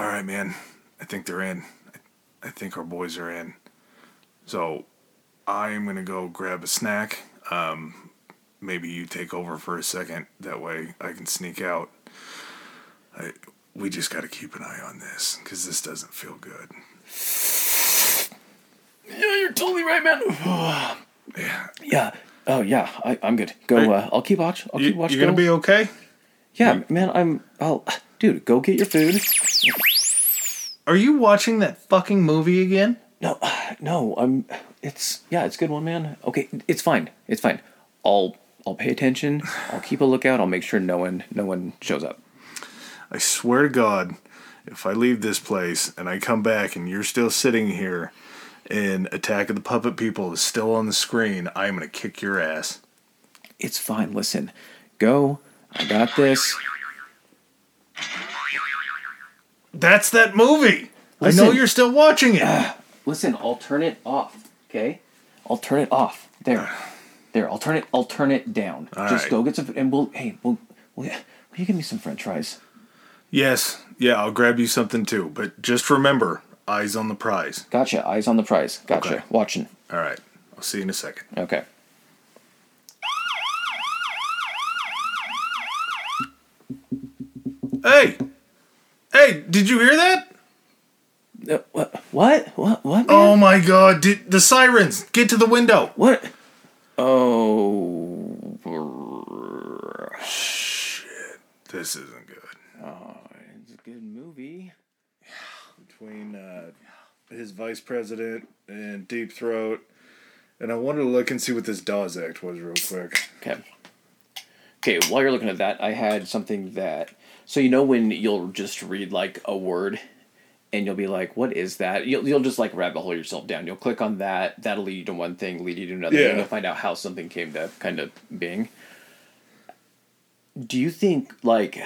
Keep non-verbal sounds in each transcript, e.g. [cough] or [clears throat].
All right, man. I think they're in. I, think our boys are in. So I am gonna go grab a snack. Um, maybe you take over for a second. That way I can sneak out. I, we just got to keep an eye on this because this doesn't feel good. Yeah, you're totally right, man. Yeah. yeah. Oh yeah, I, I'm good. Go. Are- Uh, I'll keep watch. I'll You, keep watch. you're gonna be okay? Yeah, man. I'm. I'll. Dude, go get your food. Are you watching that fucking movie again? No, [sighs] no. I'm. It's yeah. It's a good one, man. Okay, it's fine. It's fine. I'll. I'll pay attention. [sighs] I'll keep a lookout. I'll make sure no one. No one shows up. I swear to God, if I leave this place and I come back and you're still sitting here and Attack of the Puppet People is still on the screen, I'm gonna kick your ass. It's fine. Listen, go. I got this. That's that movie. I know you're still watching it. Uh, listen, I'll turn it off. Okay, I'll turn it off. There, there. I'll turn it. I'll turn it down. All Just right. go get some. And we'll. Hey, we'll. will will you give me some French fries? yes, yeah, I'll grab you something too. But just remember, eyes on the prize. Gotcha. Eyes on the prize. Gotcha. Okay. Watching. All right, I'll see you in a second. Okay. Hey, hey, did you hear that? Uh, what? What? What? What? Man? Oh my God! Did, the sirens get to the window? What? Oh. Shit. This isn't good. Oh, it's a good movie. between uh, his vice president and Deep Throat, and I wanted to look and see what this Dawes Act was real quick. Okay. Okay, while you're looking at that, I had something that. So, you know, when you'll just read like a word and you'll be like, what is that? You'll, you'll just like rabbit hole yourself down. You'll click on that, that'll lead you to one thing, lead you to another, Yeah. and you'll find out how something came to kind of being. Do you think, like.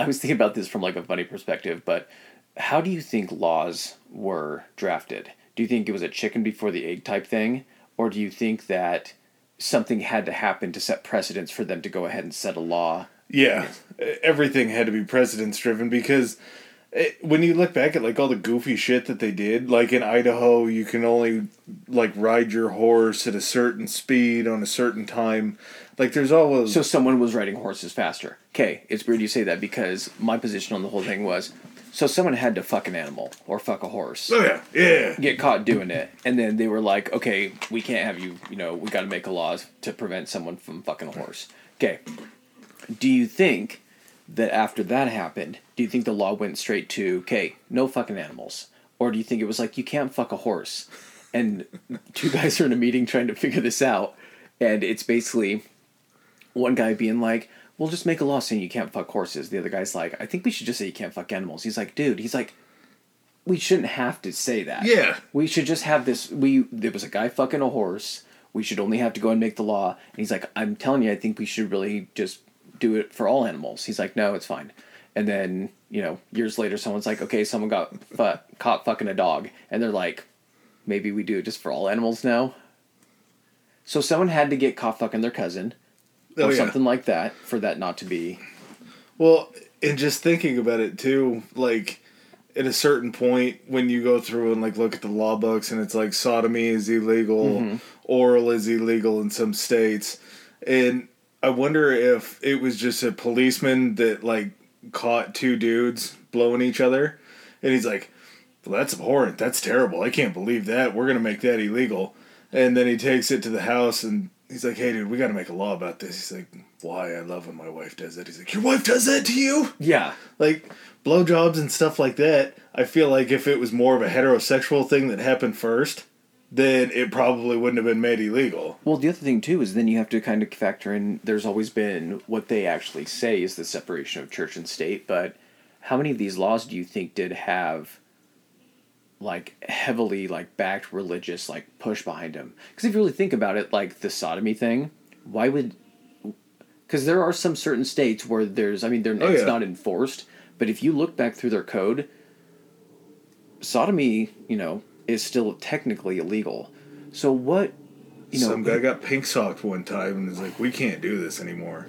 I was thinking about this from like a funny perspective, but how do you think laws were drafted? Do you think it was a chicken before the egg type thing? Or do you think that something had to happen to set precedents for them to go ahead and set a law? Yeah, everything had to be precedence driven because it, when you look back at like all the goofy shit that they did, like in Idaho, you can only like ride your horse at a certain speed on a certain time. Like there's always So someone was riding horses faster. Okay, it's weird you say that because my position on the whole thing was so someone had to fuck an animal or fuck a horse. oh yeah yeah Get caught doing it, and then they were like, "Okay, we can't have you. You know, we got to make a laws to prevent someone from fucking a horse." Okay, do you think that after that happened, do you think the law went straight to okay, no fucking animals, or do you think it was like you can't fuck a horse, and [laughs] two guys are in a meeting trying to figure this out, and it's basically one guy being like, "We'll just make a law saying you can't fuck horses." The other guy's like, "I think we should just say you can't fuck animals." He's like, "Dude," he's like, "We shouldn't have to say that. Yeah. we should just have this. We there was a guy fucking a horse. We should only have to go and make the law." And he's like, "I'm telling you, I think we should really just do it for all animals." He's like, "No, it's fine." And then you know, years later, someone's like, "Okay, someone got fu- caught fucking a dog," and they're like, "Maybe we do it just for all animals now." So someone had to get caught fucking their cousin Oh, or yeah. something like that for that not to be Well, and just thinking about it too, like at a certain point when you go through and like look at the law books and it's like sodomy is illegal, mm-hmm. oral is illegal in some states, and I wonder if it was just a policeman that like caught two dudes blowing each other, and he's like, "Well, that's abhorrent. That's terrible. I can't believe that. We're gonna make that illegal." And then he takes it to the house and he's like, "Hey, dude, we got to make a law about this." He's like, "Why? I love when my wife does that." He's like, "Your wife does that to you?" yeah Like blowjobs and stuff like that. I feel like if it was more of a heterosexual thing that happened first, then it probably wouldn't have been made illegal. well the other thing too is then you have to kind of factor in there's always been what they actually say is the separation of church and state but how many of these laws do you think did have like heavily like backed religious like push behind them because if you really think about it like the sodomy thing why would because there are some certain states where there's i mean they're, Oh, it's yeah. not enforced but if you look back through their code sodomy you know is still technically illegal so what you know Some guy got pink socked one time and was like, "We can't do this anymore."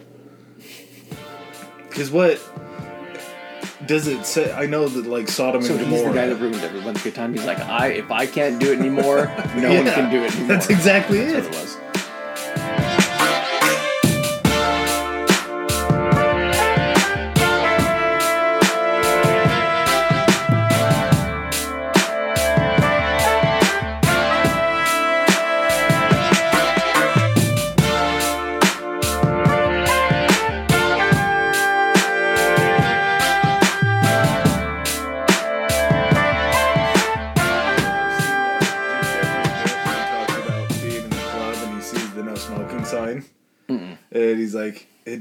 Because what does it say? I know that like Sodom So and he's the guy that ruined everyone's good time. He's like, I if I can't do it anymore, [laughs] no one can do it anymore. That's exactly That's it. it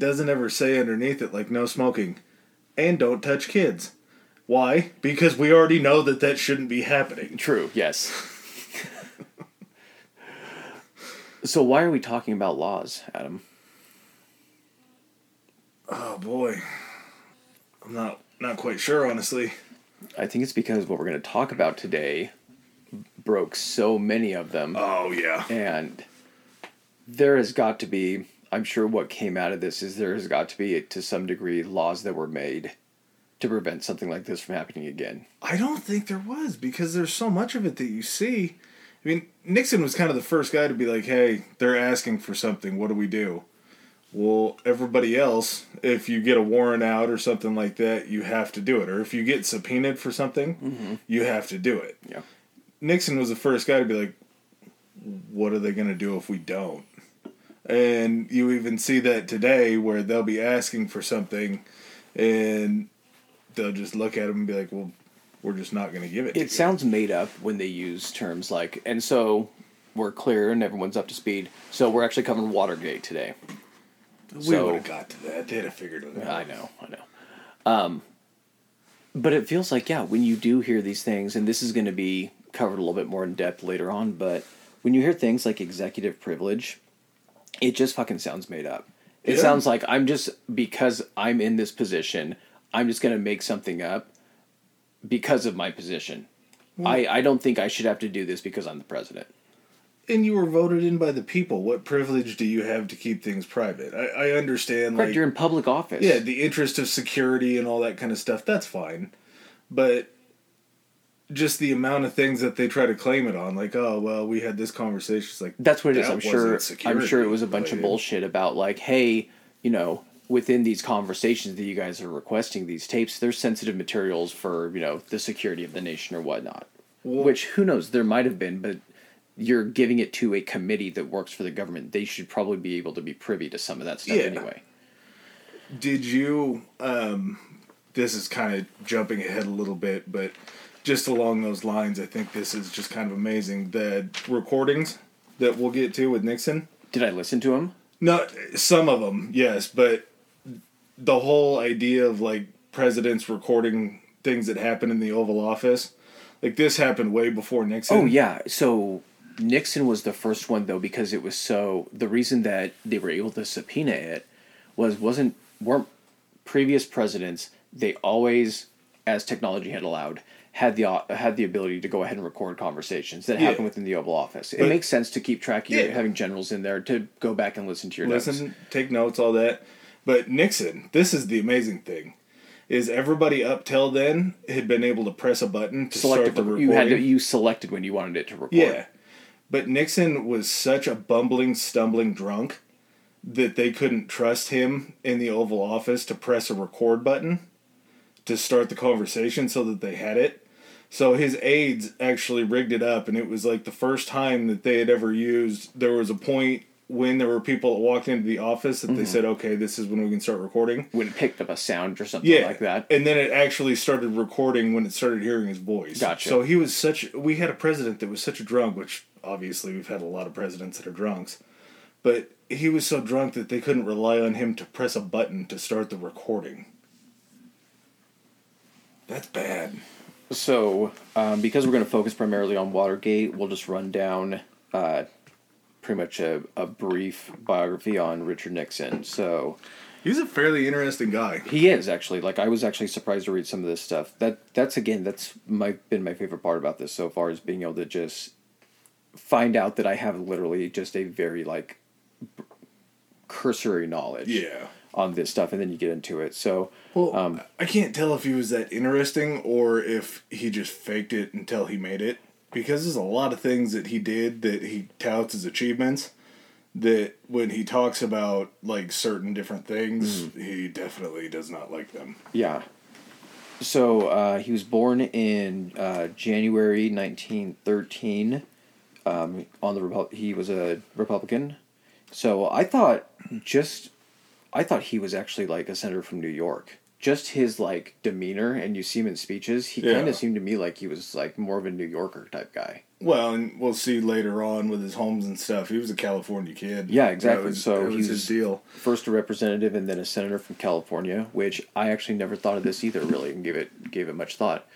doesn't ever say underneath it like no smoking, and don't touch kids. Why? Because we already know that that shouldn't be happening. True. Yes. so why are we talking about laws, Adam? Oh boy, I'm not not quite sure honestly. I think it's because what we're going to talk about today broke so many of them. Oh yeah, And there has got to be, I'm sure what came out of this is there has got to be, to some degree, laws that were made to prevent something like this from happening again. I don't think there was because there's so much of it that you see. I mean, Nixon was kind of the first guy to be like, "Hey, they're asking for something. What do we do?" Well, everybody else, if you get a warrant out or something like that, you have to do it. Or if you get subpoenaed for something, mm-hmm. you have to do it. Yeah. Nixon was the first guy to be like, "What are they going to do if we don't?" And you even see that today, where they'll be asking for something, and they'll just look at them and be like, "Well, we're just not going to give it." It you." sounds made up when they use terms like, and so we're clear and everyone's up to speed. So we're actually covering Watergate today. we so- would have got to that. They'd have figured it out. I know, I know. Um, but it feels like, yeah, when you do hear these things, and this is going to be covered a little bit more in depth later on, but when you hear things like executive privilege, it just fucking sounds made up. It Yeah. sounds like I'm just, because I'm in this position, I'm just going to make something up because of my position. I, I don't think I should have to do this because I'm the president. And you were voted in by the people. What privilege do you have to keep things private? I, I understand, Correct, like, you're in public office. yeah, the interest of security and all that kind of stuff. That's fine, but just the amount of things that they try to claim it on, like, oh well, we had this conversation. It's like That's what it is. I'm sure. I'm sure it was a bunch of bullshit about like, hey, you know, within these conversations that you guys are requesting these tapes, there's sensitive materials for you know the security of the nation or whatnot. Well- Which who knows? There might have been, but you're giving it to a committee that works for the government. They should probably be able to be privy to some of that stuff Yeah. anyway. Did you? Um, this is kind of jumping ahead a little bit, but just along those lines, I think this is just kind of amazing. The recordings that we'll get to with Nixon. Did I listen to him? No, some of them, yes, but the whole idea of like presidents recording things that happen in the Oval Office, like this happened way before Nixon. Oh yeah. So Nixon was the first one though because it was so the reason that they were able to subpoena it was wasn't weren't previous presidents they always as technology had allowed had the had the ability to go ahead and record conversations that Yeah. happen within the Oval Office. It makes sense to keep track of Yeah. having generals in there to go back and listen to your notes. listen, take notes, all that. But Nixon, this is the amazing thing, is everybody up till then had been able to press a button to Selected start the recording. you had to, you selected when you wanted it to record. Yeah. But Nixon was such a bumbling, stumbling drunk that they couldn't trust him in the Oval Office to press a record button to start the conversation so that they had it. So his aides actually rigged it up, and it was like the first time that they had ever used. There was a point when there were people that walked into the office that they mm-hmm. said, "Okay, this is when we can start recording." When it picked up a sound or something Yeah, like that. And then it actually started recording when it started hearing his voice. Gotcha. So he was such. We had a president that was such a drunk, which obviously we've had a lot of presidents that are drunks, but he was so drunk that they couldn't rely on him to press a button to start the recording. That's bad. So, um, because we're going to focus primarily on Watergate, we'll just run down uh, pretty much a, a brief biography on Richard Nixon. So, He's a fairly interesting guy. he is actually like I was actually surprised to read some of this stuff. That that's again that's my been my favorite part about this so far is being able to just find out that I have literally just a very like b- cursory knowledge Yeah. On this stuff, and then you get into it. So Well, Um, I can't tell if he was that interesting or if he just faked it until he made it. Because there's a lot of things that he did that he touts as achievements. That when he talks about like certain different things, Mm-hmm. he definitely does not like them. yeah. So uh, he was born in uh, January 1913. Um, on the Repu- he was a Republican. So I thought just I thought he was actually like a senator from New York. Just his like demeanor, and you see him in speeches. He kind of seemed to me like he was like more of a New Yorker type guy. Well, and we'll see later on with his homes and stuff. He was a California kid. Yeah, exactly. Was, So was he's his deal. first a representative and then a senator from California, which I actually never thought of this either. Really, and gave it gave it much thought.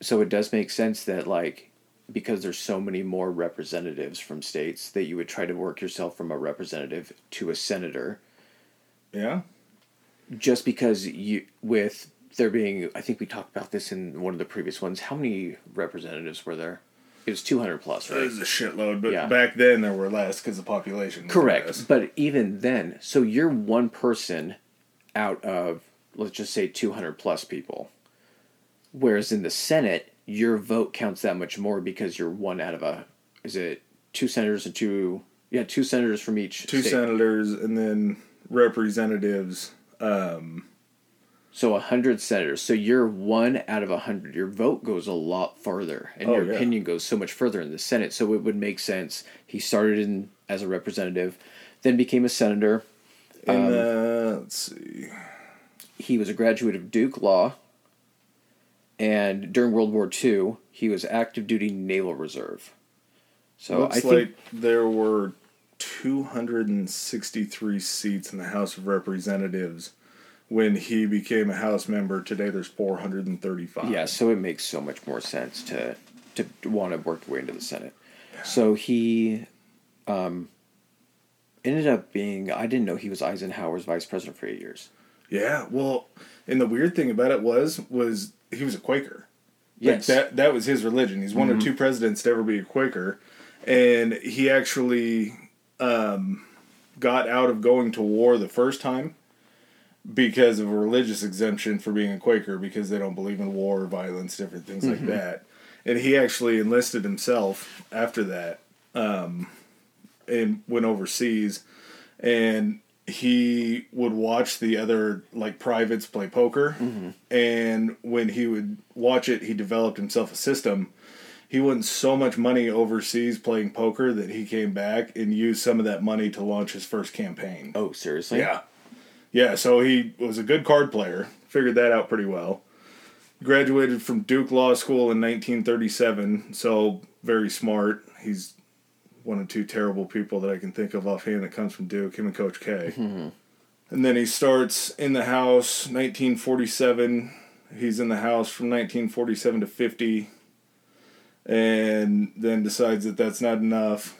So it does make sense that like because there's so many more representatives from states that you would try to work yourself from a representative to a senator, Yeah. just because you with there being I think we talked about this in one of the previous ones. How many representatives were there? It was two hundred plus, It right? was a shitload, but Yeah. back then there were less because the population was Correct. less. But even then, so you're one person out of, let's just say, 200 plus people. Whereas in the Senate, your vote counts that much more because you're one out of a, is it two senators and two, yeah, two senators from each Two state. senators and then representatives. Um, So a hundred senators. So you're one out of a hundred. Your vote goes a lot farther, and Oh, your yeah. opinion goes so much further in the Senate. So it would make sense. He started in as a representative, then became a senator. and uh, let's see. he was a graduate of Duke Law, and during World War II, he was active duty Naval Reserve. So Looks I think like there were 263 seats in the House of Representatives when he became a House member. Today there's 435. yeah, so it makes so much more sense to to want to work your way into the Senate. So he um, ended up being I didn't know he was Eisenhower's vice president for eight years. Yeah. Well, and the weird thing about it was was he was a Quaker. Like, Yes. that that was his religion. He's one of two presidents to ever be a Quaker, and he actually um, got out of going to war the first time because of a religious exemption for being a Quaker because they don't believe in war, violence, different things like that. And he actually enlisted himself after that um, and went overseas. And he would watch the other like privates play poker. And when he would watch it, he developed himself a system. He won so much money overseas playing poker that he came back and used some of that money to launch his first campaign. Oh, seriously? Yeah. Yeah, so he was a good card player. Figured that out pretty well. Graduated from Duke Law School in 1937, so very smart. He's one of two terrible people that I can think of offhand that comes from Duke, him and Coach K. Mm-hmm. And then he starts in the House 1947. He's in the House from 1947 to 50. And then decides that that's not enough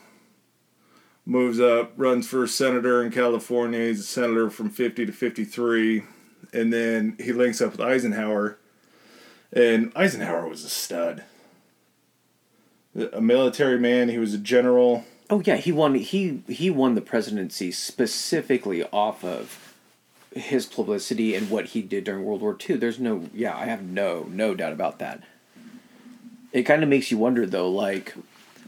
moves up, runs for senator in California. He's a senator from 50 to 53. And then he links up with Eisenhower. And Eisenhower was a stud. A military man, he was a general. Oh yeah, he won. He he won the presidency specifically off of his publicity and what he did during World War II. There's no, yeah, I have no no doubt about that. It kind of makes you wonder though, like,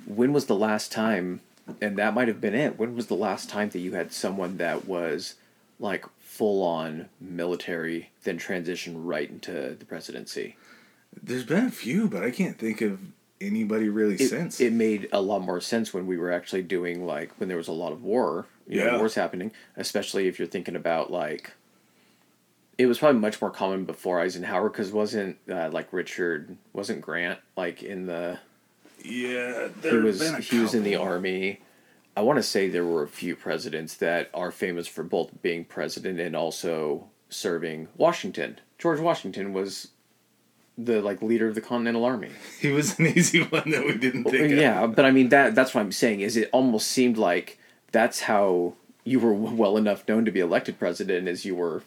when was the last time, and that might have been it. When was the last time that you had someone that was like full on military, then transition right into the presidency? There's been a few, but I can't think of anybody really it, since. it made a lot more sense when we were actually doing like when there was a lot of war you know, Yeah. wars happening especially if you're thinking about like it was probably much more common before eisenhower because wasn't uh, like richard wasn't grant like in the yeah, he there was he was in the army. I want to say there were a few presidents that are famous for both being president and also serving washington. George washington was the like leader of the continental army. [laughs] He was an easy one that we didn't think of. yeah, but I mean that that's what I'm saying is it almost seemed like that's how you were well enough known to be elected president as you were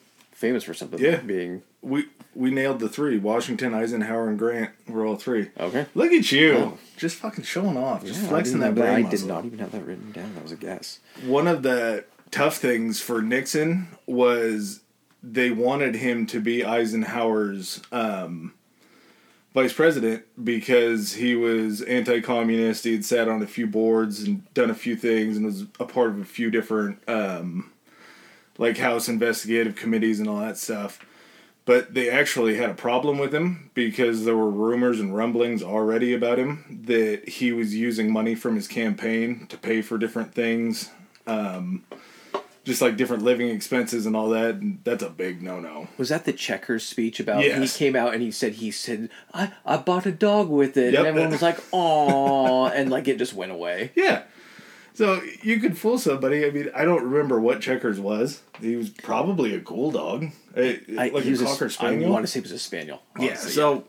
famous for something Yeah. being We we nailed the three. Washington, Eisenhower, and Grant were all three. okay. Look at you. Oh. Just fucking showing off. Just Yeah, flexing that brain I did not even have that written down. That was a guess. One of the tough things for Nixon was they wanted him to be Eisenhower's um, vice president because he was anti-communist. He had sat on a few boards and done a few things and was a part of a few different um, like House investigative committees and all that stuff. But they actually had a problem with him because there were rumors and rumblings already about him that he was using money from his campaign to pay for different things. Um, just like different living expenses and all that. And that's a big no no. Was that the Checkers speech about? Yes. He came out and he said he said I I bought a dog with it, Yep. and everyone was like, "Aw," and like it just went away. Yeah. So you could fool somebody. I mean, I don't remember what Checkers was. He was probably a cool dog, I, like he a was cocker I spaniel. want to say it was a spaniel. yeah. honestly, So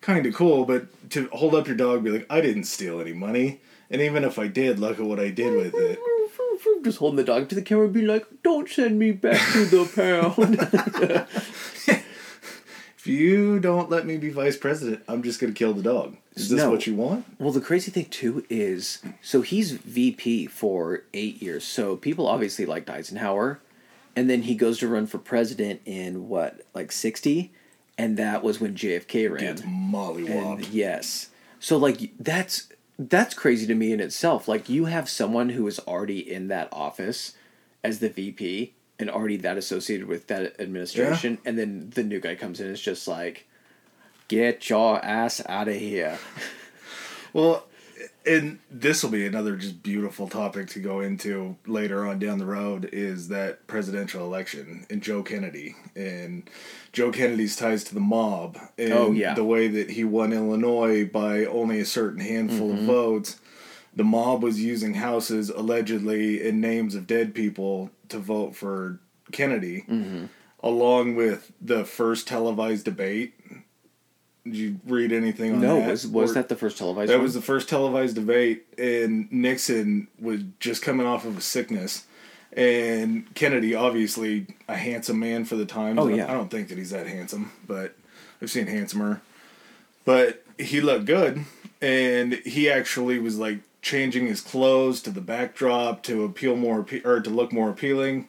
kind of cool, but to hold up your dog, be like, I didn't steal any money, and even if I did, look at what I did with it. [laughs] just holding the dog up to the camera, and be like, "Don't send me back to the pound." [laughs] [laughs] If you don't let me be vice president, I'm just gonna kill the dog. Is this No. what you want? Well, the crazy thing too is, so he's VP for eight years. So people obviously liked Eisenhower, and then he goes to run for president in what, like sixty, and that was when JFK ran. Gets mollywopped. Yes, so like that's that's crazy to me in itself. Like you have someone who is already in that office as the VP and already that associated with that administration, and then the new guy comes in and is just like, "Get your ass out of here." Well, and this will be another just beautiful topic to go into later on down the road is that presidential election and Joe Kennedy and Joe Kennedy's ties to the mob and Oh, yeah. the way that he won Illinois by only a certain handful Mm-hmm. of votes. The mob was using houses allegedly in names of dead people to vote for Kennedy, Mm-hmm. along with the first televised debate. Did you read anything on No, that? was was Or- that the first televised? Debate? That one? was the first televised debate, and Nixon was just coming off of a sickness. And Kennedy, obviously a handsome man for the time. Oh, yeah. I don't think that he's that handsome, but I've seen handsomer. But he looked good, and he actually was like changing his clothes to the backdrop to appeal more, or to look more appealing.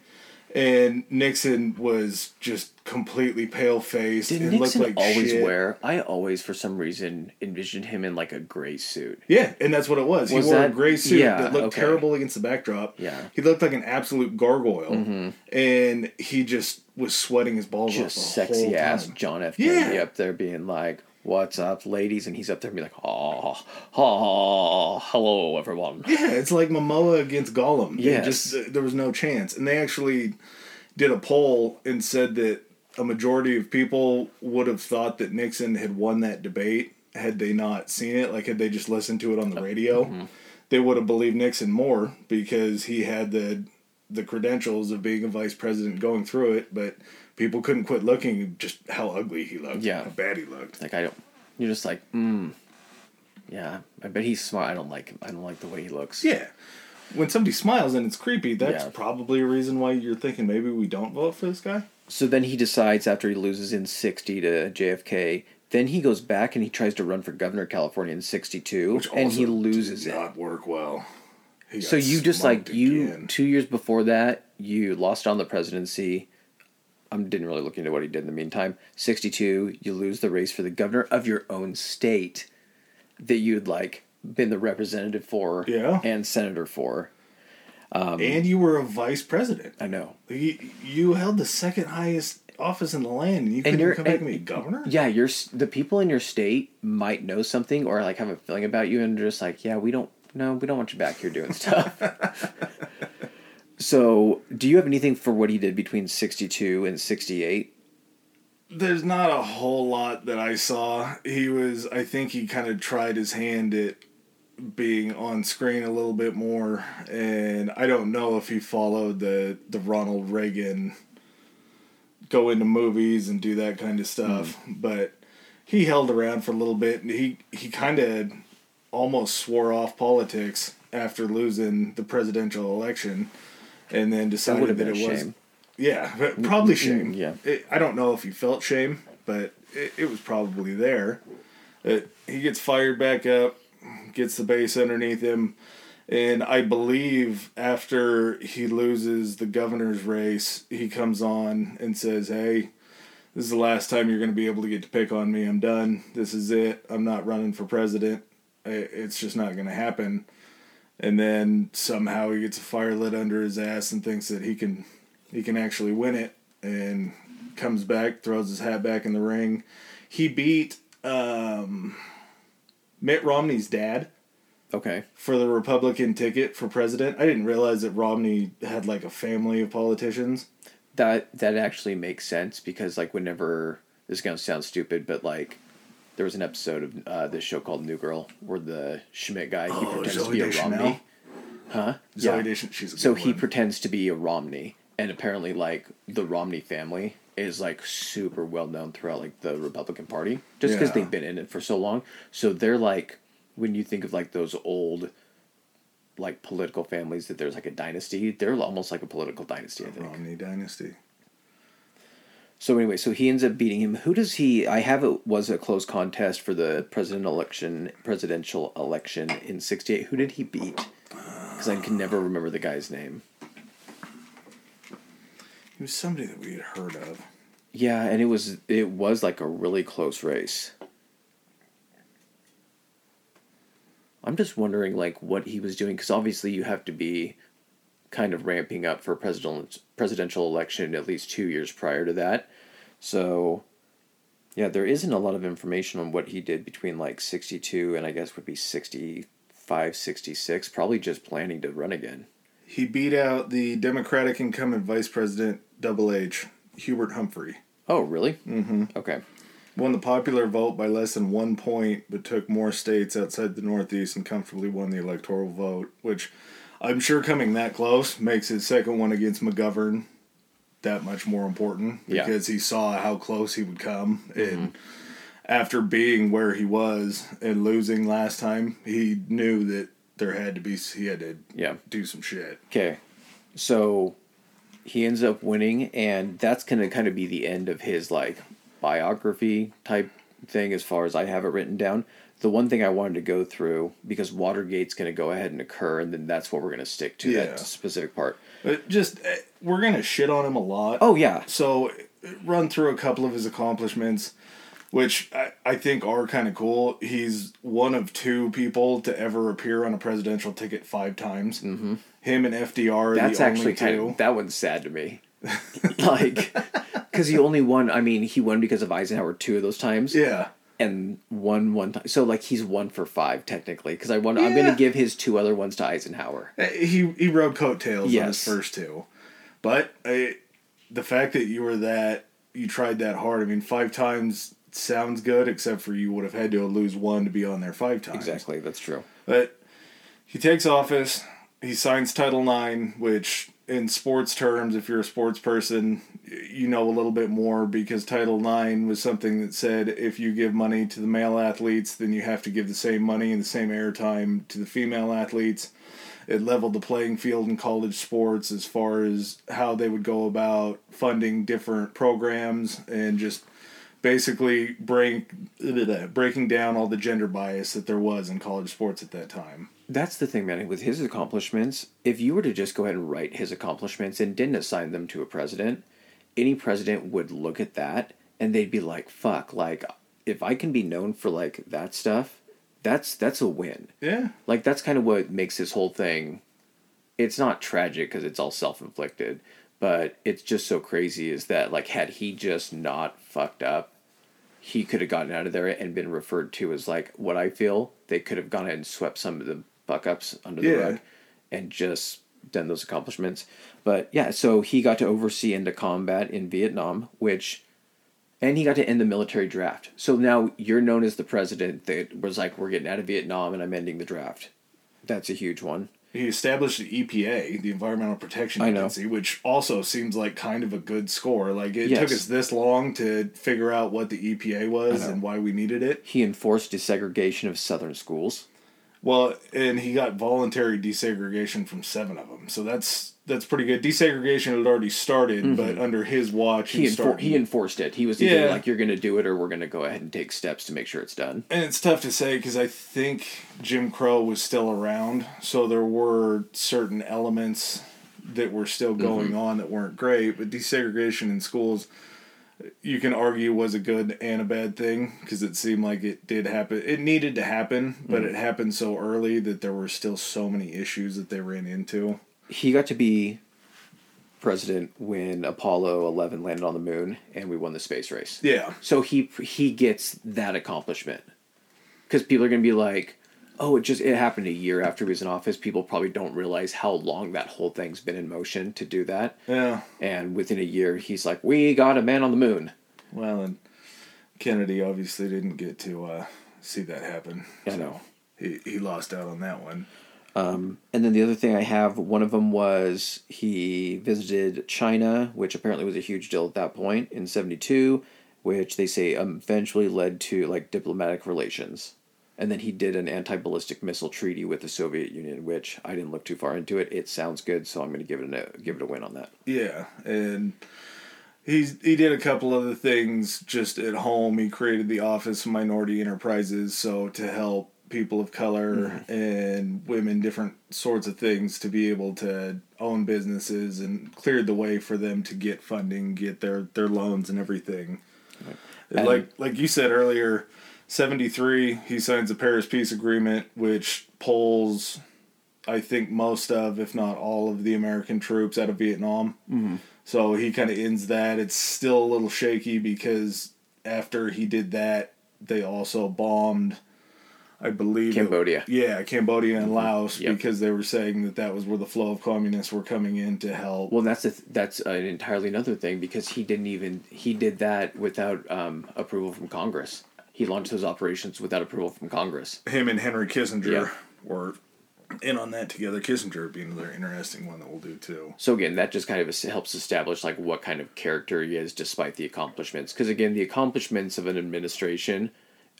And Nixon was just completely pale faced. Did and Nixon looked like always shit. wear? I always, for some reason, envisioned him in like a gray suit. Yeah, and that's what it was. Was he wore a gray suit yeah, that looked okay. terrible against the backdrop. Yeah. Mm-hmm. He looked like an absolute gargoyle. And he just was sweating his balls Just off the sexy ass time. John F. Yeah. Kennedy up there being like, "What's up, ladies?" And he's up there being like, "Oh, oh, hello, everyone." Yeah, it's like Momoa against Gollum. Yes. just uh, there was no chance. And they actually did a poll and said that a majority of people would have thought that Nixon had won that debate had they not seen it. Like had they just listened to it on the radio, Mm-hmm. they would have believed Nixon more because he had the the credentials of being a vice president going through it, but people couldn't quit looking just how ugly he looked. Yeah. How bad he looked. Like I don't. You're just like, mm. Yeah, I bet he's smart. I don't like him. I don't like the way he looks. Yeah. When somebody smiles and it's creepy, that's Yeah. probably a reason why you're thinking maybe we don't vote for this guy. So then he decides after he loses in 60 to JFK, then he goes back and he tries to run for governor of California in 62 Which and he loses did it. not work well. He So you just like you again. 2 years before that, you lost on the presidency. I didn't really look into what he did in the meantime. 62, you lose the race for the governor of your own state that you'd like been the representative for Yeah. and senator for. Um, and you were a vice president. I know. You, you held the second highest office in the land, and you couldn't you're- come back and and- be governor. Yeah, you're the people in your state might know something or like have a feeling about you, and just like, yeah, we don't, no, we don't want you back here doing stuff. [laughs] so, do you have anything for what he did between sixty two and sixty eight? There's not a whole lot that I saw. He was, I think, he kind of tried his hand at being on screen a little bit more, and I don't know if he followed the the Ronald Reagan go into movies and do that kind of stuff, but he held around for a little bit, and he he kind of almost swore off politics after losing the presidential election, and then decided that, a it was yeah, probably shame. yeah. It, I don't know if he felt shame, but it, it was probably there. It, he gets fired back up, gets the base underneath him, And I believe after he loses the governor's race, he comes on and says, Hey, this is the last time you're going to be able to get to pick on me. I'm done. This is it. I'm not running for president. It's just not going to happen. And then somehow he gets a fire lit under his ass and thinks that he can he can actually win it and comes back, throws his hat back in the ring. He beat um, Mitt Romney's dad Okay. for the Republican ticket for president. I didn't realize that Romney had like a family of politicians. That that actually makes sense because like whenever this is gonna sound stupid, but like there was an episode of uh, this show called New Girl where the Schmidt guy he Oh, pretends to Zooey be a Romney. Huh? Zooey Deschanel, a So he one. pretends to be a Romney, and apparently, like the Romney family is like super well known throughout like the Republican Party, just because Yeah. they've been in it for so long. So they're like, when you think of like those old, like political families that there's like a dynasty, they're almost like a political dynasty. I think. Romney dynasty. So anyway, so he ends up beating him. Who does he? I have it was a close contest for the president election, presidential election in '68. Who did he beat? Because I can never remember the guy's name. He was somebody that we had heard of. Yeah, and it was it was like a really close race. I'm just wondering like what he was doing because obviously you have to be kind of ramping up for president presidential election at least 2 years prior to that. So yeah, there isn't a lot of information on what he did between like 62 and I guess would be 65 66 probably just planning to run again. He beat out the Democratic incumbent vice president, Double H, Hubert Humphrey. Oh, really? Mm-hmm. Okay. Won the popular vote by less than one point, but took more states outside the Northeast and comfortably won the electoral vote, which I'm sure coming that close makes his second one against McGovern that much more important Yeah. because he saw how close he would come. And after being where he was and losing last time, he knew that there had to be, he had to Yeah. do some shit. Okay. So he ends up winning and that's going to kind of be the end of his like biography type thing as far as I have it written down. The one thing I wanted to go through because Watergate's going to go ahead and occur and then that's what we're going to stick to Yeah. that specific part. But just, eh, we're going to shit on him a lot. Oh yeah. So, run through a couple of his accomplishments, which I, I think are kind of cool. He's one of two people to ever appear on a presidential ticket five times. Mm-hmm. Him and FDR That's the actually only kind two. of that one's sad to me. [laughs] like cuz he only won I mean he won because of Eisenhower two of those times. yeah. and one one time. So like he's one for five technically because I want I'm gonna give his two other ones to Eisenhower. Eh, He, he rode coattails on his first two. But eh, the fact that you were that, you tried that hard, I mean, five times sounds good, except for you would have had to lose one to be on there five times. Exactly, that's true. But he takes office. He signs Title IX, which, in sports terms, if you're a sports person, you know a little bit more because Title IX was something that said if you give money to the male athletes, then you have to give the same money and the same airtime to the female athletes. It leveled the playing field in college sports as far as how they would go about funding different programs and just basically break, breaking down all the gender bias that there was in college sports at that time. That's the thing, man. With his accomplishments, if you were to just go ahead and write his accomplishments and didn't assign them to a president, any president would look at that and they'd be like, "Fuck!" Like, if I can be known for like that stuff, that's that's a win. Yeah. Like that's kind of what makes this whole thing. It's not tragic because it's all self inflicted, but it's just so crazy. Is that like had he just not fucked up, he could have gotten out of there and been referred to as like what I feel they could have gone ahead and swept some of the fuck ups under the Yeah. rug, and just done those accomplishments. But yeah, so he got to oversee into combat in Vietnam, which and he got to end the military draft. So now you're known as the president that was like, we're getting out of Vietnam and I'm ending the draft. That's a huge one. He established the EPA, the Environmental Protection Agency, which also seems like kind of a good score. Like it took us this long to figure out what the EPA was and why we needed it. He enforced desegregation of southern schools. Well, and he got voluntary desegregation from seven of them. So that's that's pretty good. Desegregation had already started, but mm-hmm. under his watch, he he enfor- started. he enforced it. He was either Yeah. like you're going to do it or we're going to go ahead and take steps to make sure it's done. and it's tough to say because I think Jim Crow was still around, so there were certain elements that were still mm-hmm. going on that weren't great. But desegregation in schools, you can argue was a good and a bad thing because it seemed like it did happen. It needed to happen, but mm. it happened so early that there were still so many issues that they ran into. He got to be president when Apollo 11 landed on the moon and we won the space race. Yeah. So he he gets that accomplishment. Cuz people are going to be like, "Oh, it just it happened a year after he was in office." People probably don't realize how long that whole thing's been in motion to do that. Yeah. And within a year, he's like, "We got a man on the moon." Well, and Kennedy obviously didn't get to uh, see that happen. I know. He, he lost out on that one. And then the other thing I have, one of them was he visited China, which apparently was a huge deal at that point in 72, which they say eventually led to like diplomatic relations. And then he did an anti ballistic missile treaty with the Soviet Union, which I didn't look too far into it. It sounds good, so I'm going to give it a give it a win on that. Yeah, and he's he did a couple other things just at home. He created the Office of Minority Enterprises, so to help people of color mm-hmm. and women, different sorts of things, to be able to own businesses, and cleared the way for them to get funding, get their their loans, and everything. And And- like like you said earlier, seventy three, he signs the Paris Peace Agreement, which pulls. I think most of, if not all of the American troops out of Vietnam. Mm-hmm. So he kind of ends that. It's still a little shaky because after he did that, they also bombed, I believe, it- Cambodia. yeah, Cambodia and Laos Yep. because they were saying that that was where the flow of communists were coming in to help. Well, that's a th- that's an entirely another thing because he didn't even he did that without um, approval from Congress. He launched those operations without approval from Congress. Him and Henry Kissinger Yeah. were in on that together. Kissinger being another interesting one that we'll do too. So again, that just kind of helps establish like what kind of character he is, despite the accomplishments. Because again, the accomplishments of an administration,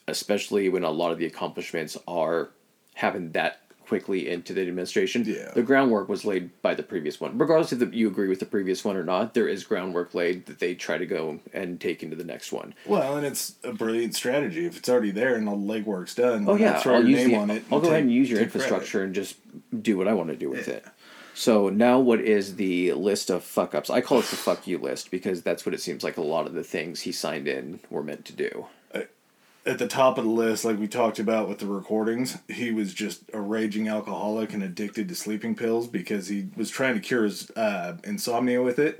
especially when a lot of the accomplishments are happen that quickly into the administration, Yeah. the groundwork was laid by the previous one. Regardless if the, you agree with the previous one or not, there is groundwork laid that they try to go and take into the next one. Well, and it's a brilliant strategy. If it's already there and the legwork's done, Oh yeah, throw I'll your use name the, on it. I'll go ahead and use your take credit. infrastructure and just do what I want to do with it. So now, what is the list of fuck ups? I call it the fuck you list because that's what it seems like a lot of the things he signed in were meant to do. At the top of the list, like we talked about with the recordings, he was just a raging alcoholic Mm-hmm. and addicted to sleeping pills because he was trying to cure his uh, insomnia with it.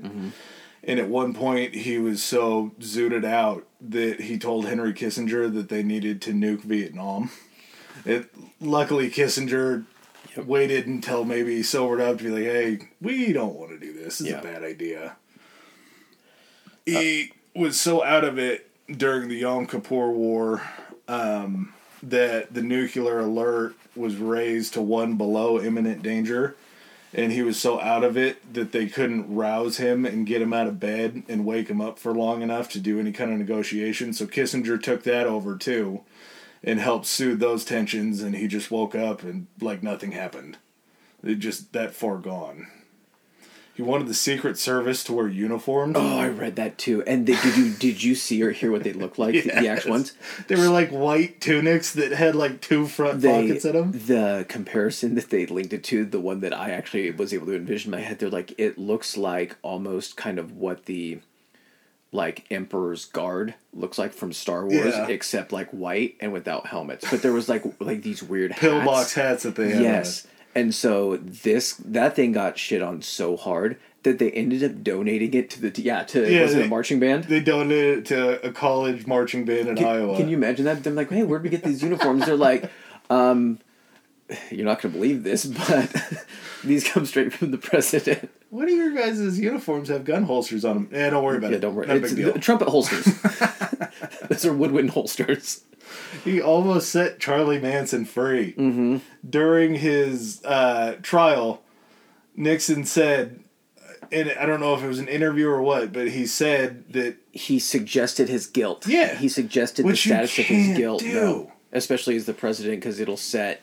And at one point, he was so zooted out that he told Henry Kissinger that they needed to nuke Vietnam. It luckily Kissinger waited until maybe he sobered up to be like, "Hey, we don't want to do this. This is Yeah. a bad idea." He was so out of it during the Yom Kippur War um, that the nuclear alert was raised to one below imminent danger and he was so out of it that they couldn't rouse him and get him out of bed and wake him up for long enough to do any kind of negotiation. So Kissinger took that over too and helped soothe those tensions and he just woke up and like nothing happened. It just that far gone. He wanted the Secret Service to wear uniforms. Oh, I read that too. And they, did you did you see or hear what they looked like? the, [laughs] the actual ones. They were like white tunics that had like two front They, pockets in them. the comparison that they linked it to, the one that I actually was able to envision in my head, they're like it looks like almost kind of what the like Emperor's Guard looks like from Star Wars, Yeah. except like white and without helmets. But there was like like these weird Pillbox hats. hats that they had. Yes. And so this that thing got shit on so hard that they ended up donating it to the yeah to Yeah, was it a marching band? They donated it to a college marching band in Can, Iowa. can you imagine that? They're like, hey, where'd we get these uniforms? They're like, um, you're not gonna believe this, but [laughs] these come straight from the president. What do your guys' uniforms have gun holsters on them? Yeah, don't worry about Yeah, it. don't worry. Not It's big deal. the trumpet holsters. [laughs] [laughs] Those are woodwind holsters. [laughs] He almost set Charlie Manson free. Mm-hmm. During his uh, trial, Nixon said, and I don't know if it was an interview or what, but he said that He suggested his guilt. Yeah. He suggested the status of his guilt. do. though. especially as the president, because it'll set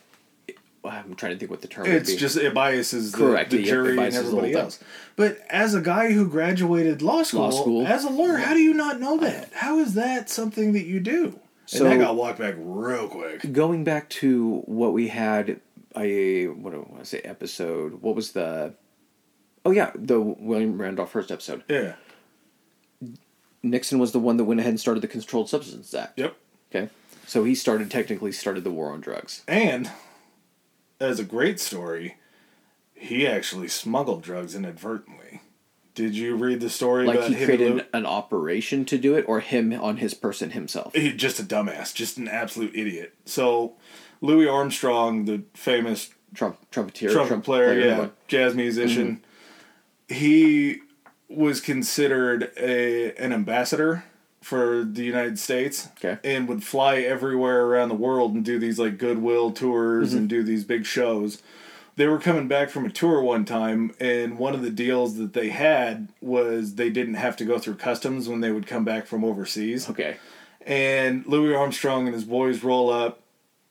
I'm trying to think what the term. It's would be. just it biases the, Correct, the yeah, it jury and biases the everybody thing. else. But as a guy who graduated law school, school. as a lawyer, how do you not know that? How is that something that you do? So- and that got walked back real quick. going back to what we had a what do I want to say episode. What was the? Oh yeah, the William Randolph Hearst episode. Yeah. Nixon was the one that went ahead and started the Controlled Substances Act. Yep. Okay, so he started technically started the war on drugs. And as a great story, he actually smuggled drugs inadvertently. Did you read the story Like about he him? created an, an operation to do it, or him on his person himself. He just a dumbass, just an absolute idiot. So, Louis Armstrong, the famous Trump trumpeter, trumpet Trump player, yeah, jazz musician. He was considered a an ambassador for the United States, Okay. and would fly everywhere around the world and do these like goodwill tours Mm-hmm. and do these big shows. They were coming back from a tour one time, and one of the deals that they had was they didn't have to go through customs when they would come back from overseas. Okay. And Louis Armstrong and his boys roll up.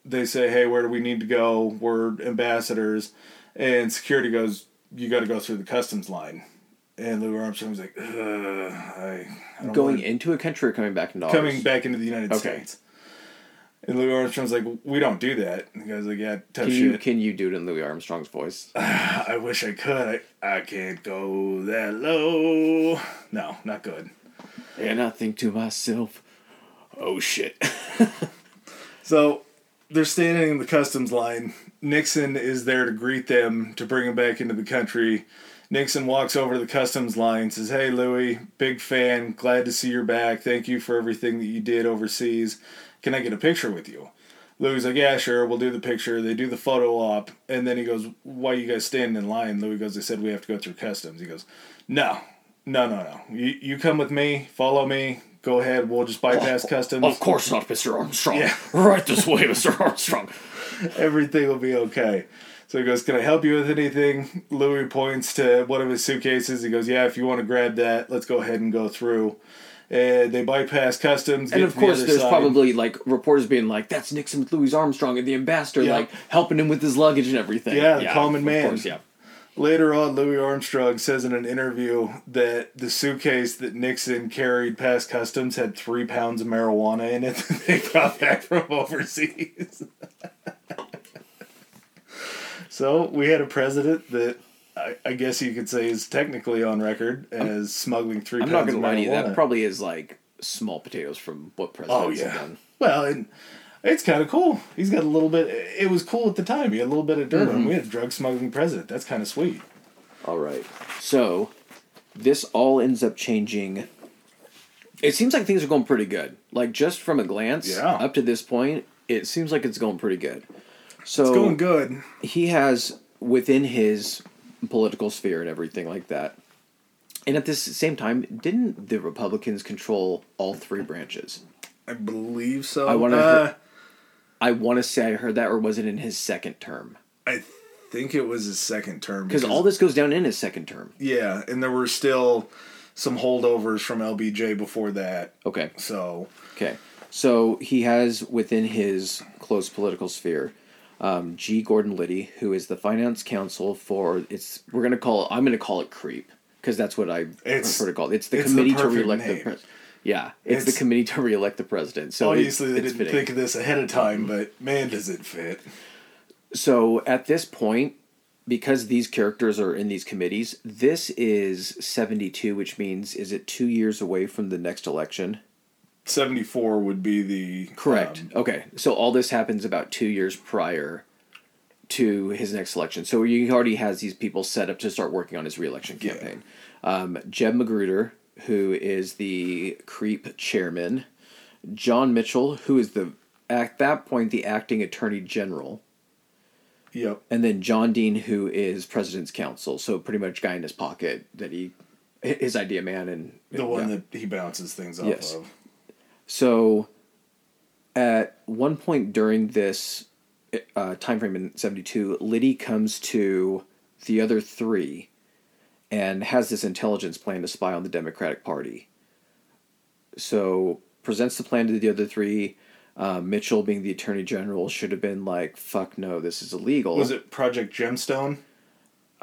They say, "Hey, where do we need to go? We're ambassadors." And security goes, "You got to go through the customs line." And Louis Armstrong's like, Ugh, I, I Going wanna- into a country or coming back into ours? coming back into the United Okay. States." And Louis Armstrong's like, "We don't do that." And the guy's like, "Yeah, tough Can you shit. can you do it in Louis Armstrong's voice? [sighs] I wish I could. I, I can't go that low. No, not good." and I think to myself, oh shit. [laughs] So they're standing in the customs line. Nixon is there to greet them to bring them back into the country. Nixon walks over to the customs line, says, "Hey Louis, big fan, glad to see you're back. Thank you for everything that you did overseas. Can I get a picture with you?" Louis like, "Yeah, sure. We'll do the picture." They do the photo op, and then he goes, "Why you guys standing in line?" Louis goes, "They said we have to go through customs." He goes, "No, no, no, no. You you come with me. Follow me. Go ahead. We'll just bypass customs." Of course not, Mr. Armstrong. Yeah. [laughs] Right this way, Mr. Armstrong. [laughs] everything will be okay. So he goes, Can I help you with anything? Louis points to one of his suitcases. He goes, Yeah, if you want to grab that, let's go ahead and go through. And they bypass customs. And of to the course, there's side. probably like reporters being like, "That's Nixon with Louis Armstrong and the ambassador, Yeah. like helping him with his luggage and everything." Yeah, the common of man. Course, yeah. Later on, Louis Armstrong says in an interview that the suitcase that Nixon carried past customs had three pounds of marijuana in it [laughs] that they brought back from overseas. [laughs] so we had a president that I, I guess you could say is technically on record as smuggling 3 I'm pounds not gonna of lie to you. That marijuana. probably is like small potatoes from what presidents Oh have yeah. done. Well, and it's kind of cool. He's got a little bit. It was cool at the time. He had a little bit of dirt Mm-hmm. on. him. We had a drug smuggling president. That's kind of sweet. All right. So this all ends up changing. It seems like things are going pretty good. Like just from a glance, Yeah. up to this point, it seems like it's going pretty good. So It's going good. he has within his political sphere and everything like that. And at this same time, didn't the Republicans control all three branches? I believe so. I wanna Uh, I want to say I heard that, or was it in his second term? I think it was his second term Because all this goes down in his second term. Yeah, and there were still some holdovers from LBJ before that. Okay. So Okay. So he has within his close political sphere um, G. Gordon Liddy, who is the finance counsel for it's. We're gonna call it. I'm gonna call it CREEP because that's what I It's- prefer to call it. It's the it's the committee to perfect reelect the president. Yeah, it's, It's- the committee to reelect the president. So obviously they didn't fitting. think of this ahead of time, but man, does it fit. So at this point, because these characters are in these committees, this is 72, which means is it two years away from the next election? Seventy four would be the Correct. um, okay. So all this happens about two years prior to his next election. So he already has these people set up to start working on his reelection Yeah. campaign. Um, Jeb Magruder, who is the CREEP chairman, John Mitchell, who is the at that point the acting attorney general, yep. and then John Dean, who is president's counsel. So pretty much guy in his pocket that he his idea man and The one yeah. that he bounces things off Yes. of. So, at one point during this uh, time frame in '72, Liddy comes to the other three and has this intelligence plan to spy on the Democratic Party. So presents the plan to the other three. Uh, Mitchell, being the attorney general, should have been like, "Fuck no, this is illegal." Was it Project Gemstone?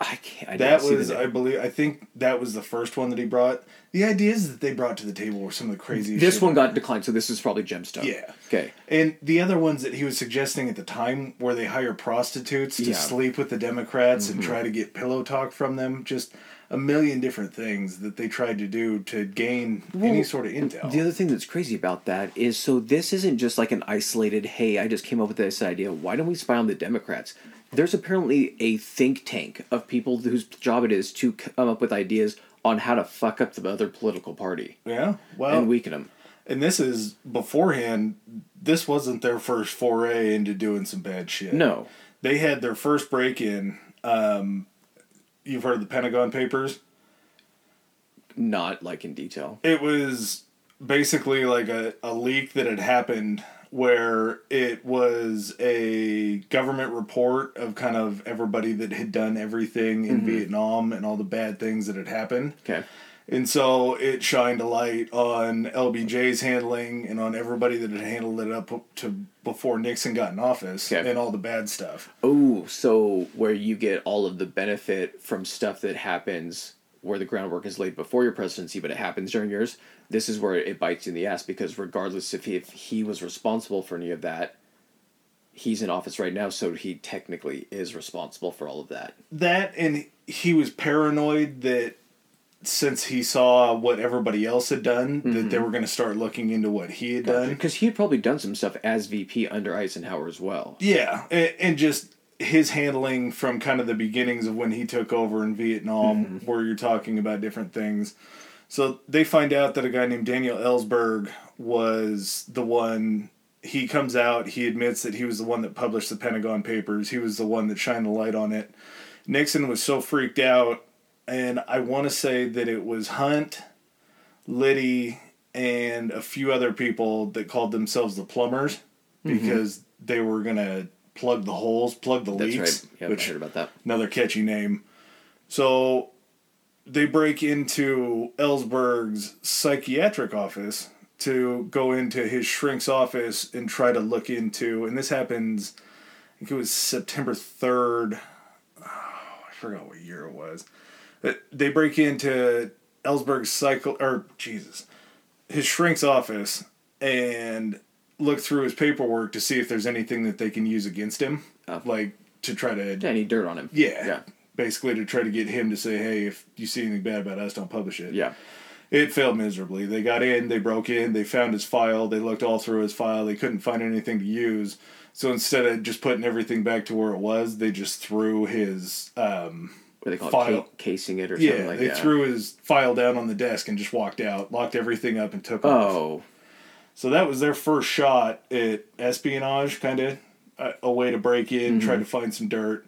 I can't. I That was, I believe, I think that was the first one that he brought. The ideas that they brought to the table were some of the craziest. This one got declined, so this is probably Gemstone. Yeah. Okay. And the other ones that he was suggesting at the time, where they hire prostitutes to Yeah. Mm-hmm. sleep with the Democrats and try to get pillow talk from them, just a million different things that they tried to do to gain any sort of intel. The other thing that's crazy about that is so this isn't just like an isolated, hey, I just came up with this idea. Why don't we spy on the Democrats? There's apparently a think tank of people whose job it is to come up with ideas on how to fuck up the other political party yeah, well, and weaken them. and this is beforehand. This wasn't their first foray into doing some bad shit. No. they had their first break in. Um, you've heard of the Pentagon Papers? Not like in detail. It was basically like a, a leak that had happened where it was a government report of kind of everybody that had done everything in mm-hmm. Vietnam and all the bad things that had happened. Okay. And so it shined a light on LBJ's handling and on everybody that had handled it up to before Nixon got in office Okay. and all the bad stuff. Oh, so where you get all of the benefit from stuff that happens where the groundwork is laid before your presidency, but it happens during yours. This is where it bites you in the ass because regardless if he, if he was responsible for any of that, he's in office right now, so he technically is responsible for all of that. that and he was paranoid that since he saw what everybody else had done that mm-hmm. they were going to start looking into what he had done. Because he had probably done some stuff as VP under Eisenhower as well. yeah and, and just his handling from kind of the beginnings of when he took over in vietnam mm-hmm. where you're talking about different things so they find out that a guy named daniel ellsberg was the one he comes out he admits that he was the one that published the pentagon papers he was the one that shined the light on it nixon was so freaked out and I want to say that it was Hunt, Liddy, and a few other people that called themselves the plumbers because they were gonna plug the holes, plug the Mm-hmm. That's leaks, right. Yeah, which I heard about that. another catchy name. So they break into Ellsberg's psychiatric office to go into his shrink's office and try to look into, and this happens. I think it was September third. Oh, I forgot what year it was. But They break into Ellsberg's cycle or Jesus, his shrink's office and look through his paperwork to see if there's anything that they can use against him, Oh. like to try to Yeah, any dirt on him. yeah. Yeah. Basically, to try to get him to say, hey, if you see anything bad about us, don't publish it. Yeah. It failed miserably. They got in, they broke in, they found his file, they looked all through his file, they couldn't find anything to use. So instead of just putting everything back to where it was, they just threw his um, What do they call File. it? Ca- casing it or yeah, something like they that. They threw his file down on the desk and just walked out, locked everything up, and took off. Oh. So that was their first shot at espionage, kind of a, a way to break in, Mm-hmm. try to find some dirt.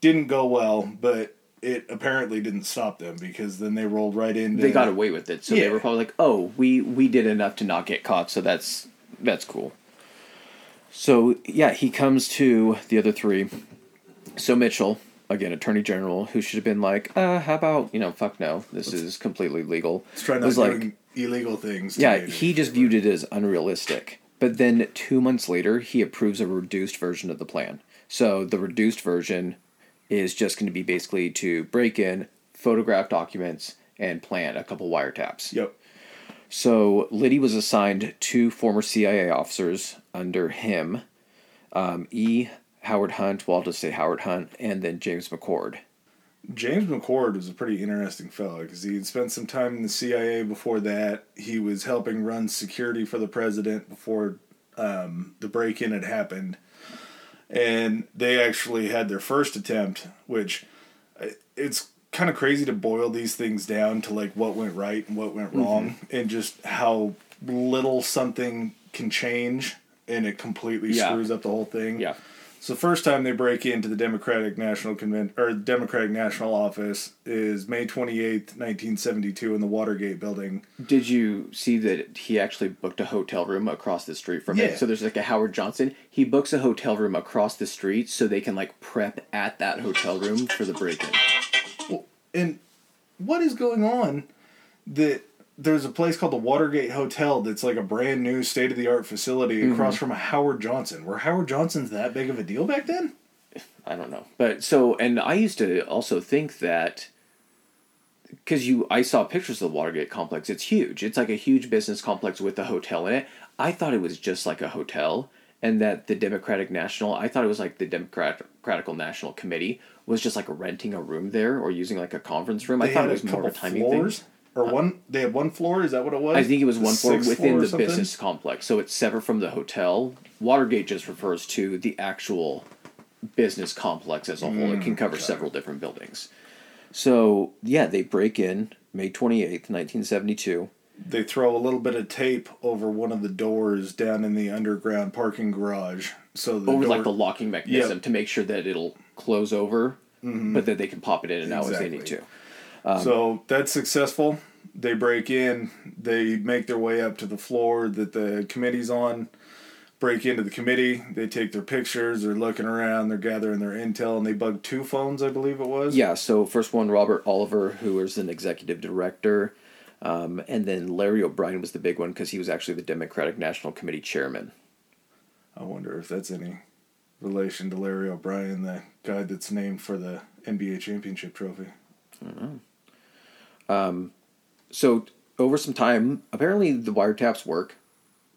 Didn't go well, but it apparently didn't stop them because then they rolled right in. they got away with it. So they were probably like, "Oh, we we did enough to not get caught." So that's that's cool. So yeah, he comes to the other three. So Mitchell, again, Attorney General, who should have been like, "Uh, how about you know, fuck no, this is completely legal." Let's try not was like, illegal things. yeah, he just viewed it as unrealistic. But then two months later, he approves a reduced version of the plan. So the reduced version is just going to be basically to break in, photograph documents, and plant a couple wiretaps. Yep. So Liddy was assigned two former CIA officers under him, um, E. Howard Hunt, well, I'll just say Howard Hunt, and then James McCord. James McCord was a pretty interesting fellow because he had spent some time in the CIA before that. He was helping run security for the president before um, the break in had happened. And they actually had their first attempt, which uh, it's kind of crazy to boil these things down to like what went right and what went wrong and just how little something can change and it completely Yeah. screws up the whole thing. Yeah. So the first time they break into the Democratic National Convent or Democratic National Office is May twenty eighth, nineteen seventy two, in the Watergate Building. Did you see that he actually booked a hotel room across the street from Yeah. it? So there's like a Howard Johnson. He books a hotel room across the street so they can like prep at that hotel room for the break in. Well, and what is going on that there's a place called the Watergate Hotel that's like a brand new state of the art facility Mm-hmm. across from a Howard Johnson. Were Howard Johnson's that big of a deal back then? I don't know. But so, and I used to also think that because you, I saw pictures of the Watergate complex. It's huge. It's like a huge business complex with a hotel in it. I thought it was just like a hotel, and that the Democratic National, I thought it was like the Democratical National Committee was just like renting a room there or using like a conference room. I thought it was more of a timing floors, thing. Or one. They had one floor. Is that what it was? I think it was The one floor within or the something? business complex. So it's separate from the hotel. Watergate just refers to the actual business complex as a whole. it can mm, cover several different buildings. So, yeah, they break in May 28th, 1972. They throw a little bit of tape over one of the doors down in the underground parking garage, so the Over door, like the locking mechanism to make sure that it'll close over, mm-hmm. but that they can pop it in and out as they need to. Exactly. so that's successful. They break in. They make their way up to the floor that the committee's on. Break into the committee. They take their pictures. They're looking around. They're gathering their intel, and they bug two phones, I believe it was. Yeah, so first one, Robert Oliver, who is an executive director. Um, and then Larry O'Brien was the big one because he was actually the Democratic National Committee chairman. I wonder if that's any relation to Larry O'Brien, the guy that's named for the NBA championship trophy. So over some time, apparently the wiretaps work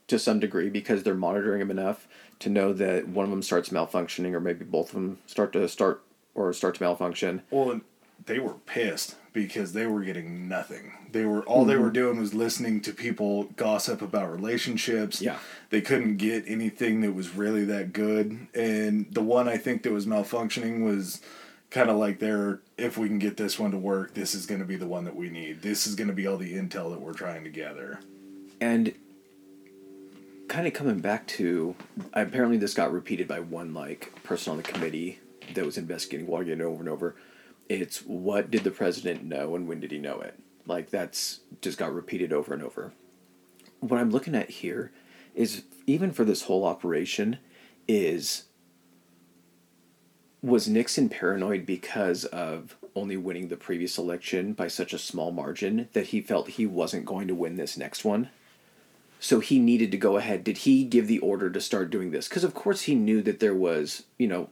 to some degree because they're monitoring them enough to know that one of them starts malfunctioning or maybe both of them start to start or start to malfunction. Well, and they were pissed because they were getting nothing. They were all they were Mm-hmm. doing was listening to people gossip about relationships. Yeah. They couldn't get anything that was really that good. And the one I think that was malfunctioning was kind of like their if we can get this one to work, this is going to be the one that we need. This is going to be all the intel that we're trying to gather. And kind of coming back to apparently this got repeated by one like person on the committee that was investigating Watergate over and over. It's what did the president know and when did he know it? Like that's just got repeated over and over. What I'm looking at here is even for this whole operation is was Nixon paranoid because of only winning the previous election by such a small margin that he felt he wasn't going to win this next one? So he needed to go ahead. Did he give the order to start doing this? Because of course he knew that there was, you know,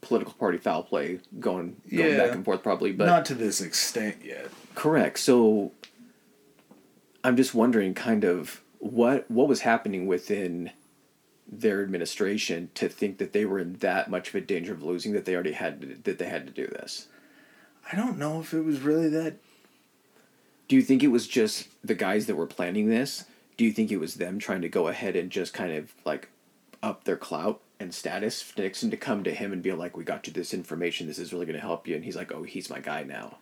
political party foul play going going Yeah. back and forth probably, but Not to this extent yet. correct. So I'm just wondering kind of what what was happening within their administration to think that they were in that much of a danger of losing that they already had to, that they had to do this. I don't know if it was really that Do you think it was just the guys that were planning this? Do you think it was them trying to go ahead and just kind of like up their clout and status for Nixon to come to him and be like, "We got you this information. This is really going to help you," and he's like, "Oh, he's my guy now."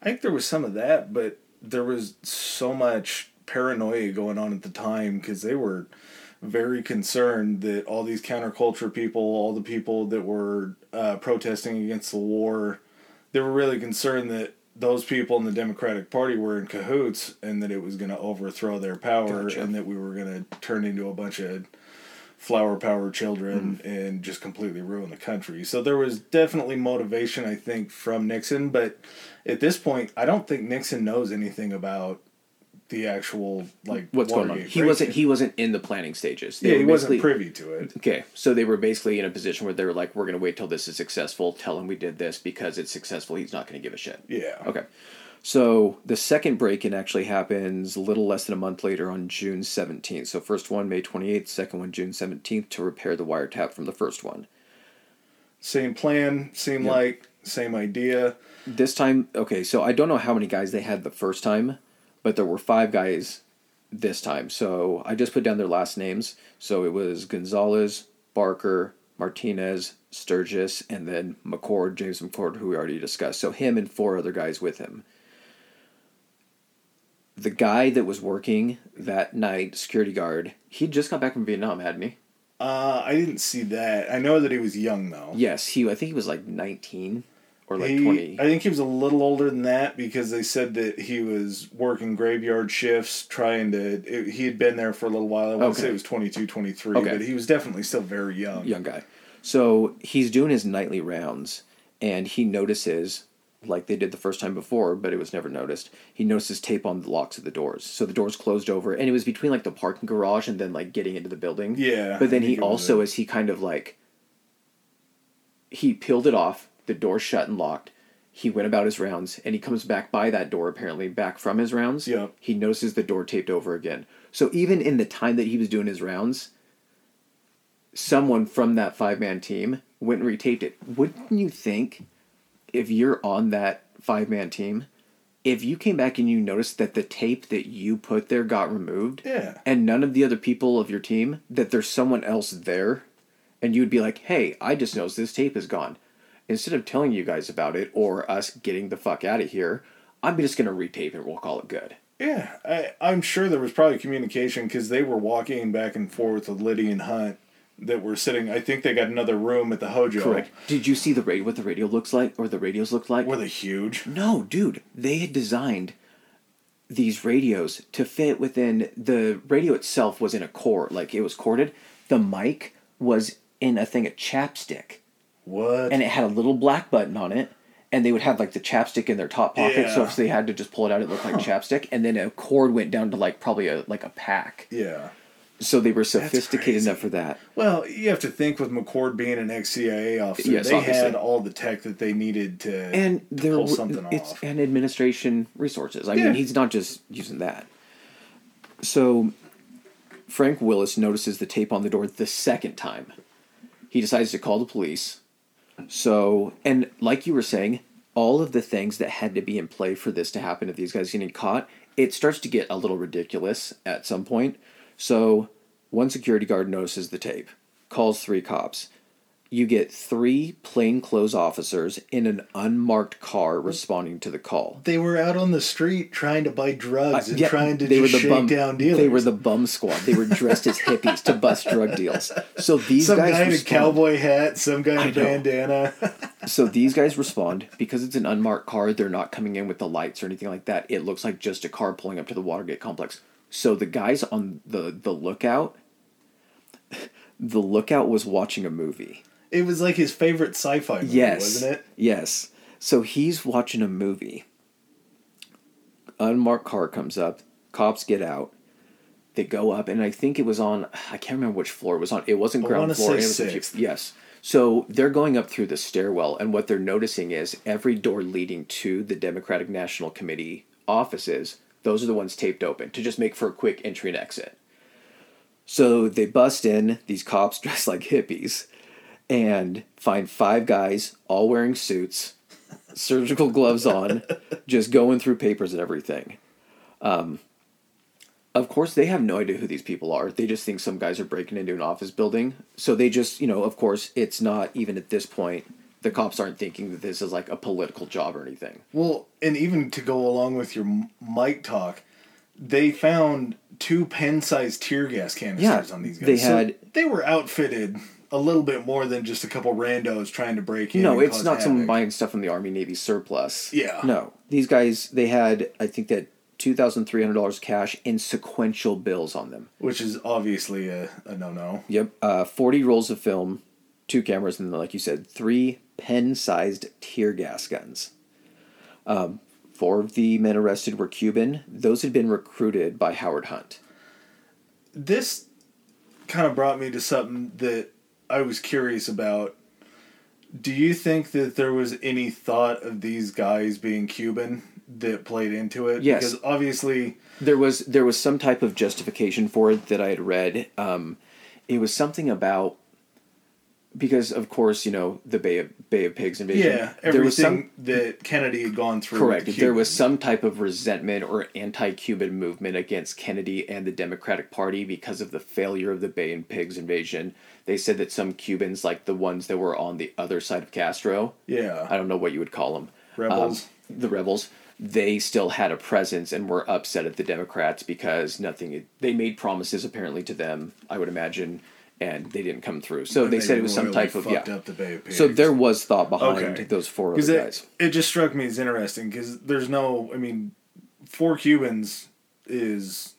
I think there was some of that, but there was so much paranoia going on at the time because they were very concerned that all these counterculture people, all the people that were uh, protesting against the war, they were really concerned that those people in the Democratic Party were in cahoots and that it was going to overthrow their power Gotcha. and that we were going to turn into a bunch of flower power children and just completely ruin the country. So there was definitely motivation, I think, from Nixon. But at this point, I don't think Nixon knows anything about the actual like What's going on? He wasn't. He wasn't in the planning stages. They yeah, he wasn't privy to it. Okay, so they were basically in a position where they were like, "We're going to wait till this is successful. Tell him we did this because it's successful. He's not going to give a shit." Yeah. Okay. So the second break in actually happens a little less than a month later on June 17th. So first one May 28th, second one June 17th to repair the wiretap from the first one. Same plan, same Yeah. like, same idea. This time, okay, so I don't know how many guys they had the first time, but there were five guys this time. So I just put down their last names. So it was Gonzalez, Barker, Martinez, Sturgis, and then McCord, James McCord, who we already discussed. So him and four other guys with him. The guy that was working that night, security guard, he just got back from Vietnam, hadn't he? Uh, I didn't see that. I know that he was young though. Yes, he. I think he was like nineteen or like he, twenty. I think he was a little older than that because they said that he was working graveyard shifts, trying to. It, he had been there for a little while. I want to Okay. say it was 22, 23, Okay. but he was definitely still very young. young guy. So he's doing his nightly rounds, and he notices like they did the first time before, but it was never noticed. He notices tape on the locks of the doors, so the doors closed over, and it was between like the parking garage and then like getting into the building. Yeah, But then he think it was also, as he kind of like, he peeled it off, the door shut and locked. He went about his rounds, and he comes back by that door apparently back from his rounds. Yep. He notices the door taped over again. So even in the time that he was doing his rounds, someone from that five man team went and retaped it. Wouldn't you think if you're on that five man team, if you came back and you noticed that the tape that you put there got removed, Yeah. and none of the other people of your team, that there's someone else there, and you'd be like, hey, I just noticed this tape is gone. Instead of telling you guys about it or us getting the fuck out of here, I'm just gonna retape it. We'll call it good. Yeah, I, I'm sure there was probably communication because they were walking back and forth with Liddy and Hunt that were sitting. I think they got another room at the Hojo. Correct. Did you see the radio? What the radio looks like, or the radios look like? Were they huge? No, dude. They had designed these radios to fit within the radio itself was in a cord, like it was corded. The mic was in a thing of chapstick, What? and it had a little black button on it. And they would have like the chapstick in their top pocket, so if they had to just pull it out, it looked like chapstick. And then a cord went down to like probably a like a pack. yeah. So they were sophisticated enough for that. Well, you have to think with McCord being an ex CIA officer, Yes, they obviously. had all the tech that they needed to and there pull something it's off. and administration resources. I Yeah. mean, he's not just using that. So Frank Willis notices the tape on the door the second time. He decides to call the police. So, and like you were saying, all of the things that had to be in play for this to happen, if these guys getting caught, it starts to get a little ridiculous at some point. So, one security guard notices the tape, calls three cops. You get three plainclothes officers in an unmarked car responding to the call. They were out on the street trying to buy drugs uh, and Yeah, trying to they just shake down dealers. They were the bum squad. They were dressed as hippies to bust drug deals. So these some guys guy in a cowboy hat, some guy in a bandana. [laughs] So these guys respond because it's an unmarked car. They're not coming in with the lights or anything like that. It looks like just a car pulling up to the Watergate complex. So the guys on the the lookout, [laughs] the lookout was watching a movie. It was like his favorite sci-fi movie, Yes, wasn't it? Yes. So he's watching a movie. Unmarked car comes up. Cops get out. They go up, and I think it was on. I can't remember which floor it was on. It wasn't ground floor. it was sixth. yes. So they're going up through the stairwell, and what they're noticing is every door leading to the Democratic National Committee offices. Those are the ones taped open to just make for a quick entry and exit. So they bust in, these cops [laughs] dressed like hippies, and find five guys all wearing suits, surgical gloves on, [laughs] just going through papers and everything. Um, of course, they have no idea who these people are. They just think some guys are breaking into an office building. So they just, you know, of course, it's not even at this point, the cops aren't thinking that this is like a political job or anything. Well, and even to go along with your mic talk, they found two pen-sized tear gas canisters Yeah, on these guys. they So had- they were outfitted a little bit more than just a couple randos trying to break in. No, it's not someone buying stuff from the Army Navy surplus. Yeah. No. These guys, they had, I think that $2,300 cash in sequential bills on them. which is obviously a, a no-no. Yep. Uh, 40 rolls of film, two cameras, and then, like you said, three pen sized tear gas guns. Um, four of the men arrested were Cuban. Those had been recruited by Howard Hunt. This kind of brought me to something that I was curious about. Do you think that there was any thought of these guys being Cuban that played into it? Yes. Because obviously, There was there was some type of justification for it that I had read. Um, it was something about because of course you know the Bay of Bay of Pigs invasion. yeah, there was some that Kennedy had gone through. Correct. There was some type of resentment or anti-Cuban movement against Kennedy and the Democratic Party because of the failure of the Bay and Pigs invasion. They said that some Cubans, like the ones that were on the other side of Castro, Yeah. I don't know what you would call them, Rebels. Um, the rebels, they still had a presence and were upset at the Democrats because nothing. They made promises apparently to them, I would imagine, and they didn't come through. So And they, said it was some type of yeah. up the Bay of So there was thought behind Okay. those four other it, guys. it just struck me as interesting because there's no, I mean, four Cubans is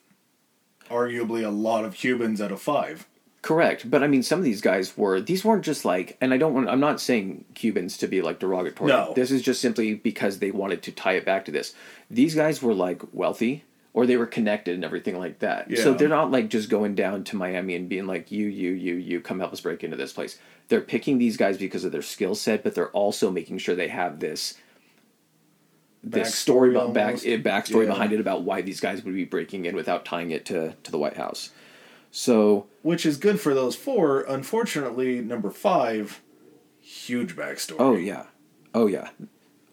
arguably a lot of Cubans out of five. Correct, but I mean, some of these guys were. These weren't just like, and I don't want. I'm not saying Cubans to be like derogatory. No. this is just simply because they wanted to tie it back to this. These guys were like wealthy, or they were connected and everything like that. Yeah. So they're not like just going down to Miami and being like, you, you, you, you, come help us break into this place. They're picking these guys because of their skill set, but they're also making sure they have this. This story about back almost. eh, backstory Yeah. behind it about why these guys would be breaking in without tying it to to the White House. So Which is good for those four. Unfortunately, number five, huge backstory. Oh yeah, oh yeah.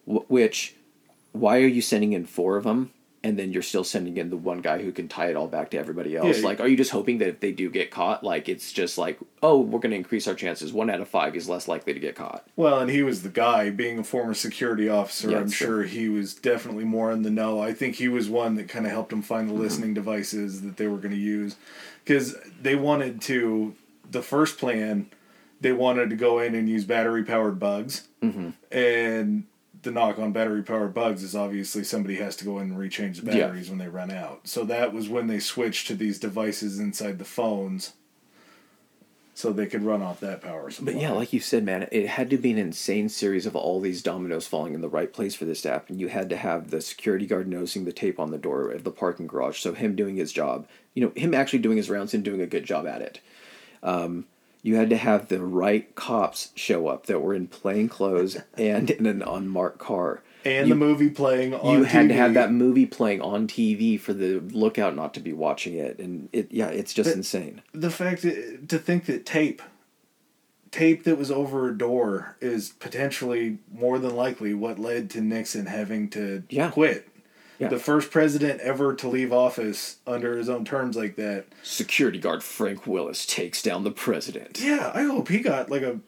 Wh- which, why are you sending in four of them, and then you're still sending in the one guy who can tie it all back to everybody else? Yeah. like, are you just hoping that if they do get caught, like it's just like, oh, we're going to increase our chances. One out of five is less likely to get caught. Well, and he was the guy, being a former security officer. Yeah, I'm sure he was definitely more in the know. I think he was one that kind of helped him find the Mm-hmm. listening devices that they were going to use, because they wanted to. The first plan, they wanted to go in and use battery powered bugs, Mm-hmm. and the knock on battery powered bugs is obviously somebody has to go in and rechange the Yeah. batteries when they run out. So that was when they switched to these devices inside the phones. So they could run off that power supply. But yeah, like you said, man, it had to be an insane series of all these dominoes falling in the right place for this to happen. You had to have the security guard nosing the tape on the door of the parking garage, so him doing his job, you know, him actually doing his rounds and doing a good job at it. Um, you had to have the right cops show up that were in plain clothes [laughs] and in an unmarked car. and you, the movie playing on TV. you had to have that movie playing on TV for the lookout not to be watching it, and it yeah, it's just But- insane. the fact that, to think that tape tape that was over a door is potentially more than likely what led to Nixon having to Yeah. quit. Yeah. The first president ever to leave office under his own terms like that. Security guard Frank Willis takes down the president. Yeah, I hope he got like a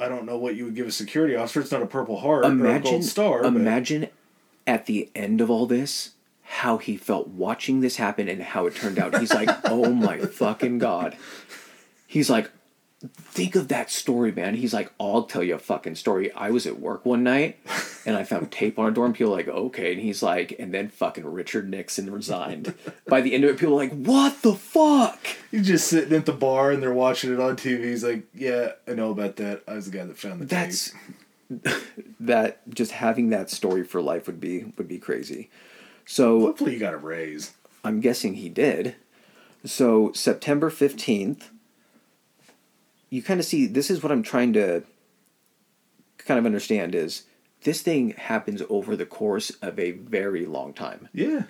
I don't know what you would give a security officer. It's not a Purple Heart or a imagine Gold Star. but- imagine at the end of all this how he felt watching this happen and how it turned out he's like [laughs] oh my fucking god he's like think of that story man he's like i'll tell you a fucking story i was at work one night [laughs] and i found tape on a door and people like okay and he's like and then fucking richard nixon resigned [laughs] by the end of it people were like what the fuck He's just sitting at the bar and they're watching it on TV. He's like, "Yeah, I know about that. I was the guy that found the that's tape." [laughs] that just having that story for life would be would be crazy so Hopefully, you got a raise. I'm guessing he did. So September 15th, you kind of see this is what I'm trying to kind of understand is this thing happens over the course of a very long time. Yeah,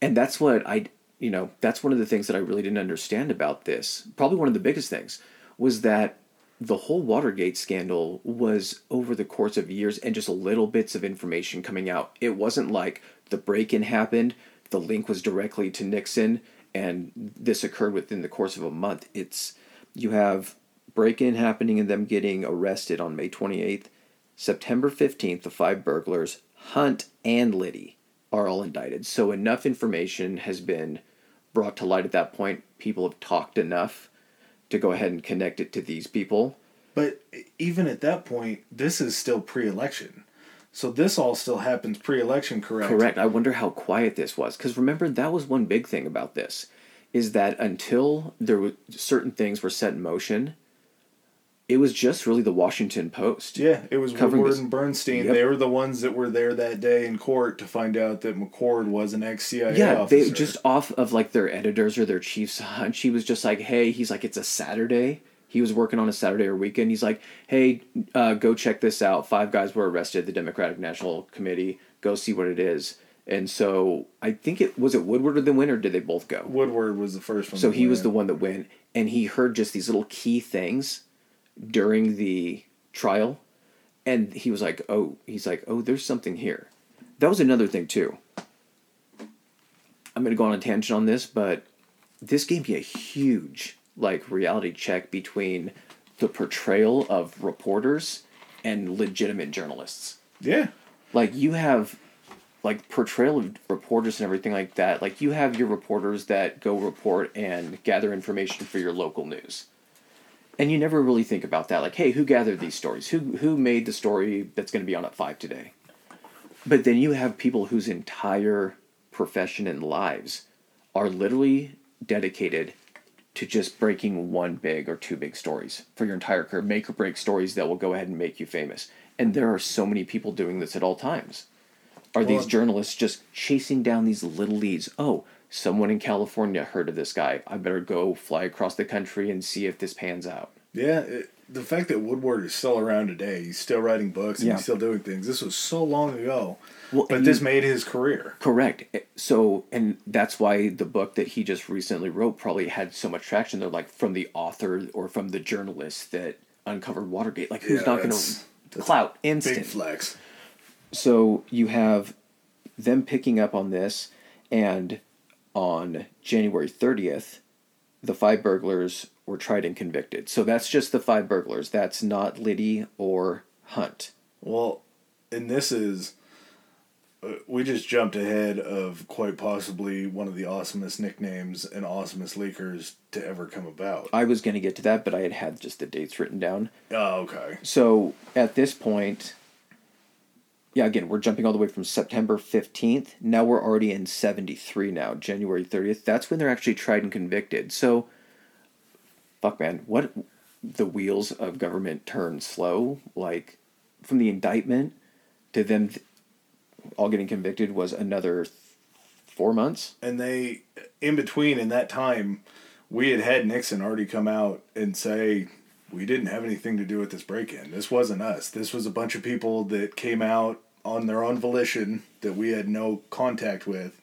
And that's what I you know, that's one of the things that I really didn't understand about this. Probably one of the biggest things was that the whole Watergate scandal was over the course of years and just little bits of information coming out. It wasn't like the break in happened, the link was directly to Nixon, and this occurred within the course of a month. It's you have break in happening and them getting arrested on May 28th. September 15th, the five burglars, Hunt and Liddy, are all indicted. So enough information has been brought to light at that point. People have talked enough to go ahead and connect it to these people. but even at that point, this is still pre-election, so this all still happens pre-election, correct? Correct. I wonder how quiet this was because remember that was one big thing about this is that until there were certain things were set in motion, it was just really the Washington Post. Yeah, it was Woodward this- and Bernstein. Yep. They were the ones that were there that day in court to find out that McCord was an ex-CIA Yeah, officer. they just off of like their editors or their chief's hunch. He was just like, "Hey," he's like, "It's a Saturday." He was working on a Saturday or weekend. He's like, "Hey, uh, go check this out. Five guys were arrested. The Democratic National Committee. Go see what it is." And so I think it was it Woodward or the winner. Did they both go? Woodward was the first one. So he was the one that went, and he heard just these little key things during the trial, and he was like, "Oh," he's like, "Oh, there's something here." That was another thing too. I'm gonna go on a tangent on this, but this gave me a huge like reality check between the portrayal of reporters and legitimate journalists Yeah, like you have like portrayal of reporters and everything like that like you have your reporters that go report and gather information for your local news and you never really think about that like hey who gathered these stories who who made the story that's going to be on at 5 today but then you have people whose entire profession and lives are literally dedicated to just breaking one big or two big stories for your entire career, make or break stories that will go ahead and make you famous. And there are so many people doing this at all times. Are these journalists just chasing down these little leads? Oh, someone in California heard of this guy. I better go fly across the country and see if this pans out. Yeah, it, the fact that Woodward is still around today, he's still writing books and Yeah. he's still doing things. This was so long ago, Well, but this made his career. Correct. Eh, So, and that's why the book that he just recently wrote probably had so much traction. They're like from the author or from the journalist that uncovered Watergate. Like, who's Yeah, not going to clout Big instant? flex. So you have them picking up on this, and on January thirtieth, the five burglars were tried and convicted. So that's just the five burglars. That's not Liddy or Hunt. Well, and this is. uh, We just jumped ahead of quite possibly one of the awesomest nicknames and awesomest leakers to ever come about. I was going to get to that, but I had had just the dates written down. Oh, okay. So at this point, yeah, again, we're jumping all the way from September 15th. Now we're already in 73 now, January 30th. That's when they're actually tried and convicted. So, fuck, man, what the wheels of government turn slow. Like, from the indictment to them th- all getting convicted was another th- four months. And they, in between, in that time, we had had Nixon already come out and say, we didn't have anything to do with this break in. This wasn't us. This was a bunch of people that came out on their own volition that we had no contact with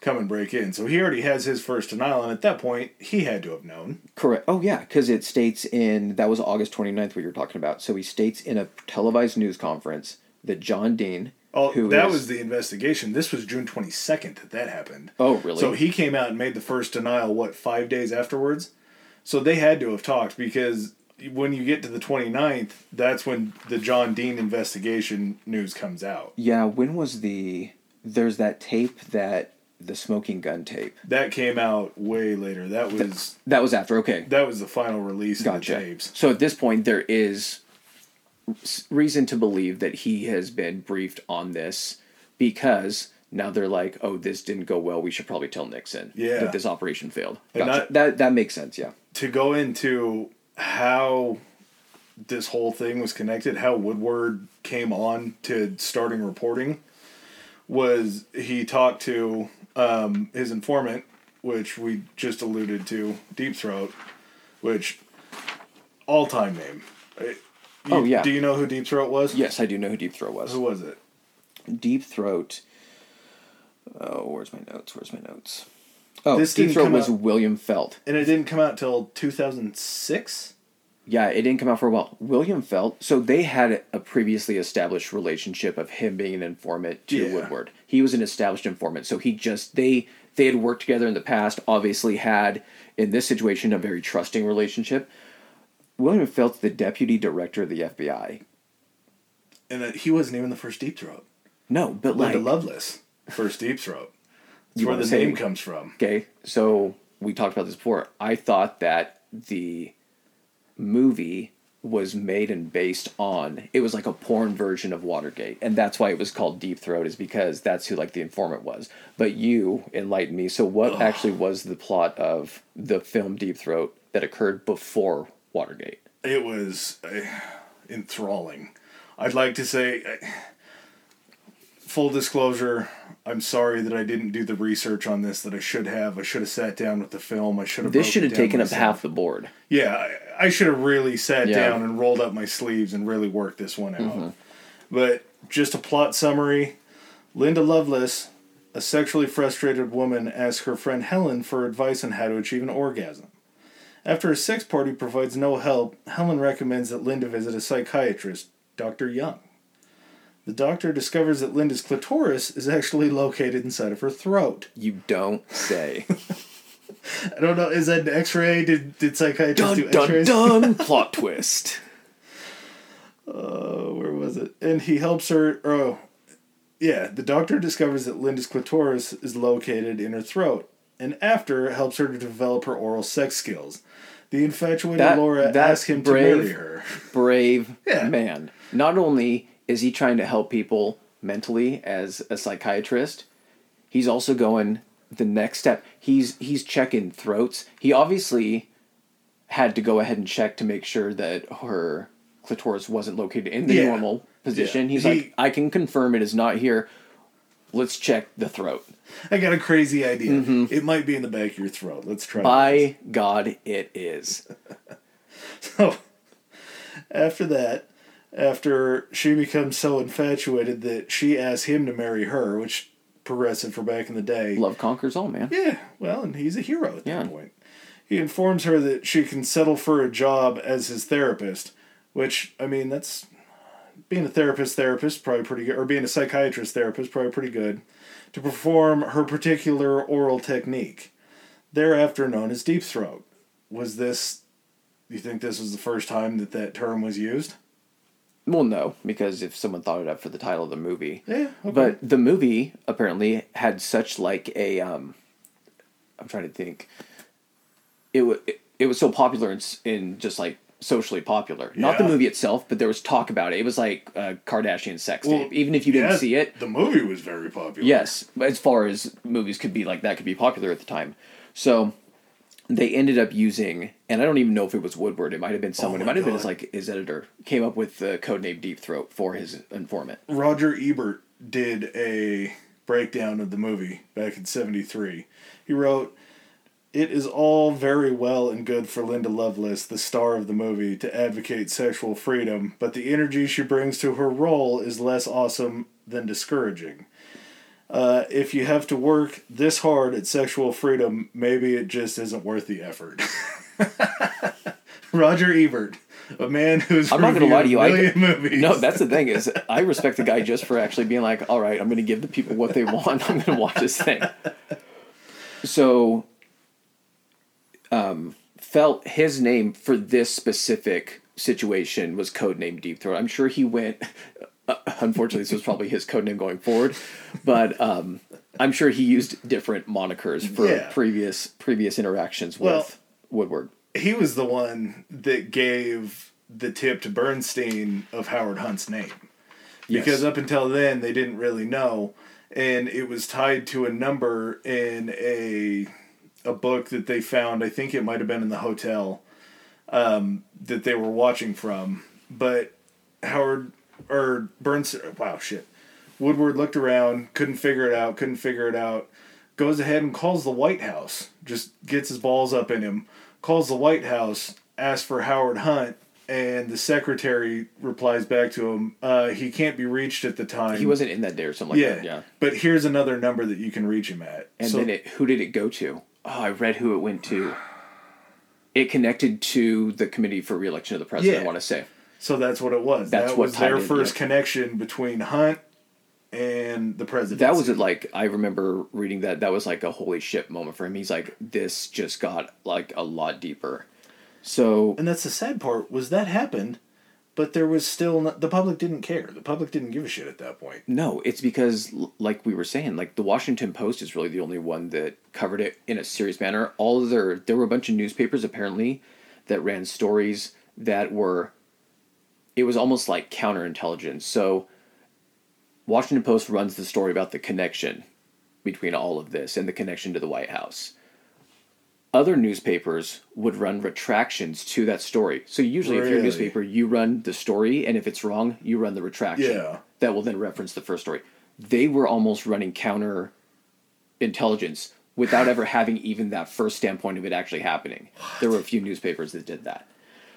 come and break in. So he already has his first denial. And at that point, he had to have known. Correct. Oh, yeah, because it states in, that was August 29th, what you were talking about. So he states in a televised news conference that John Dean, Oh, who that is- was the investigation. This was June 22nd that that happened. Oh, really? So he came out and made the first denial, what, five days afterwards? So they had to have talked because when you get to the 29th, that's when the John Dean investigation news comes out. Yeah, when was the. There's that tape that. The smoking gun tape. That came out way later. That was That was after, okay. that was the final release of the Gotcha. tapes. So at this point, there is reason to believe that he has been briefed on this because now they're like, oh, this didn't go well. We should probably tell Nixon Yeah. that this operation failed. Gotcha. that- that, that makes sense, yeah. To go into how this whole thing was connected, how Woodward came on to starting reporting, was he talked to um, his informant, which we just alluded to, Deep Throat, which all time name. Uh, you- Oh, yeah. Do you know who Deep Throat was? Yes, I do know who Deep Throat was. Who was it? Deep Throat. Oh, where's my notes? Where's my notes? Oh, This Deep Throat was out- William Felt. And it didn't come out till 2006? Yeah, it didn't come out for a while. William Felt, so they had a previously established relationship of him being an informant to Yeah. Woodward. He was an established informant, so he just they they had worked together in the past. Obviously, had in this situation a very trusting relationship. William Felt, the deputy director of the FBI. And that he wasn't even the first Deep Throat. No, but like Linda Lovelace, first Deep Throat. That's where the say- name comes from. Okay, so we talked about this before. I thought that the movie was made and based on it was like a porn version of Watergate, and that's why it was called Deep Throat, is because that's who like the informant was. But you enlightened me. So what actually was the plot of the film Deep Throat that occurred before Watergate? It was uh, enthralling. I'd like to say, uh, full disclosure, I'm sorry that I didn't do the research on this that I should have. I should have sat down with the film. I should have. This should have taken up half the board. Yeah, I, I should have really sat Yeah. down and rolled up my sleeves and really worked this one out. Mm-hmm. But just a plot summary Linda Lovelace, a sexually frustrated woman, asks her friend Helen for advice on how to achieve an orgasm. After a sex party provides no help, Helen recommends that Linda visit a psychiatrist, Dr. Young. The doctor discovers that Linda's clitoris is actually located inside of her throat. You don't say. [laughs] I don't know, is that an x ray? Did, did psychiatrists do dun x dun rays? [laughs] dun. Plot twist. Oh, where was it? And he helps her. Oh, yeah. The doctor discovers that Linda's clitoris is located in her throat, and after helps her to develop her oral sex skills. The infatuated That- Laura asks him brave. to marry her. brave [laughs] Yeah. man. Not only is he trying to help people mentally as a psychiatrist, he's also going, the next step. He's he's checking throats. He obviously had to go ahead and check to make sure that her clitoris wasn't located in the Yeah. normal position. Yeah. He's He- like, I can confirm it is not here. Let's check the throat. I got a crazy idea. Mm-hmm. It might be in the back of your throat. Let's try. By God, it is. [laughs] So after that, after she becomes so infatuated that she asks him to marry her, which progressive for back in the day. Love conquers all, man. Yeah, well, and he's a hero at Yeah. that point. He informs her that she can settle for a job as his therapist, which I mean, that's being a therapist therapist probably pretty good, or being a psychiatrist therapist probably pretty good, to perform her particular oral technique, thereafter known as deep throat. Was this? You think this was the first time that that term was used? Well, no, because if someone thought it up for the title of the movie, Yeah, okay. but the movie apparently had such like a um, I'm trying to think. It was it, it was so popular in, in just like socially popular, not the movie itself, but there was talk about it. It was like a Kardashian sex Well, tape, even if you didn't Yeah, see it. The movie was very popular. Yes, as far as movies could be like that could be popular at the time. So they ended up using, and I don't even know if it was Woodward. It might have been oh someone. Oh it might have been his like his editor came up with the code name Deep Throat for his informant. Roger Ebert did a breakdown of the movie back in 73. He wrote, It is all very well and good for Linda Lovelace, the star of the movie, to advocate sexual freedom, but the energy she brings to her role is less awesome than discouraging. Uh, if you have to work this hard at sexual freedom, maybe it just isn't worth the effort. [laughs] Roger Ebert, a man who's I'm not gonna lie to you, I- [laughs] movies. No, that's the thing is I respect the guy just for actually being like, all right, I'm going to give the people what they want. I'm going to watch this thing. So, um, Felt his name for this specific situation was codename Deep Throat. I'm sure he went. Uh, unfortunately, this was probably his code name going forward, but um, I'm sure he used different monikers for Yeah. previous previous interactions Well- with Woodward. he was the one that gave the tip to Bernstein of Howard Hunt's name. Yes. Because up until then they didn't really know and it was tied to a number in a a book that they found, I think it might have been in the hotel um, that they were watching from. But Howard or Bernstein wow shit. Woodward looked around, couldn't figure it out, couldn't figure it out. Goes ahead and calls the White House. Just gets his balls up in him. Calls the White House, asks for Howard Hunt, and the secretary replies back to him, uh, he can't be reached at the time. He wasn't in that day or something like yeah, that. Yeah. But here's another number that you can reach him at. And so, then it, who did it go to? Oh, I read who it went to. It connected to the committee for reelection of the president. Yeah. I want to say so that's what it was. That's that was their first yeah. connection between Hunt and the president. that was it. Like I remember reading that. That was like a holy shit moment for him. He's like, this just got like a lot deeper. So And that's the sad part was that happened, but there was still not, the public didn't care. The public didn't give a shit at that point. No, it's because, like we were saying, like the Washington Post is really the only one that covered it in a serious manner. All other, there were a bunch of newspapers apparently that ran stories that were, it was almost like counterintelligence. So, Washington Post runs the story about the connection between all of this and the connection to the White House. Other newspapers would run retractions to that story. So usually, if you're a newspaper, you run the story, and if it's wrong, you run the retraction Yeah. that will then reference the first story. They were almost running counter intelligence without ever having even that first standpoint of it actually happening. There were a few newspapers that did that.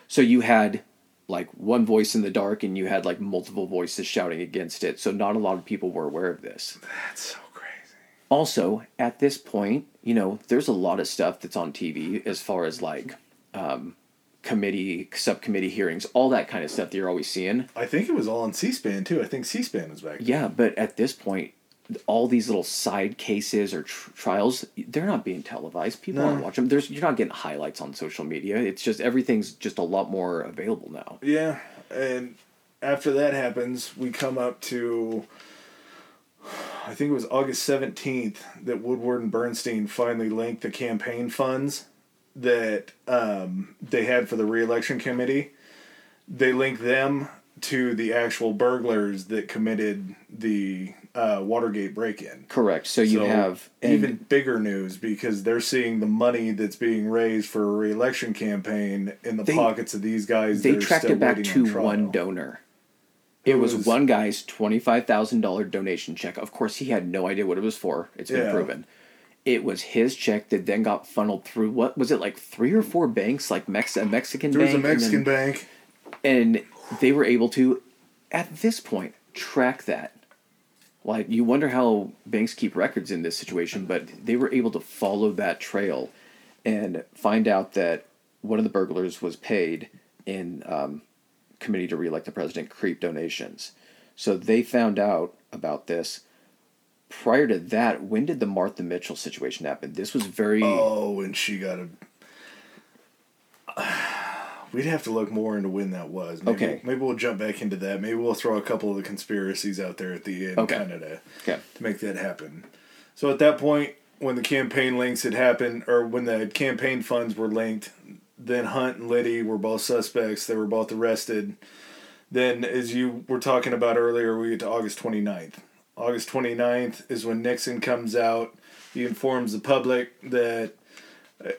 So you had like one voice in the dark and you had like multiple voices shouting against it. So not a lot of people were aware of this. That's so crazy. Also, at this point, you know, there's a lot of stuff that's on TV as far as like um, committee, subcommittee hearings, all that kind of stuff that you're always seeing. I think it was all on C-SPAN too. I think C-SPAN was back. then. Yeah, but at this point, all these little side cases or tr- trials, they're not being televised. People No. aren't watching them. There's you're not getting highlights on social media. It's just everything's just a lot more available now. Yeah, and after that happens, we come up to I think it was August 17th that Woodward and Bernstein finally linked the campaign funds that um, they had for the reelection committee. They linked them to the actual burglars that committed the uh, Watergate break-in. Correct. So you So, have even bigger news because they're seeing the money that's being raised for a re-election campaign in the They- pockets of these guys. they tracked it back to on one donor. It was, was- one guy's twenty five thousand dollar donation check. Of course, he had no idea what it was for. It's been Yeah. proven. It was his check that then got funneled through. What was it like? Three or four banks, like Mex- a Mexican There was bank, a and Mexican then- bank. and they were able to, at this point, track that. Like you wonder how banks keep records in this situation, but they were able to follow that trail, and find out that one of the burglars was paid in um, committee to reelect the president creep donations. So they found out about this. Prior to that, when did the Martha Mitchell situation happen? This was very Oh, and she got a. We'd have to look more into when that was. Maybe, Okay. Maybe we'll jump back into that. Maybe we'll throw a couple of the conspiracies out there at the end, Okay. kind of to, okay. to make that happen. So at that point, when the campaign links had happened, or when the campaign funds were linked, then Hunt and Liddy were both suspects. They were both arrested. Then, as you were talking about earlier, we get to August 29th. August 29th is when Nixon comes out. He informs the public that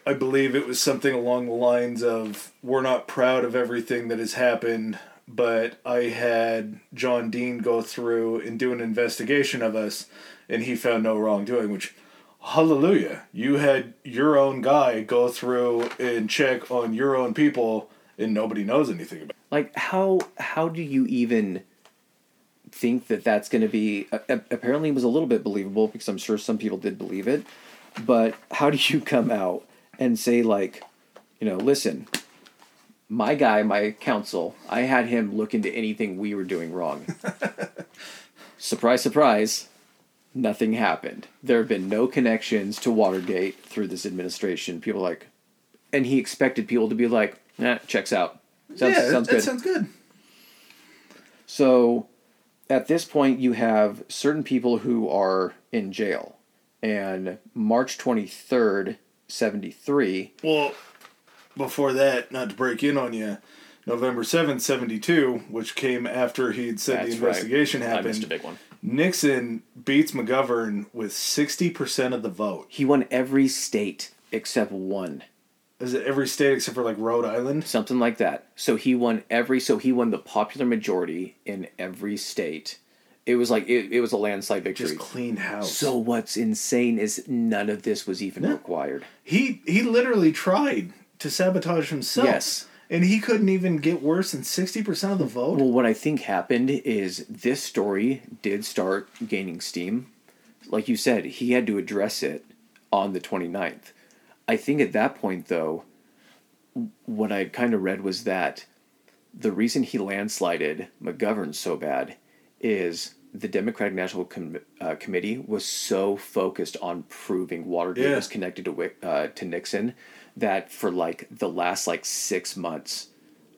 I- believe it was something along the lines of We're not proud of everything that has happened, but I had John Dean go through and do an investigation of us, and he found no wrongdoing, which. Hallelujah. You had your own guy go through and check on your own people and nobody knows anything about it. like how how do you even think that that's going to be apparently it was a little bit believable because i'm sure some people did believe it but how do you come out and say like you know listen my guy my counsel i had him look into anything we were doing wrong. [laughs] Surprise surprise nothing happened. There have been no connections to watergate through this administration. People are like and he expected people to be like nah, checks out. Sounds, yeah, sounds that good. sounds good. so at this point, you have certain people who are in jail. And March 23rd, 73, Well, before that, not to break in on you, November seventh, 72, which came after he'd said That's the right. investigation I missed a happened, big one. Nixon beats McGovern with 60% of the vote. He won every state except one, Is it every state except for like Rhode Island? something like that. So he won every, so he won the popular majority in every state. It was like, it, it was a landslide victory. Just clean house. So what's insane is none of this was even No. required. he he literally tried to sabotage himself. Yes. And he couldn't even get worse than 60% of the vote. Well, what I think happened is this story did start gaining steam. Like you said, he had to address it on the 29th. I think at that point, though, what I kind of read was that the reason he landslided McGovern so bad is the Democratic National Com- uh, Committee was so focused on proving Watergate Yeah. was connected to uh, to Nixon that for like the last like six months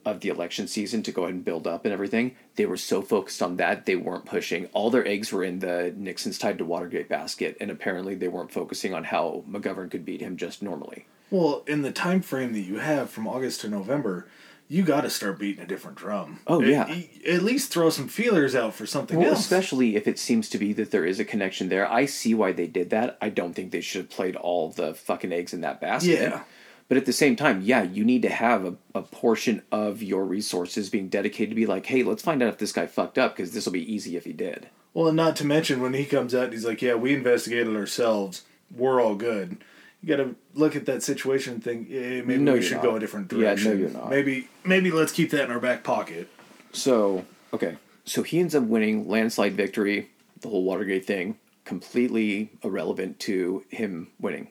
of the election season to go ahead and build up and everything, they were so focused on that they weren't pushing. All their eggs were in the Nixon's tied to Watergate basket, and apparently they weren't focusing on how McGovern could beat him just normally. Well, in the time frame that you have from August to November, you got to start beating a different drum. Oh, yeah. At, least throw some feelers out for something Well, else. especially if it seems to be that there is a connection there. I see why they did that. I don't think they should have played all the fucking eggs in that basket. Yeah. But at the same time, yeah, you need to have a, a portion of your resources being dedicated to be like, hey, let's find out if this guy fucked up because this will be easy if he did. Well, and not to mention when he comes out and he's like, "Yeah, we investigated ourselves. We're all good." You got to look at that situation and think, "Yeah, maybe No, we should not. go a different direction. Yeah, no, you're not. Maybe, maybe let's keep that in our back pocket." So, okay. So he ends up winning landslide victory, the whole Watergate thing, completely irrelevant to him winning.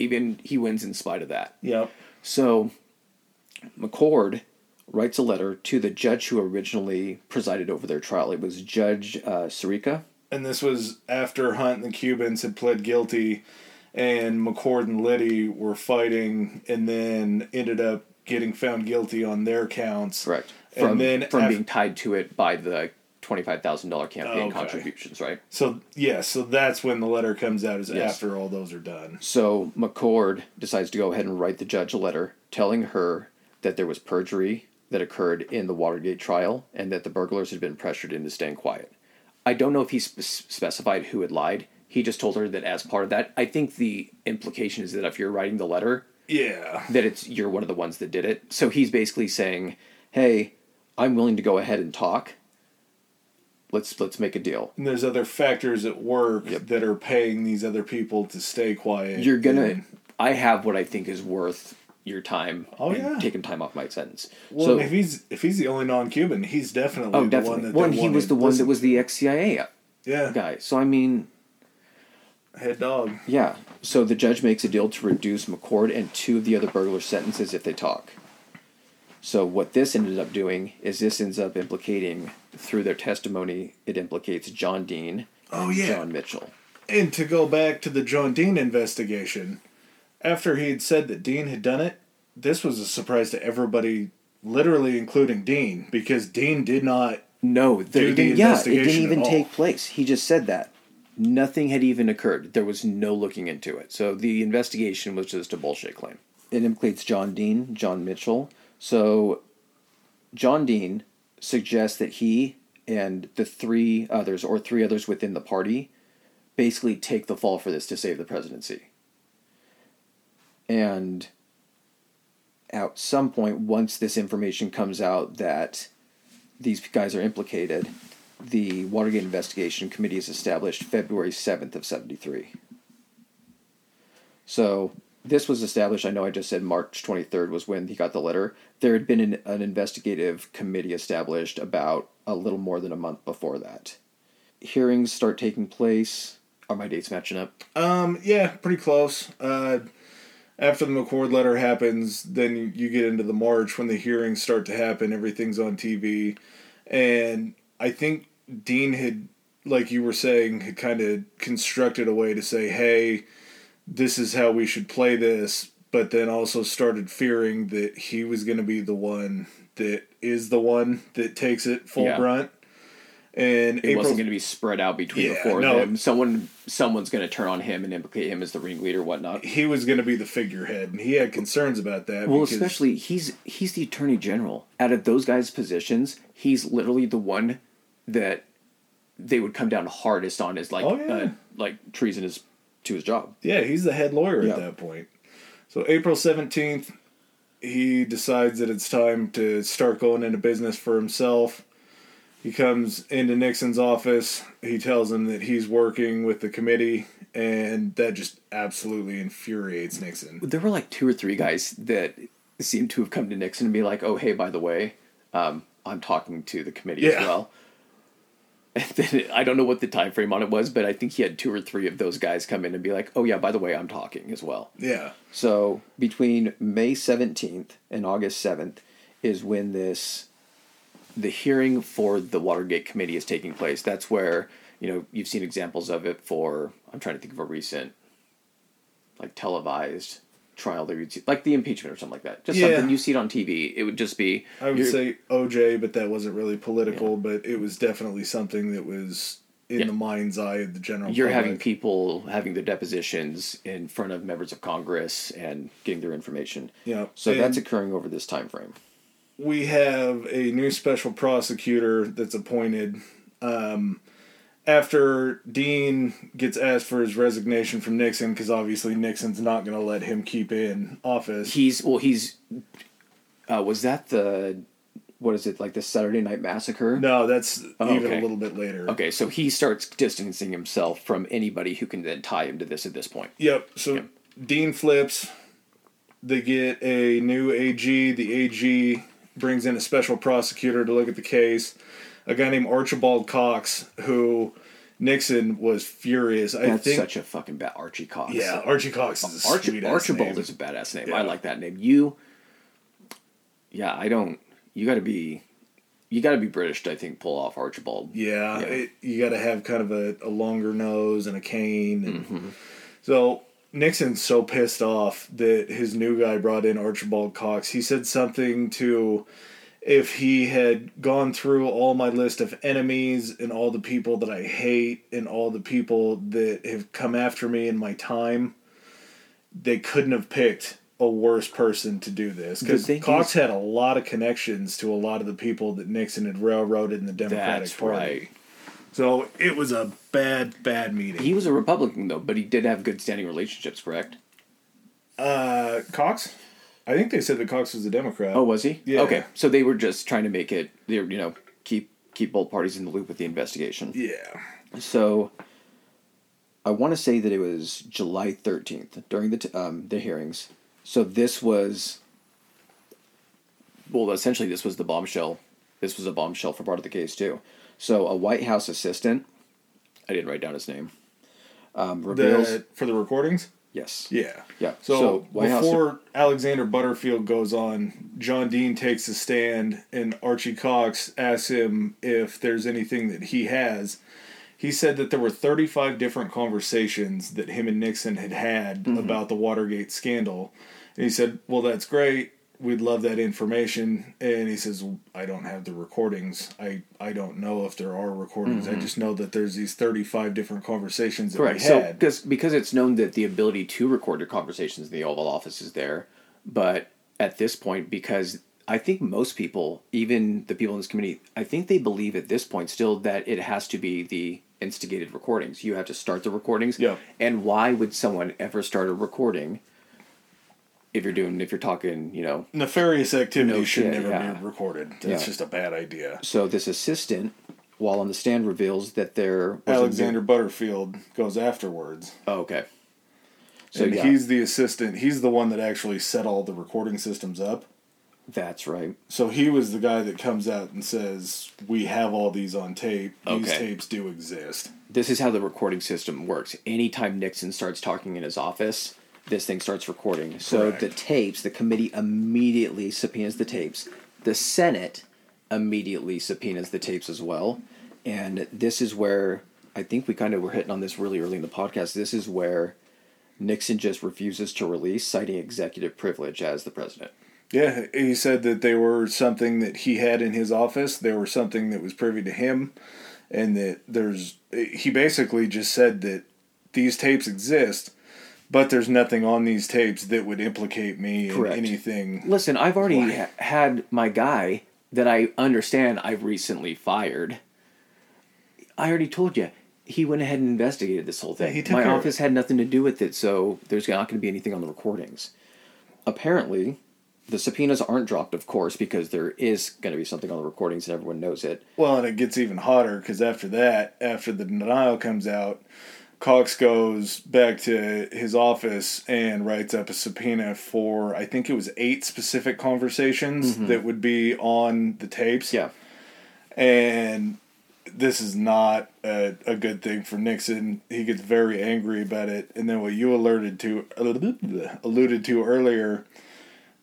Even he wins in spite of that. Yep. So McCord writes a letter to the judge who originally presided over their trial. It was Judge uh, Sirica. And this was after Hunt and the Cubans had pled guilty, and McCord and Liddy were fighting, and then ended up getting found guilty on their counts. Correct. And From, then from af- being tied to it by the $25,000 campaign Okay. contributions, right? So yeah, so that's when the letter comes out is Yes. after all those are done. So McCord decides to go ahead and write the judge a letter telling her that there was perjury that occurred in the Watergate trial and that the burglars had been pressured into staying quiet. I don't know if he spe- specified who had lied. He just told her that as part of that, I think the implication is that if you're writing the letter, Yeah. that it's you're one of the ones that did it. So he's basically saying, "Hey, I'm willing to go ahead and talk. Let's let's make a deal. And there's other factors at work Yep. that are paying these other people to stay quiet. You're gonna. And- I have what I think is worth your time. Oh, yeah. taking time off my sentence. well, so if he's if he's the only non-Cuban, he's definitely oh, the definitely. one that Well, he was the one that was the ex CIA yeah guy. So I mean, head dog. Yeah. So the judge makes a deal to reduce McCord and two of the other burglars' sentences if they talk. So what this ended up doing is this ends up implicating through their testimony it implicates John Dean Oh, and yeah. John Mitchell. And to go back to the John Dean investigation, after he had said that Dean had done it, this was a surprise to everybody, literally including Dean, because Dean did not. No, the, Do the didn't, yeah, it didn't even take place. He just said that. Nothing had even occurred. There was no looking into it. So the investigation was just a bullshit claim. It implicates John Dean, John Mitchell. So John Dean suggests that he and the three others, or three others within the party, basically take the fall for this to save the presidency. And at some point, once this information comes out that these guys are implicated, the Watergate Investigation Committee is established February 7th of 73. So this was established, I know I just said March 23rd was when he got the letter. There had been an, an investigative committee established about a little more than a month before that. Hearings start taking place. Are my dates matching up? Um, yeah, pretty close. Uh, after the McCord letter happens, then you, you get into the March when the hearings start to happen. Everything's on TV, and I think Dean had, like you were saying, had kind of constructed a way to say, "Hey, this is how we should play this," but then also started fearing that he was going to be the one that is the one that takes it full Yeah. brunt. And It April, wasn't going to be spread out between the four no. of them. Someone, someone's going to turn on him and implicate him as the ringleader, whatnot. he was going to be the figurehead, and he had concerns about that. Well, because, especially he's he's the attorney general. Out of those guys' positions, he's literally the one that they would come down hardest on as like Oh, yeah. uh, like treason is to his job. yeah, he's the head lawyer Yeah. at that point. So April seventeenth, he decides that it's time to start going into business for himself. He comes into Nixon's office. He tells him that he's working with the committee, and that just absolutely infuriates Nixon. There were like two or three guys that seemed to have come to Nixon and be like, "Oh, hey, by the way, um, I'm talking to the committee as well." [laughs] And then I don't know what the time frame on it was, but I think he had two or three of those guys come in and be like, "Oh yeah, by the way, I'm talking as well." Yeah, So between May seventeenth and August seventh is when this the hearing for the Watergate committee is taking place. That's where, you know, you've seen examples of it for I'm trying to think of a recent like televised trial that you'd see like the impeachment or something like that. Just Yeah. something you see it on TV. It would just be I would say OJ, but that wasn't really political. But it was definitely something that was in Yeah. the mind's eye of the general. you're public. having people having their depositions in front of members of Congress and getting their information. Yeah, So and- that's occurring over this time frame. we have a new special prosecutor that's appointed um, after Dean gets asked for his resignation from Nixon because obviously Nixon's not going to let him keep in office. He's well. He's uh, was that the what is it like the Saturday Night Massacre? no, that's Oh, even okay. a little bit later. Okay, so he starts distancing himself from anybody who can then tie him to this at this point. Yep. So Yep. Dean flips. They get a new AG. The AG brings in a special prosecutor to look at the case. A guy named Archibald Cox, who Nixon was furious. I That's think. such a fucking bad Archie Cox. yeah, Archie Cox is Archie, Archibald name. is a badass name. Yeah. I like that name. You, yeah, I don't. You got to be, you got to be British to I think pull off Archibald. Yeah, Yeah. It, you got to have kind of a, a longer nose and a cane. And Mm-hmm. So Nixon's so pissed off that his new guy brought in Archibald Cox. He said something to if he had gone through all my list of enemies and all the people that I hate and all the people that have come after me in my time, they couldn't have picked a worse person to do this because Cox had a lot of connections to a lot of the people that Nixon had railroaded in the Democratic That's Party. right. So it was a bad, bad meeting. He was a Republican though, but he did have good standing relationships, correct? uh, Cox, I think they said that Cox was a Democrat. Oh, was he? Yeah. Okay, so they were just trying to make it, they you know, keep keep both parties in the loop with the investigation. yeah. So, I want to say that it was July thirteenth during the t- um, the hearings. So this was, well, essentially this was the bombshell. This was a bombshell for part of the case too. So a White House assistant, I didn't write down his name, um, reveals. The, for the recordings. Yes. Yeah. Yeah. So, So, White House- before Alexander Butterfield goes on, John Dean takes a stand, and Archie Cox asks him if there's anything that he has. He said that there were 35 different conversations that him and Nixon had had Mm-hmm. about the Watergate scandal. And he said, Well, that's great. We'd love that information. And he says, I don't have the recordings. I, I don't know if there are recordings. I just know that there's these 35 different conversations that Mm-hmm. Correct. we So had. because because it's known that the ability to record your conversations in the Oval Office is there, but at this point, because I think most people, even the people in this committee, I think they believe at this point still that it has to be the instigated recordings. You have to start the recordings. Yeah. And why would someone ever start a recording if you're doing if you're talking, you know, nefarious activity No should shit, never yeah. be recorded. That's Yeah. just a bad idea. so this assistant while on the stand reveals that there Alexander Butterfield goes afterwards. Oh, okay. So and yeah, he's the assistant. He's the one that actually set all the recording systems up. that's right. So he was the guy that comes out and says, "We have all these on tape. These Okay. tapes do exist." this is how the recording system works. Anytime Nixon starts talking in his office, this thing starts recording. So Correct. the tapes, the committee immediately subpoenas the tapes. The Senate immediately subpoenas the tapes as well. And this is where I think we kind of were hitting on this really early in the podcast. This is where Nixon just refuses to release, citing executive privilege as the president. Yeah, he said that they were something that he had in his office. They were something that was privy to him, and that there's. He basically just said that these tapes exist, but there's nothing on these tapes that would implicate me Correct. in anything. Listen, I've already ha- had my guy that I understand I've recently fired. I already told you. He went ahead and investigated this whole thing. took my care office had nothing to do with it, so there's not going to be anything on the recordings. Apparently, the subpoenas aren't dropped, of course, because there is going to be something on the recordings and everyone knows it. Well, and it gets even hotter because after that, after the denial comes out, Cox goes back to his office and writes up a subpoena for I think it was eight specific conversations mm-hmm. that would be on the tapes. Yeah. and this is not a, a good thing for Nixon. He gets very angry about it, and then what you alerted to alluded to earlier.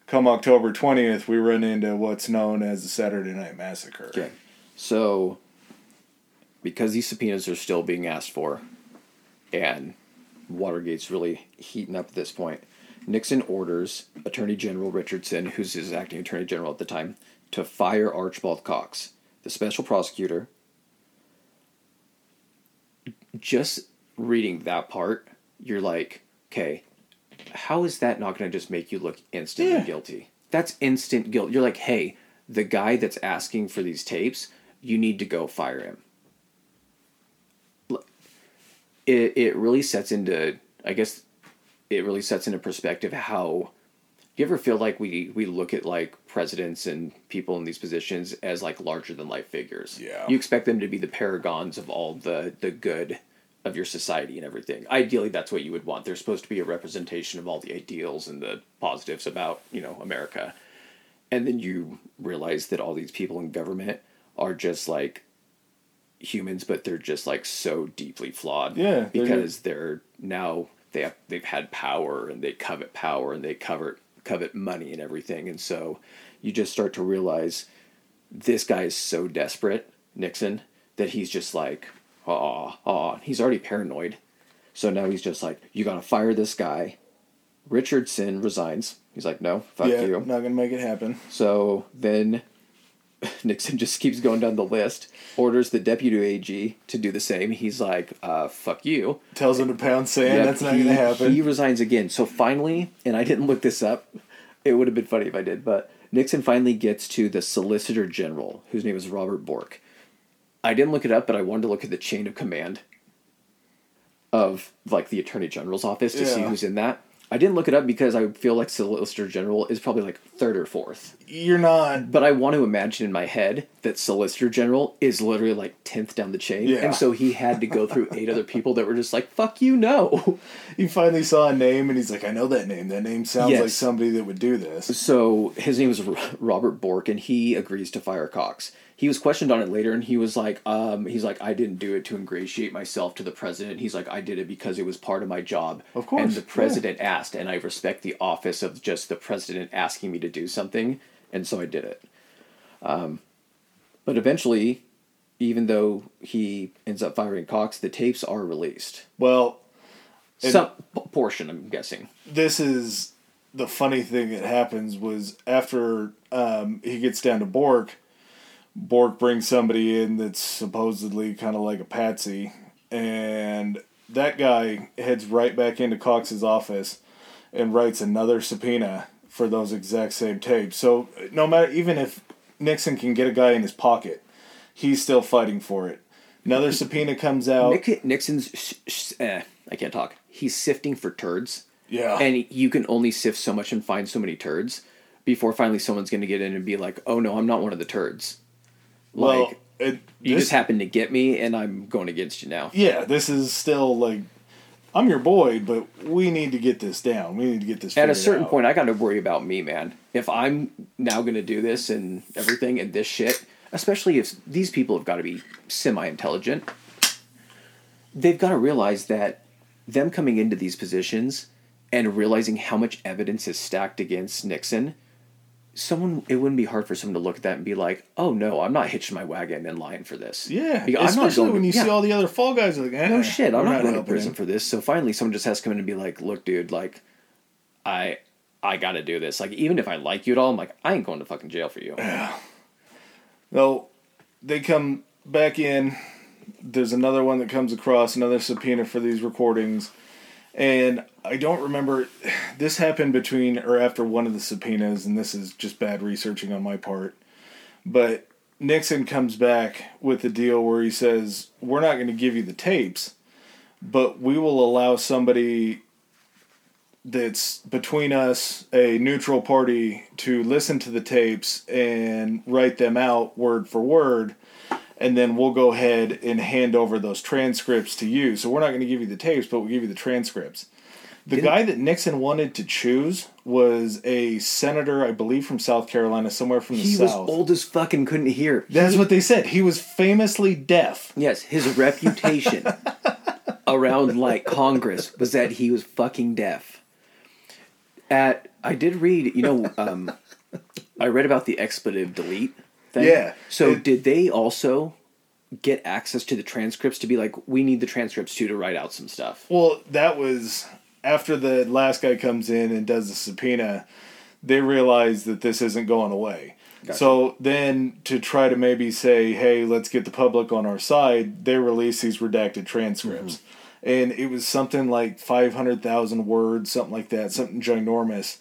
Come October twentieth, we run into what's known as the Saturday Night Massacre. Okay. So, because these subpoenas are still being asked for, and Watergate's really heating up at this point, Nixon orders Attorney General Richardson, who's his acting Attorney General at the time, to fire Archibald Cox, the special prosecutor. Just reading that part, you're like, okay, how is that not going to just make you look instantly Yeah. guilty? That's instant guilt. You're like, hey, the guy that's asking for these tapes, you need to go fire him. It it really sets into, I guess, it really sets into perspective how. You ever feel like we we look at like presidents and people in these positions as like larger than life figures? Yeah. You expect them to be the paragons of all the the good of your society and everything. Ideally, that's what you would want. They're supposed to be a representation of all the ideals and the positives about you know America, and then you realize that all these people in government are just like humans, but they're just like so deeply flawed. Yeah, they're because they're now they have they've had power and they covet power and they covet covet money and everything, and so you just start to realize this guy is so desperate, Nixon, that he's just like, oh, oh, he's already paranoid. So now he's just like, you gotta fire this guy. Richardson resigns. He's like, no, fuck yeah, you. not gonna make it happen. So then [laughs] Nixon just keeps going down the list, orders the deputy AG to do the same. He's like, uh, "Fuck you." Tells him to pound sand. Yep, That's not going to happen. He resigns again. So finally, and I didn't look this up. It would have been funny if I did, but Nixon finally gets to the Solicitor General, whose name is Robert Bork. I didn't look it up, but I wanted to look at the chain of command of like the Attorney General's office to see who's in that. I didn't look it up because I feel like Solicitor General is probably like third or fourth. You're not. But I want to imagine in my head that Solicitor General is literally like tenth down the chain, Yeah. and so he had to go through eight other people that were just like "fuck you, no." [laughs] He finally saw a name and he's like, I know that name. That name sounds Yes. like somebody that would do this. So his name is Robert Bork, and he agrees to fire Cox. He was questioned on it later, and he was like, um, "He's like, I didn't do it to ingratiate myself to the president. He's like, I did it because it was part of my job. Of course, And the yeah. president asked, and I respect the office of just the president asking me to do something, and so I did it. Um, but eventually, even though he ends up firing Cox, the tapes are released. Well, Some portion, I'm guessing. this is the funny thing that happens was after um, he gets down to Bork, Bork brings somebody in that's supposedly kind of like a patsy, and that guy heads right back into Cox's office and writes another subpoena for those exact same tapes. So no matter even if Nixon can get a guy in his pocket, he's still fighting for it. Another subpoena comes out. Nick, Nixon's, sh- sh- eh, I can't talk. He's sifting for turds. yeah. and you can only sift so much and find so many turds before finally someone's going to get in and be like, "Oh no, I'm not one of the turds." Well, Like it, you this- just happened to get me, and I'm going against you now. yeah, this is still like, I'm your boy, but we need to get this down. We need to get this. At a certain out. point, I got to worry about me, man. If I'm now going to do this and everything and this shit, especially if these people have got to be semi-intelligent, they've got to realize that them coming into these positions and realizing how much evidence is stacked against Nixon, someone it wouldn't be hard for someone to look at that and be like, "Oh no, I'm not hitching my wagon in line for this." yeah, Because especially when to- you yeah. see all the other fall guys are like, eh, no shit, I'm not going to prison for this. So finally, someone just has to come in and be like, "Look, dude, like, I, I got to do this. Like, even if I like you at all, I'm like, I ain't going to fucking jail for you." Yeah. No, they come back in. There's another one that comes across, another subpoena for these recordings. And I don't remember. This happened between or after one of the subpoenas, and this is just bad researching on my part. But Nixon comes back with a deal where he says, We're not going to give you the tapes, but we will allow somebody that's between us, a neutral party, to listen to the tapes and write them out word for word. And then we'll go ahead and hand over those transcripts to you. So we're not going to give you the tapes, but we'll give you the transcripts. The Didn't- guy that Nixon wanted to choose was a senator, I believe, from South Carolina, somewhere from the He was old as fuck and couldn't hear. That's what they said. He was famously deaf. Yes, his reputation [laughs] around like Congress was that he was fucking deaf. At I did read, you know, um, I read about the expletive delete thing. Yeah, So it- did they also get access to the transcripts to be like, we need the transcripts too to write out some stuff? Well, that was after the last guy comes in and does the subpoena. They realize that this isn't going away. Gotcha. So then, to try to maybe say, "Hey, let's get the public on our side," they release these redacted transcripts, mm-hmm. and it was something like five hundred thousand words, something like that, something ginormous.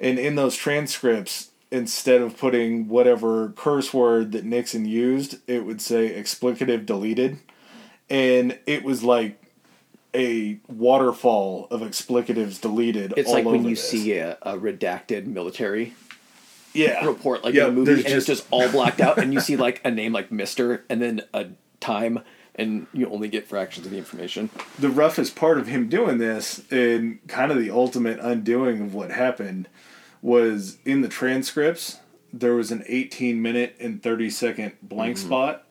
And in those transcripts, instead of putting whatever curse word that Nixon used, it would say explicative deleted, and it was like a waterfall of explicatives deleted. It's like when you this. see a, a redacted military yeah report, like Yeah, in a movie, and there's it's just all blacked out, and you see [laughs] like a name like Mister, and then a time, and you only get fractions of the information. the roughest part of him doing this and kind of the ultimate undoing of what happened was in the transcripts there was an 18 minute and 30 second blank Mm-hmm. spot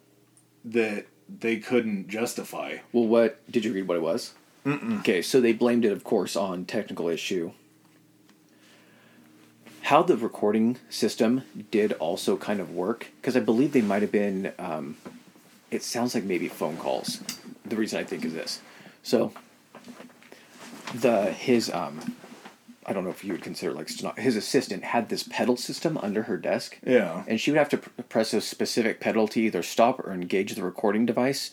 that they couldn't justify Well, what did you read? What it was? Okay, so they blamed it, of course, on technical issue. How the recording system did also kind of work, because I believe they might have been. Um, it sounds like maybe phone calls. The reason I think is this. So, the his um, I don't know if you would consider like steno- his assistant had this pedal system under her desk. Yeah. And she would have to pr- press a specific pedal to either stop or engage the recording device.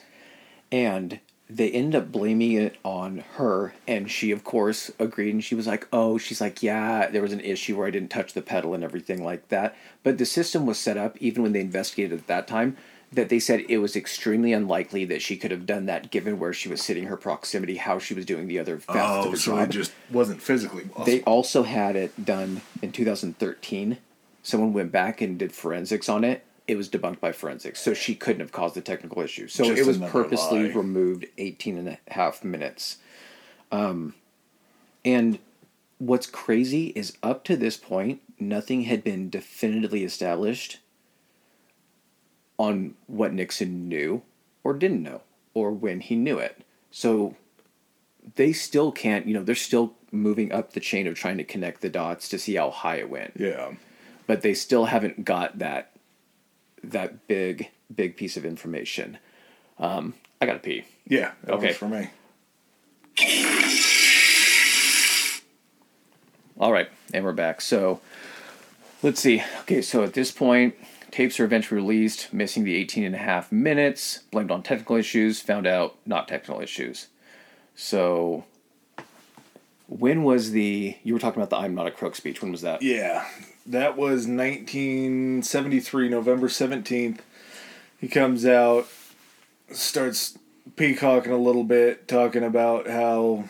And they end up blaming it on her. And she, of course, agreed. And she was like, oh, she's like, yeah, there was an issue where I didn't touch the pedal and everything like that. But the system was set up, even when they investigated at that time, that they said it was extremely unlikely that she could have done that given where she was sitting, her proximity, how she was doing the other facets of Oh, her so job. it just wasn't physically possible. They also had it done in 2013. Someone went back and did forensics on it. It was debunked by forensics, so she couldn't have caused the technical issue. So Just it was purposely lie. removed 18 and a half minutes. Um, and what's crazy is up to this point, nothing had been definitively established on what Nixon knew or didn't know or when he knew it. So they still can't, you know, they're still moving up the chain of trying to connect the dots to see how high it went. yeah. But they still haven't got that that big big piece of information. Um, I gotta pee. Yeah. Okay. for me. All right, and we're back. So let's see. Okay, so at this point, tapes are eventually released, missing the 18 and a half minutes, blamed on technical issues, found out not technical issues. So when was the you were talking about the I'm not a crook speech, when was that? Yeah. That was 1973, November 17th. He comes out, starts peacocking a little bit, talking about how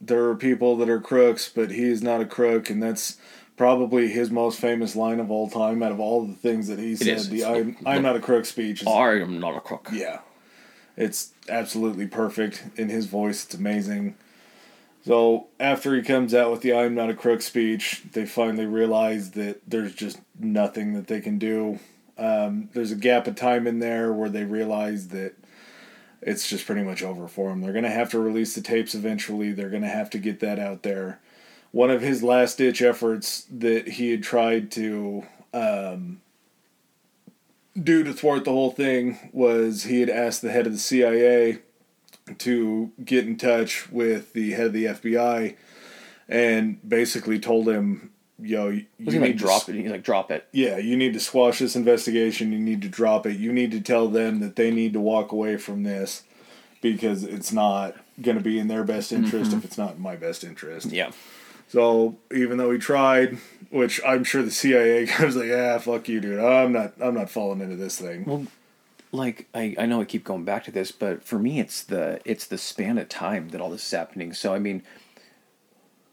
there are people that are crooks, but he's not a crook, and that's probably his most famous line of all time out of all the things that he said. is. The I'm, I'm not a crook speech is I am not a crook. yeah. It's absolutely perfect in his voice. It's amazing. So after he comes out with the I'm not a crook speech, they finally realize that there's just nothing that they can do. Um, there's a gap of time in there where they realize that it's just pretty much over for him. They're going to have to release the tapes eventually. They're going to have to get that out there. One of his last ditch efforts that he had tried to um, do to thwart the whole thing was he had asked the head of the CIA to get in touch with the head of the FBI and basically told him, "Yo, you need like to drop it? He's like drop it. Yeah, you need to squash this investigation. You need to drop it. You need to tell them that they need to walk away from this because it's not going to be in their best interest if it's not in my best interest." Yeah. So even though he tried, which I'm sure the CIA [laughs] was like, "Yeah, fuck you, dude. I'm not. I'm not falling into this thing." Well, like I, I know I keep going back to this, but for me it's the it's the span of time that all this is happening. So I mean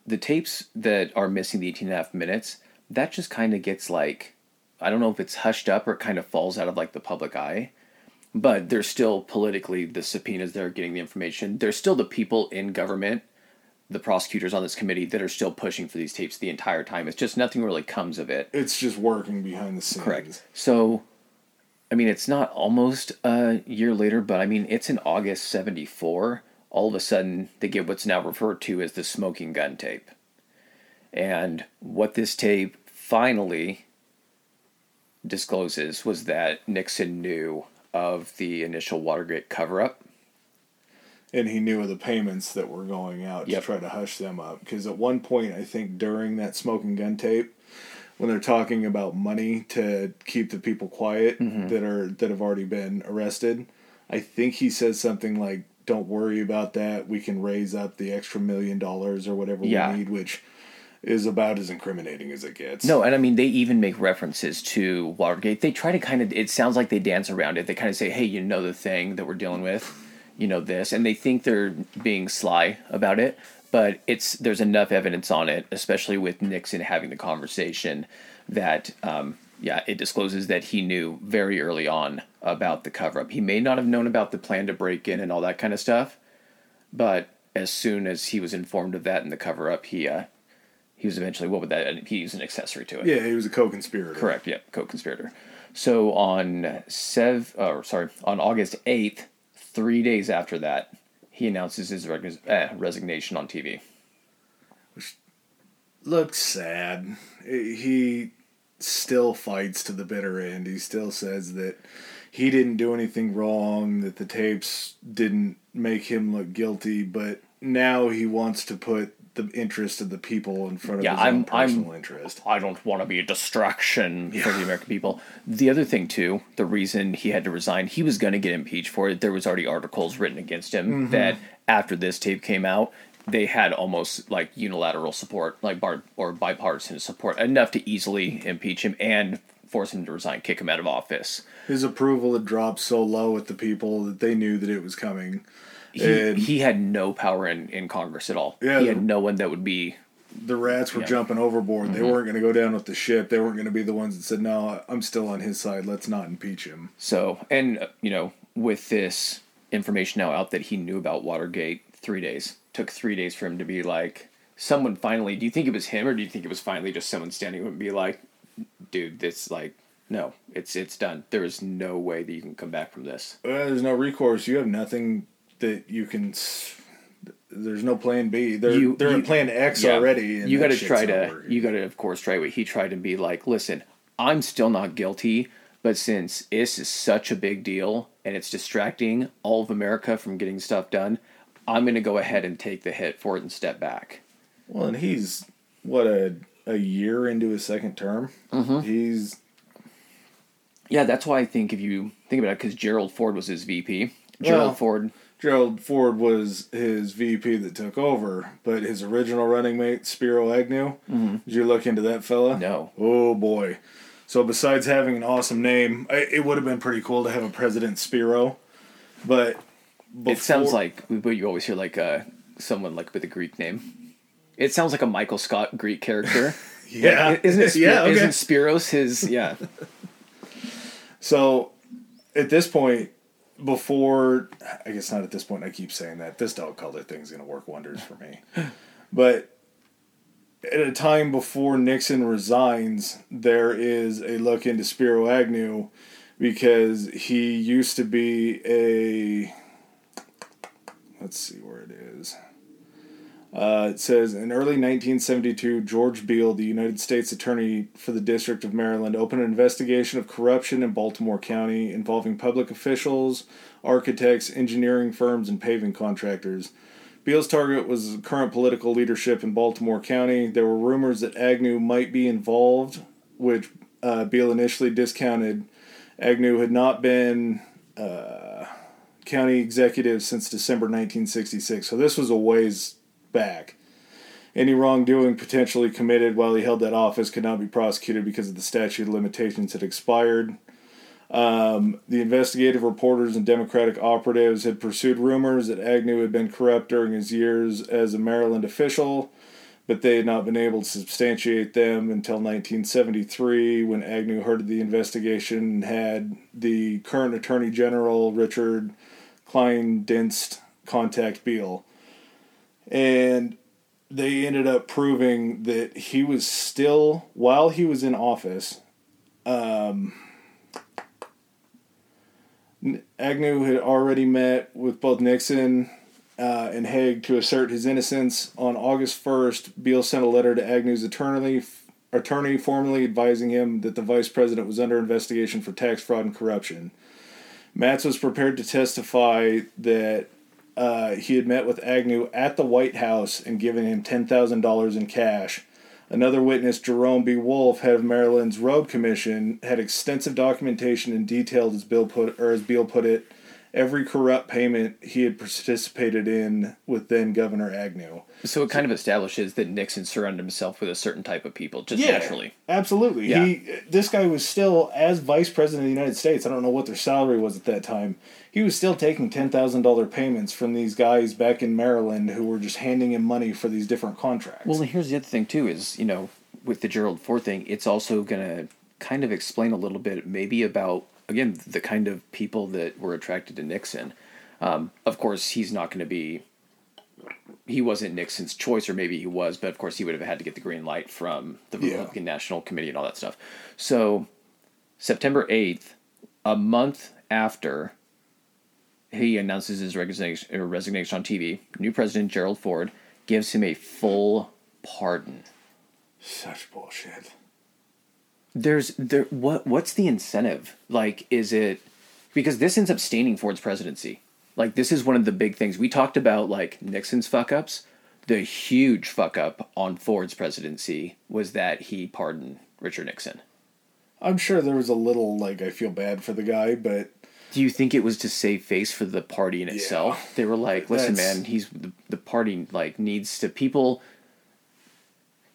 the tapes that are missing the 18 and a half minutes, that just kind of gets like I don't know if it's hushed up or it kind of falls out of like the public eye. But there's still politically the subpoenas that are getting the information. There's still the people in government, the prosecutors on this committee that are still pushing for these tapes the entire time. It's just nothing really comes of it. It's just working behind the scenes. Correct. So, I mean, it's not almost a year later, but I mean, it's in August 74. All of a sudden, they get what's now referred to as the smoking gun tape. And what this tape finally discloses was that Nixon knew of the initial Watergate cover up. And he knew of the payments that were going out Yep. to try to hush them up. Because at one point, I think during that smoking gun tape, when they're talking about money to keep the people quiet Mm-hmm. that are that have already been arrested, I think he says something like, "Don't worry about that. We can raise up the extra million dollars or whatever Yeah. we need," which is about as incriminating as it gets. No, and I mean they even make references to Watergate. They try to kind of it sounds like they dance around it. They kind of say, "Hey, you know the thing that we're dealing with, you know this," and they think they're being sly about it. But it's there's enough evidence on it, especially with Nixon having the conversation, that um, yeah, it discloses that he knew very early on about the cover up. He may not have known about the plan to break in and all that kind of stuff, but as soon as he was informed of that and the cover up, he uh, he was eventually what would that? He was an accessory to it. Yeah, he was a co-conspirator. Correct. Yeah, co-conspirator. So on sev, or sorry, on August eighth, three days after that, he announces his eh, resignation on TV. Which looks sad. He still fights to the bitter end. He still says that he didn't do anything wrong, that the tapes didn't make him look guilty, but now he wants to put the interest of the people in front of Yeah, his own I'm- I'm- personal interest. I don't want to be a distraction for the American people. The other thing too, the reason he had to resign, he was going to get impeached for it. There was already articles written against him Mm-hmm. that after this tape came out, they had almost like unilateral support, like bar or bipartisan support, enough to easily impeach him and force him to resign, kick him out of office. His approval had dropped so low with the people that they knew that it was coming. He, he had no power in, in Congress at all. Yeah, he had no one that would be The rats were Yeah. jumping overboard. Mm-hmm. They weren't going to go down with the ship. They weren't going to be the ones that said, "No, I'm still on his side. Let's not impeach him." So, and uh, you know, with this information now out that he knew about Watergate, three days took three days for him to be like, someone finally. Do you think it was him, or do you think it was finally just someone standing up and be like, "Dude, this like, no, it's it's done. There is no way that you can come back from this." Well, there's no recourse. You have nothing that you can. There's no plan B. They're You- they're you- at plan X Yeah. already. And you got to try to. You got to, of course, try what he tried and be like, "Listen, I'm still not guilty." But since this is such a big deal and it's distracting all of America from getting stuff done, I'm going to go ahead and take the hit for it and step back. Well, and he's what a a year into his second term. Mm-hmm. He's Yeah, that's why I think if you think about it, because Gerald Ford was his VP. Gerald Well- Ford, Gerald Ford was his VP that took over, but his original running mate Spiro Agnew. Did you look into that fella? Mm-hmm. no, Oh boy. So besides having an awesome name, it would have been pretty cool to have a President Spiro, but it sounds like but you always hear like uh, someone like with a Greek name. It sounds like a Michael Scott Greek character. [laughs] yeah, isn't it? Spir- [laughs] yeah, okay. Isn't Spiros his? Yeah, [laughs] So at this point, before I guess not at this point, I keep saying that this dog color thing's gonna work wonders for me. but at a time before Nixon resigns, there is a look into Spiro Agnew because he used to be a let's see where it is. Uh, it says in early 1972, George Beall, the United States Attorney for the District of Maryland, opened an investigation of corruption in Baltimore County involving public officials, architects, engineering firms, and paving contractors. Beall's target was current political leadership in Baltimore County. There were rumors that Agnew might be involved, which uh, Beall initially discounted. Agnew had not been uh, county executive since December 1966, so this was a ways back. Any wrongdoing potentially committed while he held that office could not be prosecuted because of the statute of limitations had expired. Um, the investigative reporters and Democratic operatives had pursued rumors that Agnew had been corrupt during his years as a Maryland official, but they had not been able to substantiate them until 1973 when Agnew heard of the investigation and had the current Attorney General, Richard Kleindienst, contact Beall. And they ended up proving that he was still, while he was in office, Agnew had already met with both Nixon uh, and Haig to assert his innocence. On August 1st, Beall sent a letter to Agnew's attorney, attorney formally advising him that the vice president was under investigation for tax fraud and corruption. Matz was prepared to testify that uh, he had met with Agnew at the White House and given him $10,000 in cash. Another witness, Jerome B. Wolff, head of Maryland's Road Commission, had extensive documentation and detailed, as Bill put or as Beall put it, every corrupt payment he had participated in with then Governor Agnew. so it kind of establishes that Nixon surrounded himself with a certain type of people just naturally. absolutely. Yeah. He this guy was still as vice president of the United States. I don't know what their salary was at that time. He was still taking ten thousand dollar payments from these guys back in Maryland who were just handing him money for these different contracts. Well, and here's the other thing too: is you know, with the Gerald Ford thing, it's also gonna kind of explain a little bit, maybe about again the kind of people that were attracted to Nixon. Um, of course, he's not going to be. He wasn't Nixon's choice, or maybe he was, but of course he would have had to get the green light from the Yeah. Republican National Committee and all that stuff. So, September eighth, a month after he announces his resignation, resignation on TV, new president Gerald Ford gives him a full pardon. Such bullshit. There's there what what's the incentive? Like is it because this ends up staining Ford's presidency. Like this is one of the big things we talked about like Nixon's fuck ups. the huge fuck up on Ford's presidency was that he pardoned Richard Nixon. I'm sure there was a little like I feel bad for the guy, but Do you think it was to save face for the party in itself? They were like, "Listen, That's- man, he's the, the party like needs to people.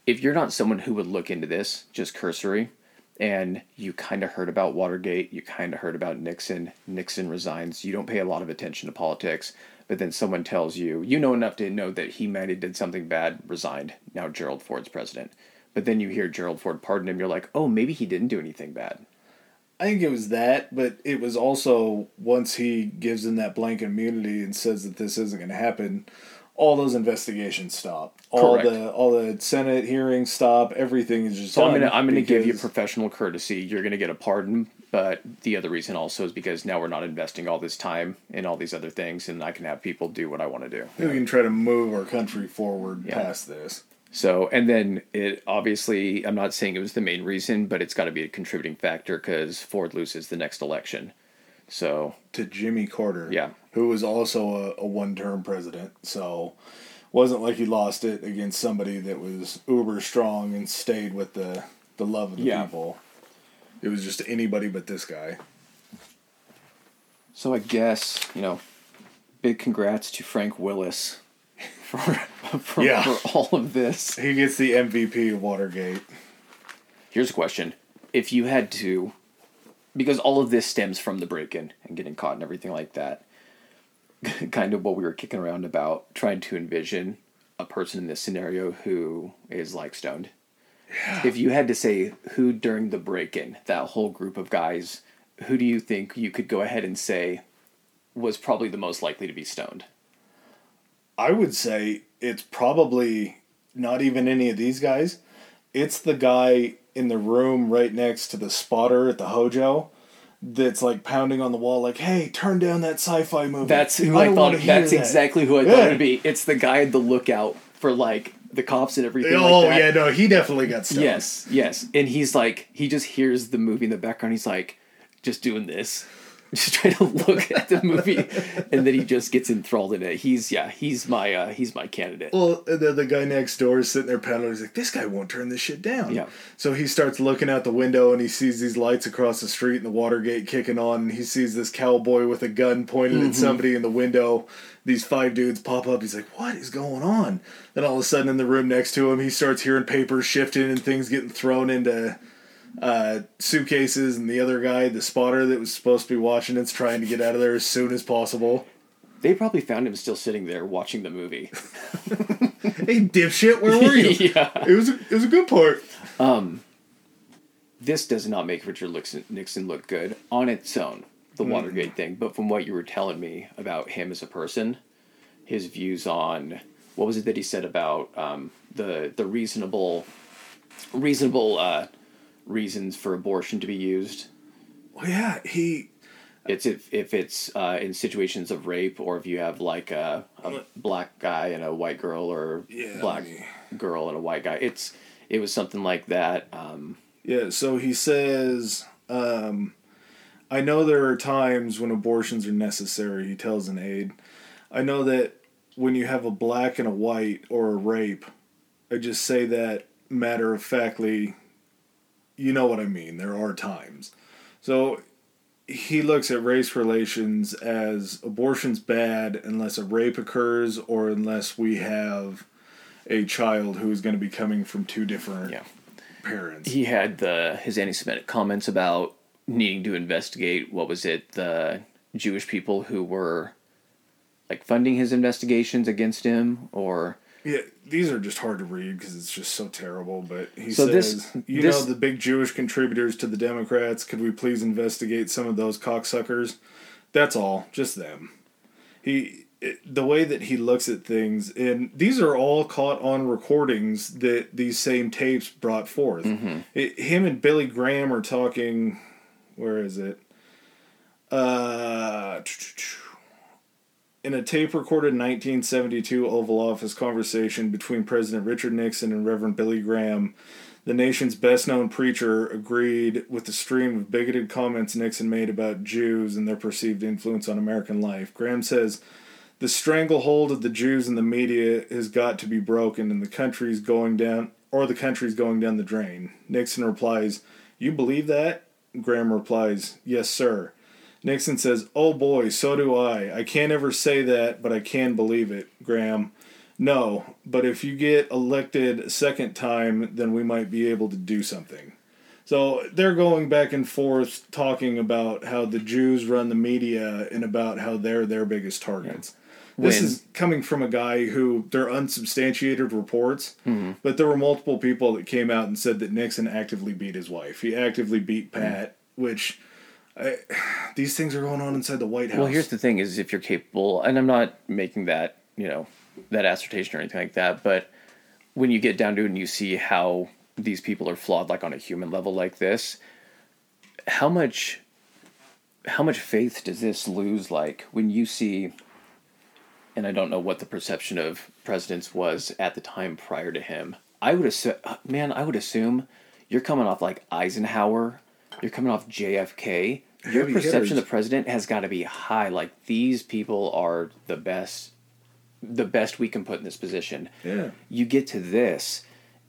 If you're not someone who would look into this, just cursory, and you kind of heard about Watergate, you kind of heard about Nixon. Nixon resigns. You don't pay a lot of attention to politics, but then someone tells you you know enough to know that he might have did something bad, resigned. Now Gerald Ford's president." But then you hear Gerald Ford pardon him, you're like, oh, maybe he didn't do anything bad. I think it was that, but it was also once he gives them that blanket immunity and says that this isn't going to happen, all those investigations stop. All Correct. the all the Senate hearings stop. Everything is just. So I'm gonna I'm gonna give you professional courtesy. You're gonna get a pardon, but the other reason also is because now we're not investing all this time in all these other things, and I can have people do what I want to do. we can try to move our country forward Yeah. past this. So and then it obviously I'm not saying it was the main reason, but it's got to be a contributing factor because Ford loses the next election. So To Jimmy Carter, Yeah. who was also a, a one-term president, so wasn't like he lost it against somebody that was uber strong and stayed with the the love of the Yeah. people. It was just anybody but this guy. so I guess you know, big congrats to Frank Willis for [laughs] for, Yeah. for all of this. He gets the MVP of Watergate. Here's a question. If you had to, because all of this stems from the break in and getting caught and everything like that, [laughs] kind of what we were kicking around about, trying to envision a person in this scenario who is like stoned. If you had to say who during the break in, that whole group of guys, who do you think you could go ahead and say was probably the most likely to be stoned? I would say it's probably not even any of these guys. It's the guy in the room right next to the spotter at the Hojo that's like pounding on the wall, like, hey, turn down that sci fi movie. That's who I, don't thought. That's that." exactly who I thought it'd be. It's the guy at the lookout for like the cops and everything. Oh, like that. yeah, no, he definitely got stoned. Yes, yes. And he's like, he just hears the movie in the background. He's like, just doing this, [laughs] just trying to look at the movie, and then he just gets enthralled in it. He's yeah, he's my uh, he's my candidate. Well, then the guy next door is sitting there pounding. He's like, "This guy won't turn this shit down." Yeah. So he starts looking out the window and he sees these lights across the street and the Watergate kicking on. And he sees this cowboy with a gun pointed Mm-hmm. at somebody in the window. These five dudes pop up. He's like, "What is going on?" Then all of a sudden, in the room next to him, he starts hearing papers shifting and things getting thrown into uh, suitcases. And the other guy, the spotter that was supposed to be watching, it's trying to get out of there as soon as possible. They probably found him still sitting there watching the movie. [laughs] hey, dipshit, where were you? [laughs] yeah. It was a, it was a good part. Um, This does not make Richard Nixon, Nixon look good on its own, the Watergate thing. But from what you were telling me about him as a person, his views on what was it that he said about um, the the reasonable reasonable uh, reasons for abortion to be used. Well, yeah, he It's if if it's uh, in situations of rape or if you have like a, a black guy and a white girl or Yeah, black I mean- girl and a white guy. It's it was something like that. Um, Yeah, so he says, um, I know there are times when abortions are necessary, he tells an aide. I know that when you have a black and a white or a rape, I just say that matter of factly, you know what I mean. There are times. So he looks at race relations as abortion's bad unless a rape occurs or unless we have a child who is going to be coming from two different Yeah. parents. he had the his anti-Semitic comments about needing to investigate what was it the Jewish people who were like funding his investigations against him or Yeah, these are just hard to read because it's just so terrible. But he So says, this- "You this- know the big Jewish contributors to the Democrats. Could we please investigate some of those cocksuckers? That's all, just them." He, it, the way that he looks at things, and these are all caught on recordings that these same tapes brought forth. It, him and Billy Graham are talking. Where is it? Uh in a tape recorded 1972 Oval Office conversation between President Richard Nixon and Reverend Billy Graham, the nation's best known preacher agreed with the stream of bigoted comments Nixon made about Jews and their perceived influence on American life. Graham says, The stranglehold of the Jews in the media has got to be broken, and the country's going down, or the country's going down the drain. Nixon replies, You believe that? Graham replies, Yes, sir. Nixon says, Oh boy, so do I. I can't ever say that, but I can believe it. Graham, no, but if you get elected a second time, then we might be able to do something. So they're going back and forth talking about how the Jews run the media and about how they're their biggest targets. This is coming from a guy who they're unsubstantiated reports, Mm-hmm. but there were multiple people that came out and said that Nixon actively beat his wife. He actively beat Mm-hmm. Pat, which I, [sighs] these things are going on inside the White House. Well, here's the thing: is if you're capable, and I'm not making that you know that assertion or anything like that, but when you get down to it and you see how these people are flawed, like on a human level, like this, how much, how much faith does this lose? Like when you see, and I don't know what the perception of presidents was at the time prior to him. I would assume, man, I would assume you're coming off like Eisenhower, you're coming off JFK. Your perception of the president has got to be high. Like these people are the best, the best we can put in this position. Yeah. You get to this,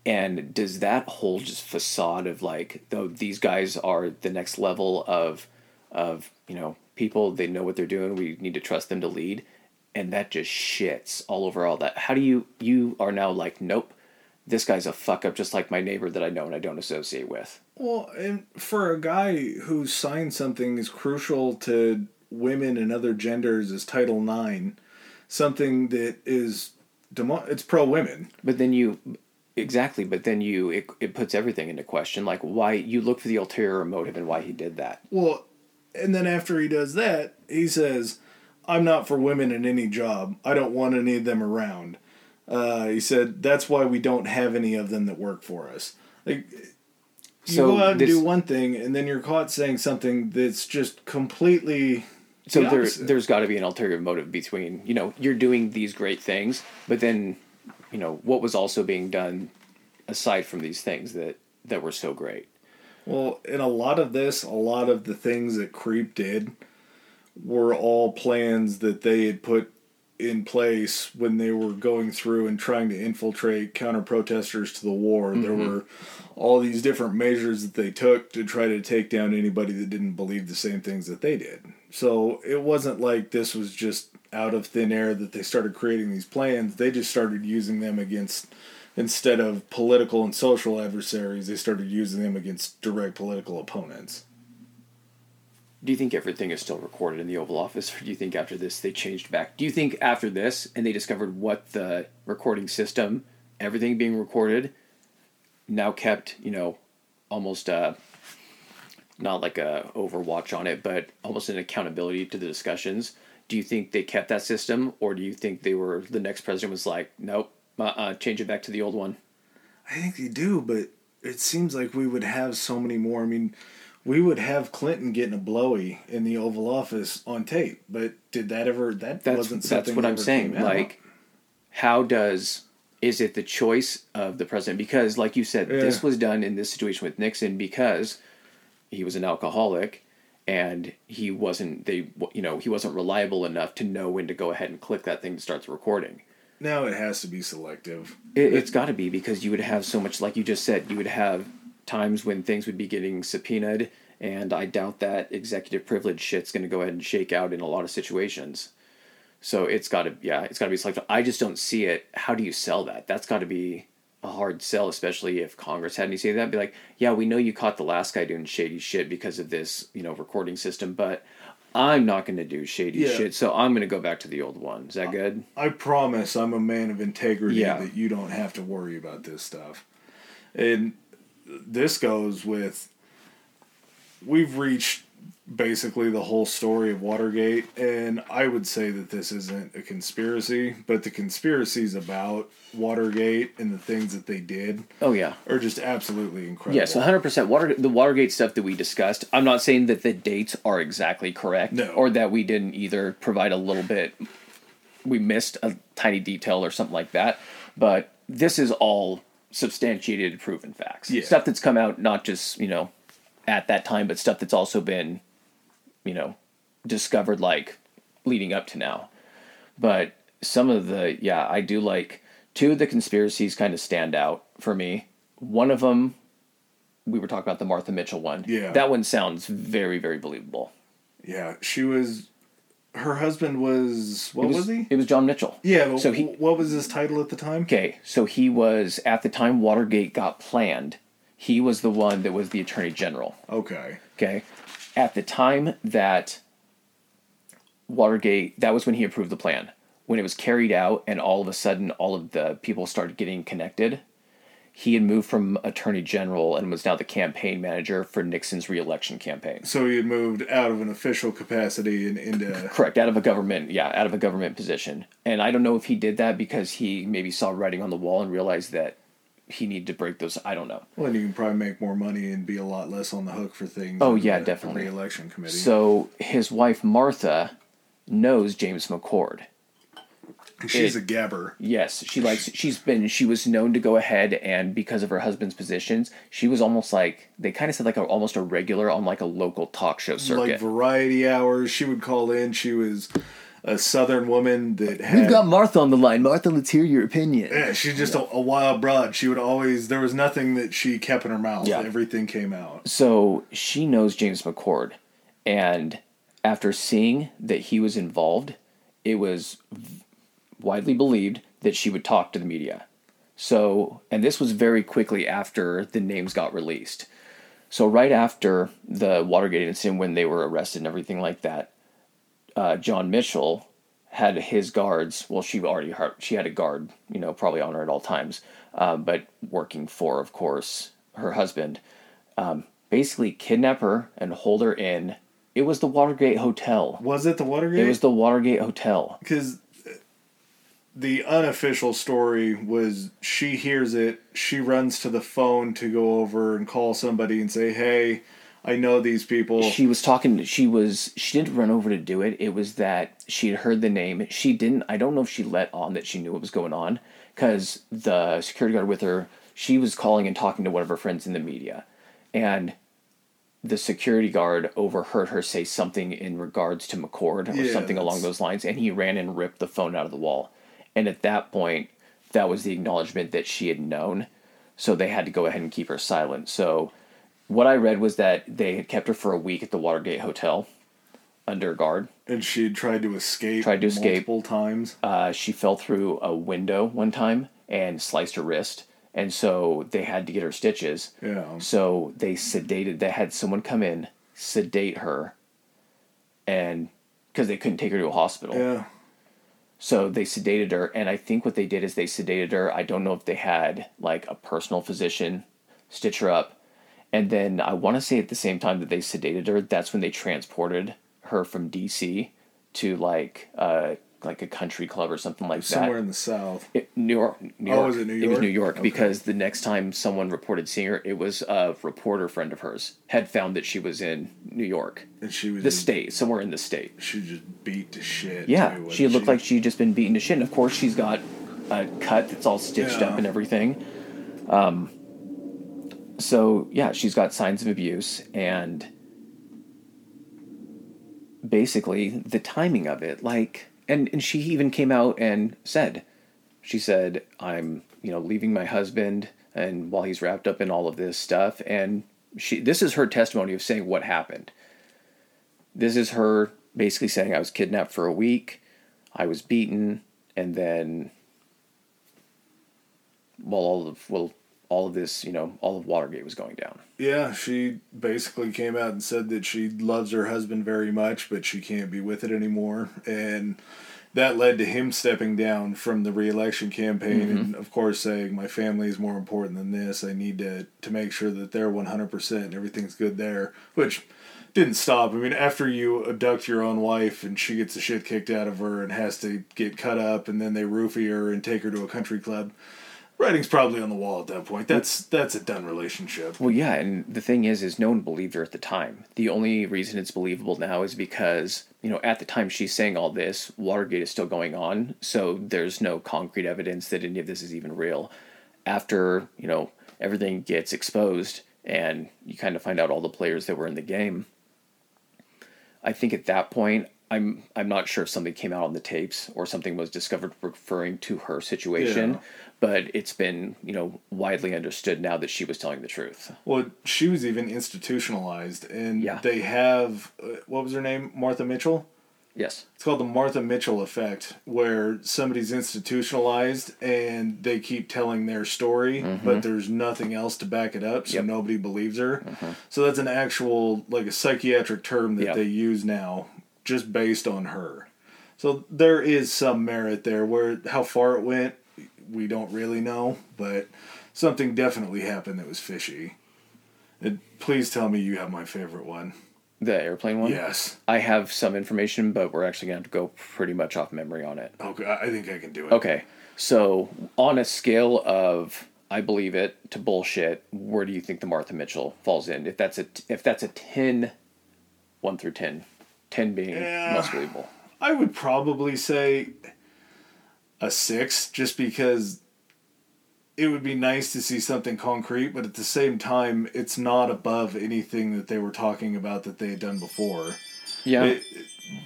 and does that whole just facade of like, though these guys are the next level of, of you know people they know what they're doing. We need to trust them to lead, and that just shits all over all that. How do you you are now like, nope, this guy's a fuck up, just like my neighbor that I know and I don't associate with. Well, and for a guy who signed something as crucial to women and other genders as Title IX, something that is demo- it's pro women. But then you, exactly. But then you, it, it puts everything into question. Like why you look for the ulterior motive and why he did that. Well, and then after he does that, he says, "I'm not for women in any job. I don't want any of them around." Uh, he said, "That's why we don't have any of them that work for us." Like. You So go out and this- do one thing, and then you're caught saying something that's just completely. So the there, there's got to be an ulterior motive between you know you're doing these great things, but then you know what was also being done aside from these things that that were so great. Well, in a lot of this, a lot of the things that CREEP did were all plans that they had put in place when they were going through and trying to infiltrate counter protesters to the war. There mm-hmm. were all these different measures that they took to try to take down anybody that didn't believe the same things that they did. So it wasn't like this was just out of thin air that they started creating these plans. They just started using them against instead of political and social adversaries, they started using them against direct political opponents. Do you think everything is still recorded in the Oval Office, or do you think after this they changed back? Do you think after this and they discovered what the recording system, everything being recorded, now kept, you know, almost uh, not like a overwatch on it, but almost an accountability to the discussions? Do you think they kept that system, or do you think they were the next president was like, nope, uh, uh change it back to the old one? I think they do, but it seems like we would have so many more. I mean, we would have Clinton getting a blowy in the Oval Office on tape, but did that ever? That that's wasn't that's what that I'm saying. Like, how does is it the choice of the president? Because, like you said, this was done in this situation with Nixon because he was an alcoholic and he wasn't they you know he wasn't reliable enough to know when to go ahead and click that thing to start the recording. now it has to be selective. It, it's got to be because you would have so much, like you just said, you would have times when things would be getting subpoenaed, and I doubt that executive privilege shit's going to go ahead and shake out in a lot of situations. So it's got to, yeah, it's got to be selective. I just don't see it. How do you sell that? That's got to be a hard sell, especially if Congress had any say that. Be like, yeah, we know you caught the last guy doing shady shit because of this, you know, recording system, but I'm not going to do shady Yeah. shit, so I'm going to go back to the old one. Is that good? I promise I'm a man of integrity Yeah. that you don't have to worry about this stuff. And this goes with we've reached basically the whole story of Watergate and I would say that this isn't a conspiracy, but the conspiracies about Watergate and the things that they did Oh yeah. are just absolutely incredible. Yes, one hundred percent. Water the Watergate stuff that we discussed. I'm not saying that the dates are exactly correct, No. or that we didn't either provide a little bit. We missed a tiny detail or something like that, but this is all substantiated, proven facts. Yeah. Stuff that's come out not just you know at that time, but stuff that's also been you know discovered like leading up to now. But some of the yeah, I do like two of the conspiracies kind of stand out for me. One of them, we were talking about the Martha Mitchell one. Yeah. that one sounds very very believable. Yeah, she was. Her husband was what it was, he? It was John Mitchell. Yeah, So he what was his title at the time? okay. So he was at the time Watergate got planned. He was the one that was the attorney general. Okay. Okay. At the time that Watergate, that was when he approved the plan. When it was carried out and all of a sudden all of the people started getting connected, he had moved from attorney general and was now the campaign manager for Nixon's reelection campaign. So he had moved out of an official capacity and into. Correct, out of a government, yeah, out of a government position. And I don't know if he did that because he maybe saw writing on the wall and realized that he needed to break those. I don't know. Well, and you can probably make more money and be a lot less on the hook for things. Oh, yeah, the definitely. Re-election committee. So his wife Martha knows James McCord. She's it- a gabber. Yes, she likes. She's been. She was known to go ahead and because of her husband's positions, she was almost like they kind of said like a, almost a regular on like a local talk show circuit, Like variety hours, she would call in. She was a southern woman that had. We've got Martha on the line. Martha, let's hear your opinion. Yeah, she's just a, a wild broad. She would always. There was nothing that she kept in her mouth. Yeah. Everything came out. So she knows James McCord, and after seeing that he was involved, it was widely believed that she would talk to the media. So, and this was very quickly after the names got released. So, right after the Watergate incident, when they were arrested and everything like that, uh, John Mitchell had his guards. Well, she already had, she had a guard, you know, probably on her at all times, uh, but working for, of course, her husband. Um, basically, kidnap her and hold her in. It was the Watergate Hotel. Was it the Watergate? It was the Watergate Hotel. because the unofficial story was she hears it, she runs to the phone to go over and call somebody and say, "Hey, I know these people." She was talking. She was. She didn't run over to do it. It was that she had heard the name. She didn't. I don't know if she let on that she knew what was going on because the security guard with her. She was calling and talking to one of her friends in the media, and the security guard overheard her say something in regards to McCord or Yeah, something along those lines, and he ran and ripped the phone out of the wall. And at that point, that was the acknowledgement that she had known. So they had to go ahead and keep her silent. So what I read was that they had kept her for a week at the Watergate Hotel under guard. and she tried to escape. Tried to escape. multiple times. Uh, she fell through a window one time and sliced her wrist. And so they had to get her stitches. Yeah. So they sedated, they had someone come in, sedate her, and because they couldn't take her to a hospital. Yeah. So they sedated her, and I think what they did is they sedated her. I don't know if they had like a personal physician stitch her up. And then I want to say at the same time that they sedated her, that's when they transported her from DC to like uh like a country club or something like Somewhere that. Somewhere in the south. It, New York, New Oh, was it New York? It was York? New York Okay. because the next time someone reported seeing her, it was a reporter friend of hers had found that she was in New York, And she was the just, state, somewhere in the state. She just beat to shit. Yeah, too, she looked like she'd just been beaten to shit. And of course, she's got a cut that's all stitched Yeah. up and everything. Um, so yeah, she's got signs of abuse, and basically the timing of it, like, and and she even came out and said, she said, "I'm you know leaving my husband, and while he's wrapped up in all of this stuff, and she this is her testimony of saying what happened." this is her basically saying I was kidnapped for a week, I was beaten, and then well all of well all of this, you know, all of Watergate was going down. Yeah, she basically came out and said that she loves her husband very much, but she can't be with it anymore. And that led to him stepping down from the reelection campaign and, mm-hmm. of course, saying, My family is more important than this. I need to, to make sure that they're 100% and everything's good there. Which didn't stop. I mean, after you abduct your own wife and she gets the shit kicked out of her and has to get cut up and then they roofie her and take her to a country club. Writing's probably on the wall at that point. That's that's a done relationship. Well, yeah, and the thing is, is no one believed her at the time. The only reason it's believable now is because you know at the time she's saying all this, Watergate is still going on, so there's no concrete evidence that any of this is even real. After you know everything gets exposed and you kind of find out all the players that were in the game, I think at that point I'm I'm not sure if something came out on the tapes or something was discovered referring to her situation, Yeah. But it's been you know widely understood now that she was telling the truth. Well, she was even institutionalized, and Yeah. they have uh, what was her name? Martha Mitchell. Yes. It's called the Martha Mitchell effect, where somebody's institutionalized and they keep telling their story, but there's nothing else to back it up, so Yep. nobody believes her. So that's an actual, like a psychiatric term that Yep. they use now, just based on her. So there is some merit there. Where how far it went, we don't really know, but something definitely happened that was fishy. And please tell me you have my favorite one. The airplane one? Yes. I have some information, but we're actually going to have to go pretty much off memory on it. Okay, I I think I can do it. Okay. So, on a scale of I believe it to bullshit, where do you think the Martha Mitchell falls in? If that's a if that's a 10 1 through 10, 10 being Yeah. most believable. I would probably say a six, just because it would be nice to see something concrete, but at the same time, it's not above anything that they were talking about that they had done before. Yeah. It,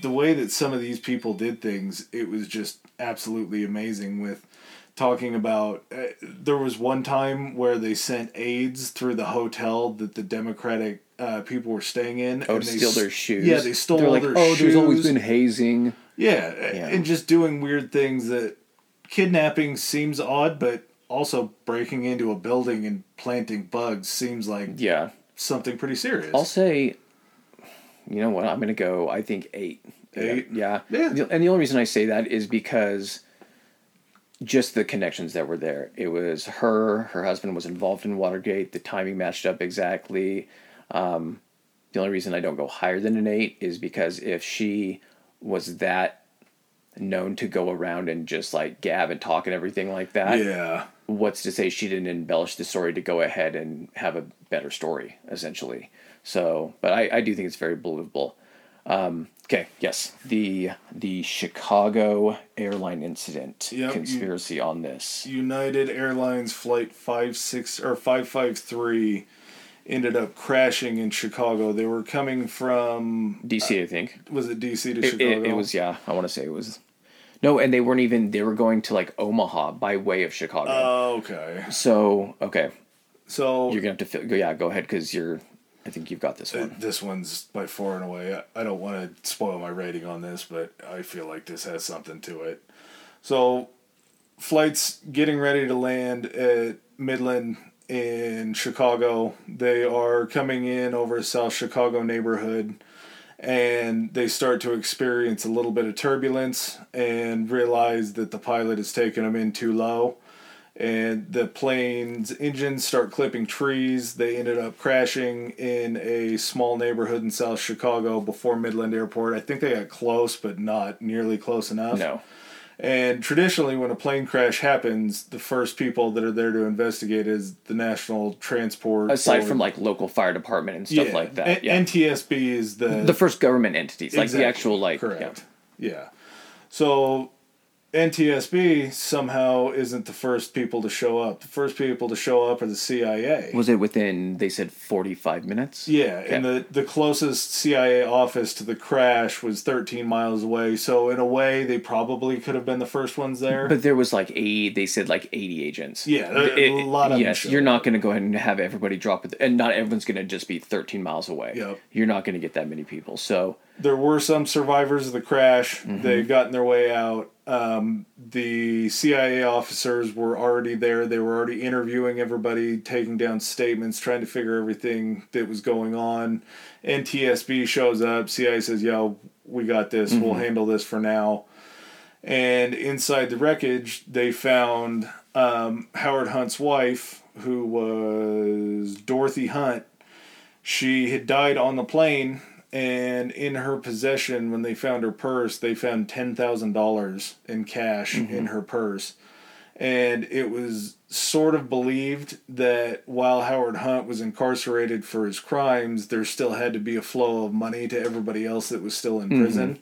the way that some of these people did things, it was just absolutely amazing. With talking about, uh, there was one time where they sent aides through the hotel that the Democratic uh, people were staying in. oh, and they steal their shoes. Yeah, they stole They're all like, their oh, shoes. there's always been hazing. Yeah, Yeah. and just doing weird things that kidnapping seems odd, but also breaking into a building and planting bugs seems like Yeah. something pretty serious. I'll say, you know what? I'm going to go, I think, eight. Eight? Yeah. Yeah. The- And the only reason I say that is because just the connections that were there. It was her, her husband was involved in Watergate, the timing matched up exactly. Um, the only reason I don't go higher than an eight is because if she was that known to go around and just like gab and talk and everything like that, yeah, what's to say she didn't embellish the story to go ahead and have a better story essentially. So but i, I do think it's very believable. Um, okay yes. The the chicago airline incident Yep, you- conspiracy on this. United Airlines flight five six or five five three ended up crashing in Chicago. They were coming from dc i think was it DC to it, Chicago? it, it was yeah i want to say it was no and they weren't even they were going to like omaha by way of chicago Oh, okay. so okay So you're gonna have to yeah go ahead because you're i think you've got this Uh, one This one's by far and away. I, I don't want to spoil my rating on this, but I feel like this has something to it. So, flights getting ready to land at Midland in Chicago. They are coming in over a South Chicago neighborhood and they start to experience a little bit of turbulence and realize that the pilot is taking them in too low and the plane's engines start clipping trees. They ended up crashing in a small neighborhood in South Chicago before Midland Airport. I think they got close, but not nearly close enough. no And traditionally, when a plane crash happens, the first people that are there to investigate is the National Transport. aside Board. from like local fire department and stuff Yeah, like that yeah NTSB is the the first government entities, like the actual like correct. Yeah. So NTSB somehow isn't the first people to show up. The first people to show up are the CIA. Was it within? They said forty five minutes. yeah, and the, the closest CIA office to the crash was 13 miles away. So in a way, they probably could have been the first ones there. But there was like eighty. They said like eighty agents. Yeah, there- a lot of Yes, you're not going to go ahead and have everybody drop it, and not everyone's going to just be thirteen miles away. Yep. You're not going to get that many people. So there were some survivors of the crash. Mm-hmm. They'd gotten their way out. Um, the CIA officers were already there. They were already interviewing everybody, taking down statements, trying to figure everything that was going on. NTSB shows up. CIA says, "Yo, we got this. We'll Mm-hmm. handle this for now." And inside the wreckage, they found um, Howard Hunt's wife, who was Dorothy Hunt. She had died on the plane, and in her possession, when they found her purse, they found ten thousand dollars in cash in her purse. And it was sort of believed that while Howard Hunt was incarcerated for his crimes, there still had to be a flow of money to everybody else that was still in prison.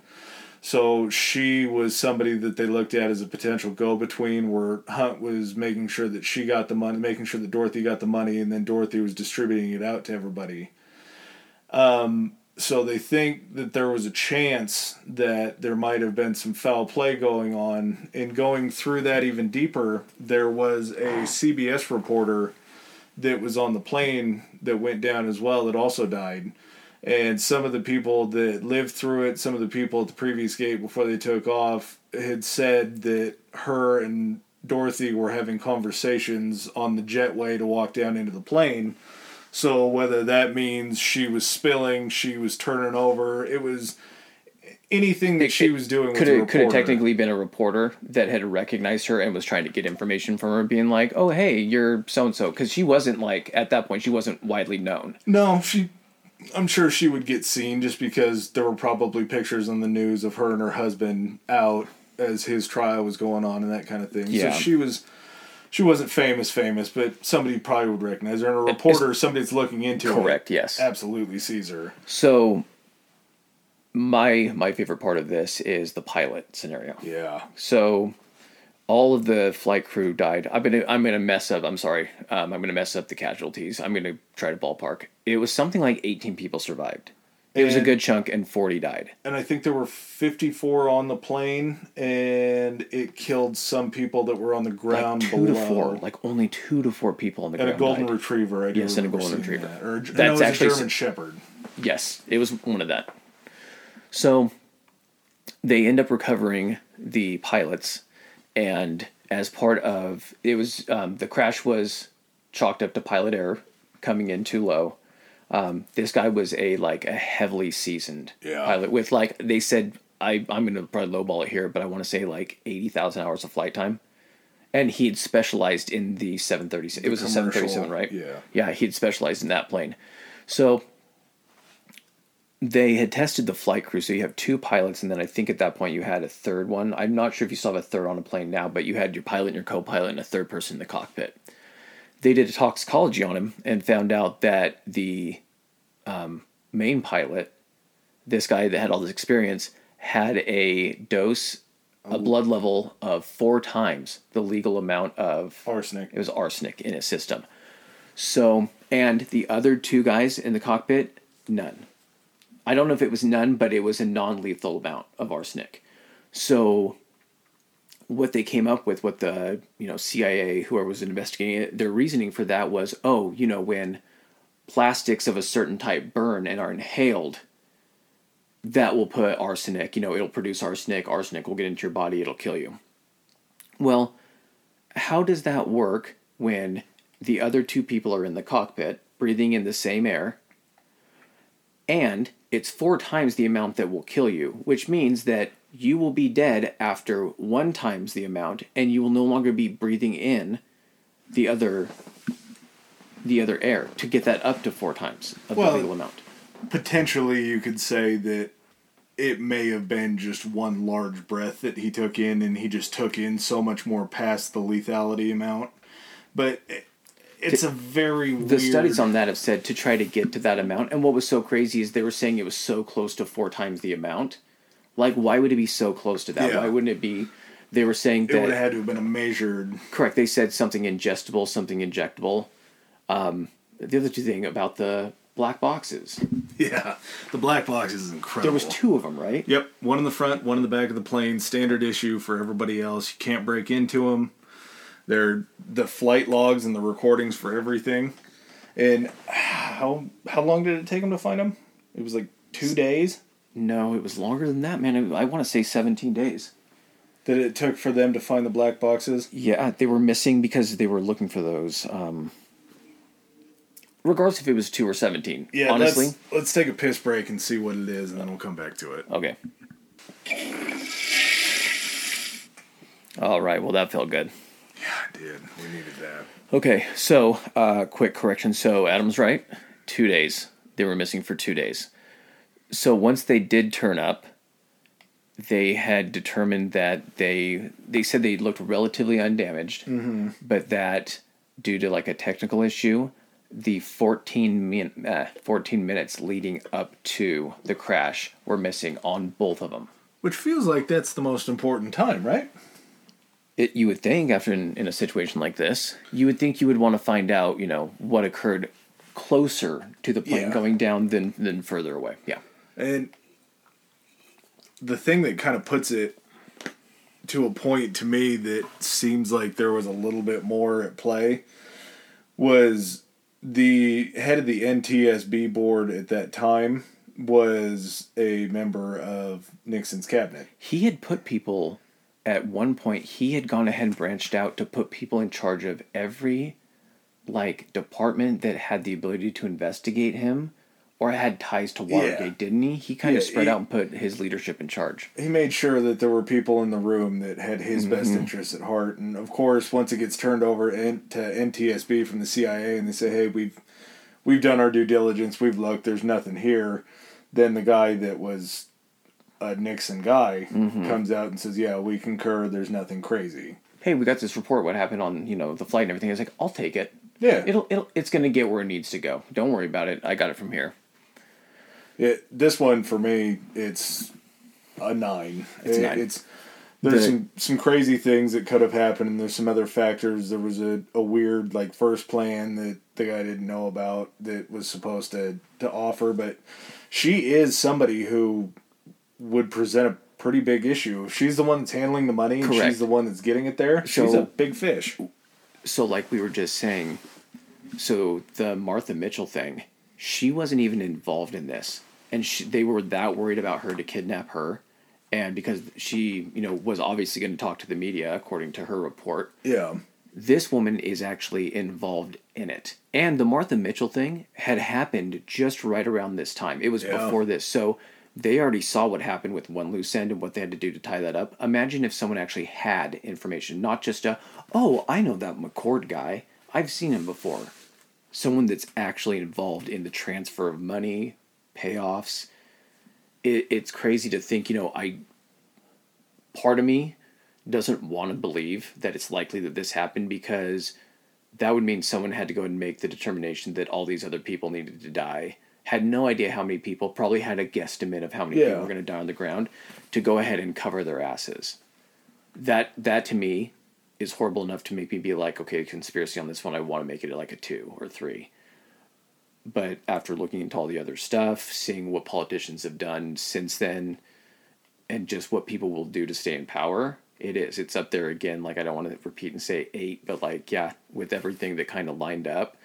So she was somebody that they looked at as a potential go between, where Hunt was making sure that she got the money, making sure that Dorothy got the money, and then Dorothy was distributing it out to everybody. Um, so they think that there was a chance that there might have been some foul play going on. And going through that even deeper, there was a CBS reporter that was on the plane that went down as well that also died. And some of the people that lived through it, some of the people at the previous gate before they took off, had said that her and Dorothy were having conversations on the jetway to walk down into the plane so whether that means she was spilling, she was turning over, it was anything that It- she was doing. Could it could reporter. technically been a reporter that had recognized her and was trying to get information from her, being like, "Oh, hey, you're so and so," because she wasn't like at that point she wasn't widely known. No, she. I'm sure she would get seen just because there were probably pictures on the news of her and her husband out as his trial was going on and that kind of thing. Yeah. So she was. She wasn't famous, famous, but somebody probably would recognize her. And a reporter, somebody that's looking into it, Correct. Yes. absolutely sees her. So my my favorite part of this is the pilot scenario. Yeah. So all of the flight crew died. I'm gonna I'm gonna mess up. I'm sorry. Um, I'm gonna mess up the casualties. I'm gonna try to ballpark. It was something like 18 people survived. It was a good chunk, and 40 died. and I think there were 54 on the plane, and it killed some people that were on the ground Like two to four, like only two to four people on the and a golden died. retriever. I do Yes, and a golden retriever. That. Or That's no, it was actually a German Shepherd. Yes, it was one of that. So they end up recovering the pilots, and as part of it was um, the crash was chalked up to pilot error, coming in too low. Um, this guy was a like a heavily seasoned Yeah. pilot with like they said I I'm gonna probably lowball it here, but I want to say like eighty thousand hours of flight time. And he had specialized in the 737. It was a 737, right? yeah. Yeah, he had specialized in that plane. So they had tested the flight crew. So you have two pilots, and then I think at that point you had a third one. I'm not sure if you still have a third on a plane now, but you had your pilot and your co pilot and a third person in the cockpit. They did a toxicology on him and found out that the um, main pilot, this guy that had all this experience, had a dose, a blood level of four times the legal amount of Arsenic. it was arsenic in his system. So, and the other two guys in the cockpit, none. I don't know if it was none, but it was a non lethal amount of arsenic. So, what they came up with, what the you know CIA, whoever was investigating it, their reasoning for that was, oh, you know, when plastics of a certain type burn and are inhaled, that will put arsenic. You know, it'll produce arsenic. Arsenic will get into your body. It'll kill you. Well, how does that work when the other two people are in the cockpit breathing in the same air and it's four times the amount that will kill you which means that you will be dead after one times the amount and you will no longer be breathing in the other the other air to get that up to four times of Well, the legal amount Potentially, you could say that it may have been just one large breath that he took in, and he just took in so much more past the lethality amount. But it- it's a very the weird... studies on that have said to try to get to that amount and what was so crazy is they were saying it was so close to four times the amount like why would it be so close to that Yeah. why wouldn't it be they were saying that. It would have had to have been a measured. correct they said something ingestible something injectable um, the other two thing about the black boxes Yeah, the black box is incredible. there was two of them right Yep, one in the front, one in the back of the plane. Standard issue for everybody else. You can't break into them. They're the flight logs and the recordings for everything. And how how long did it take them to find them? It was like two days no it was longer than that man i want to say 17 days that it took for them to find the black boxes. Yeah, they were missing because they were looking for those. Um, regardless if it was two or seventeen. Yeah, honestly. Let's, let's take a piss break and see what it is, and then we'll come back to it. Okay. All right. Well, that felt good. Yeah, I did. We needed that. Okay. So, uh, quick correction. So, Adam's right. Two days. They were missing for two days. So once they did turn up, they had determined that they they said they looked relatively undamaged, but that due to like a technical issue, the 14, min, uh, 14 minutes leading up to the crash were missing on both of them. Which feels like that's the most important time, right? It, you would think after in, in a situation like this, you would think you would want to find out, you know, what occurred closer to the plane Yeah. going down than than further away. Yeah. And the thing that kind of puts it to a point to me that seems like there was a little bit more at play was the head of the NTSB board at that time was a member of Nixon's cabinet. He had put people at one point he had gone ahead and branched out to put people in charge of every like department that had the ability to investigate him or had ties to Watergate, Yeah. didn't he? He kind of spread he- out and put his leadership in charge. he made sure that there were people in the room that had his mm-hmm. best interests at heart. And of course, once it gets turned over in, to NTSB from the CIA, and they say, "Hey, we've we've done our due diligence. We've looked. There's nothing here." Then the guy that was a Nixon guy mm-hmm. comes out and says, "Yeah, we concur. There's nothing crazy." Hey, we got this report. What happened on you know the flight and everything? I was like, I'll take it. Yeah, It'll, it'll it's gonna get where it needs to go. Don't worry about it. I got it from here. It this one for me, it's a nine. It's It- nine. It's there's The- some some crazy things that could have happened, and there's some other factors. There was a, a weird like first plan that the guy didn't know about that was supposed to to offer, but she is somebody who would present a pretty big issue. If she's the one that's handling the money and Correct. she's the one that's getting it there, she's a big fish. so like we were just saying so the martha mitchell thing she wasn't even involved in this and she, they were that worried about her to kidnap her. And because she you know was obviously going to talk to the media according to her report. Yeah. this woman is actually involved in it. And the martha mitchell thing had happened just right around this time. It was Yeah. before this. So they already saw what happened with one loose end and what they had to do to tie that up. Imagine if someone actually had information not just a oh i know that mccord guy. I've seen him before. Someone that's actually involved in the transfer of money payoffs it, it's crazy to think you know i part of me doesn't want to believe that it's likely that this happened because that would mean someone had to go and make the determination that all these other people needed to die. Had no idea how many people probably had a guesstimate of how many Yeah. people were going to die on the ground to go ahead and cover their asses. That that to me is horrible enough to make me be like okay conspiracy on this one i want to make it like a two or three but after looking into all the other stuff seeing what politicians have done since then and just what people will do to stay in power it is it's up there again like i don't want to repeat and say eight but like yeah with everything that kind of lined up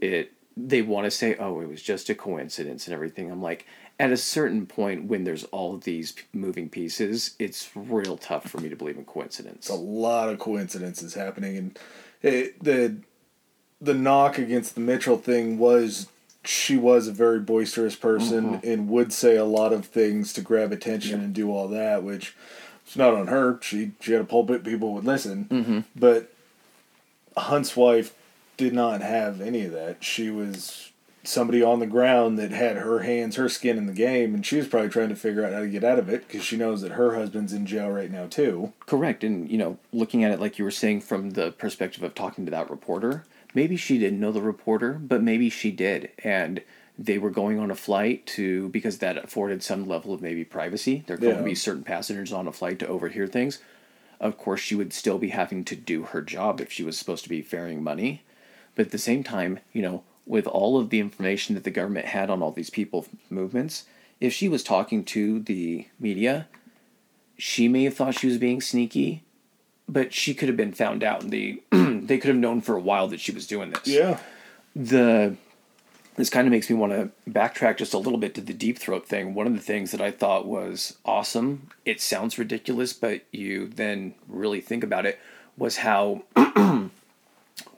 it they want to say oh it was just a coincidence and everything. I'm like at a certain point when there's all these moving pieces it's real tough for me to believe in coincidence. A lot of coincidences happening, and it, the the knock against the Mitchell thing was she was a very boisterous person mm-hmm. and would say a lot of things to grab attention and do all that, which it's not on her. She she had a pulpit, people would listen, mm-hmm. but Hunt's wife did not have any of that. She was somebody on the ground that had her hands, her skin in the game, and she was probably trying to figure out how to get out of it because she knows that her husband's in jail right now too. Correct. And, you know, looking at it like you were saying from the perspective of talking to that reporter, maybe she didn't know the reporter, but maybe she did. And they were going on a flight to, because that afforded some level of maybe privacy. There could Yeah. be certain passengers on a flight to overhear things. Of course, she would still be having to do her job if she was supposed to be ferrying money. But at the same time, you know, with all of the information that the government had on all these people movements, if she was talking to the media, she may have thought she was being sneaky, but she could have been found out, and they [clears throat] they could have known for a while that she was doing this. Yeah. The this kind of makes me want to backtrack just a little bit to the deep throat thing. One of the things that I thought was awesome. It sounds ridiculous, but you then really think about it. Was how [clears throat]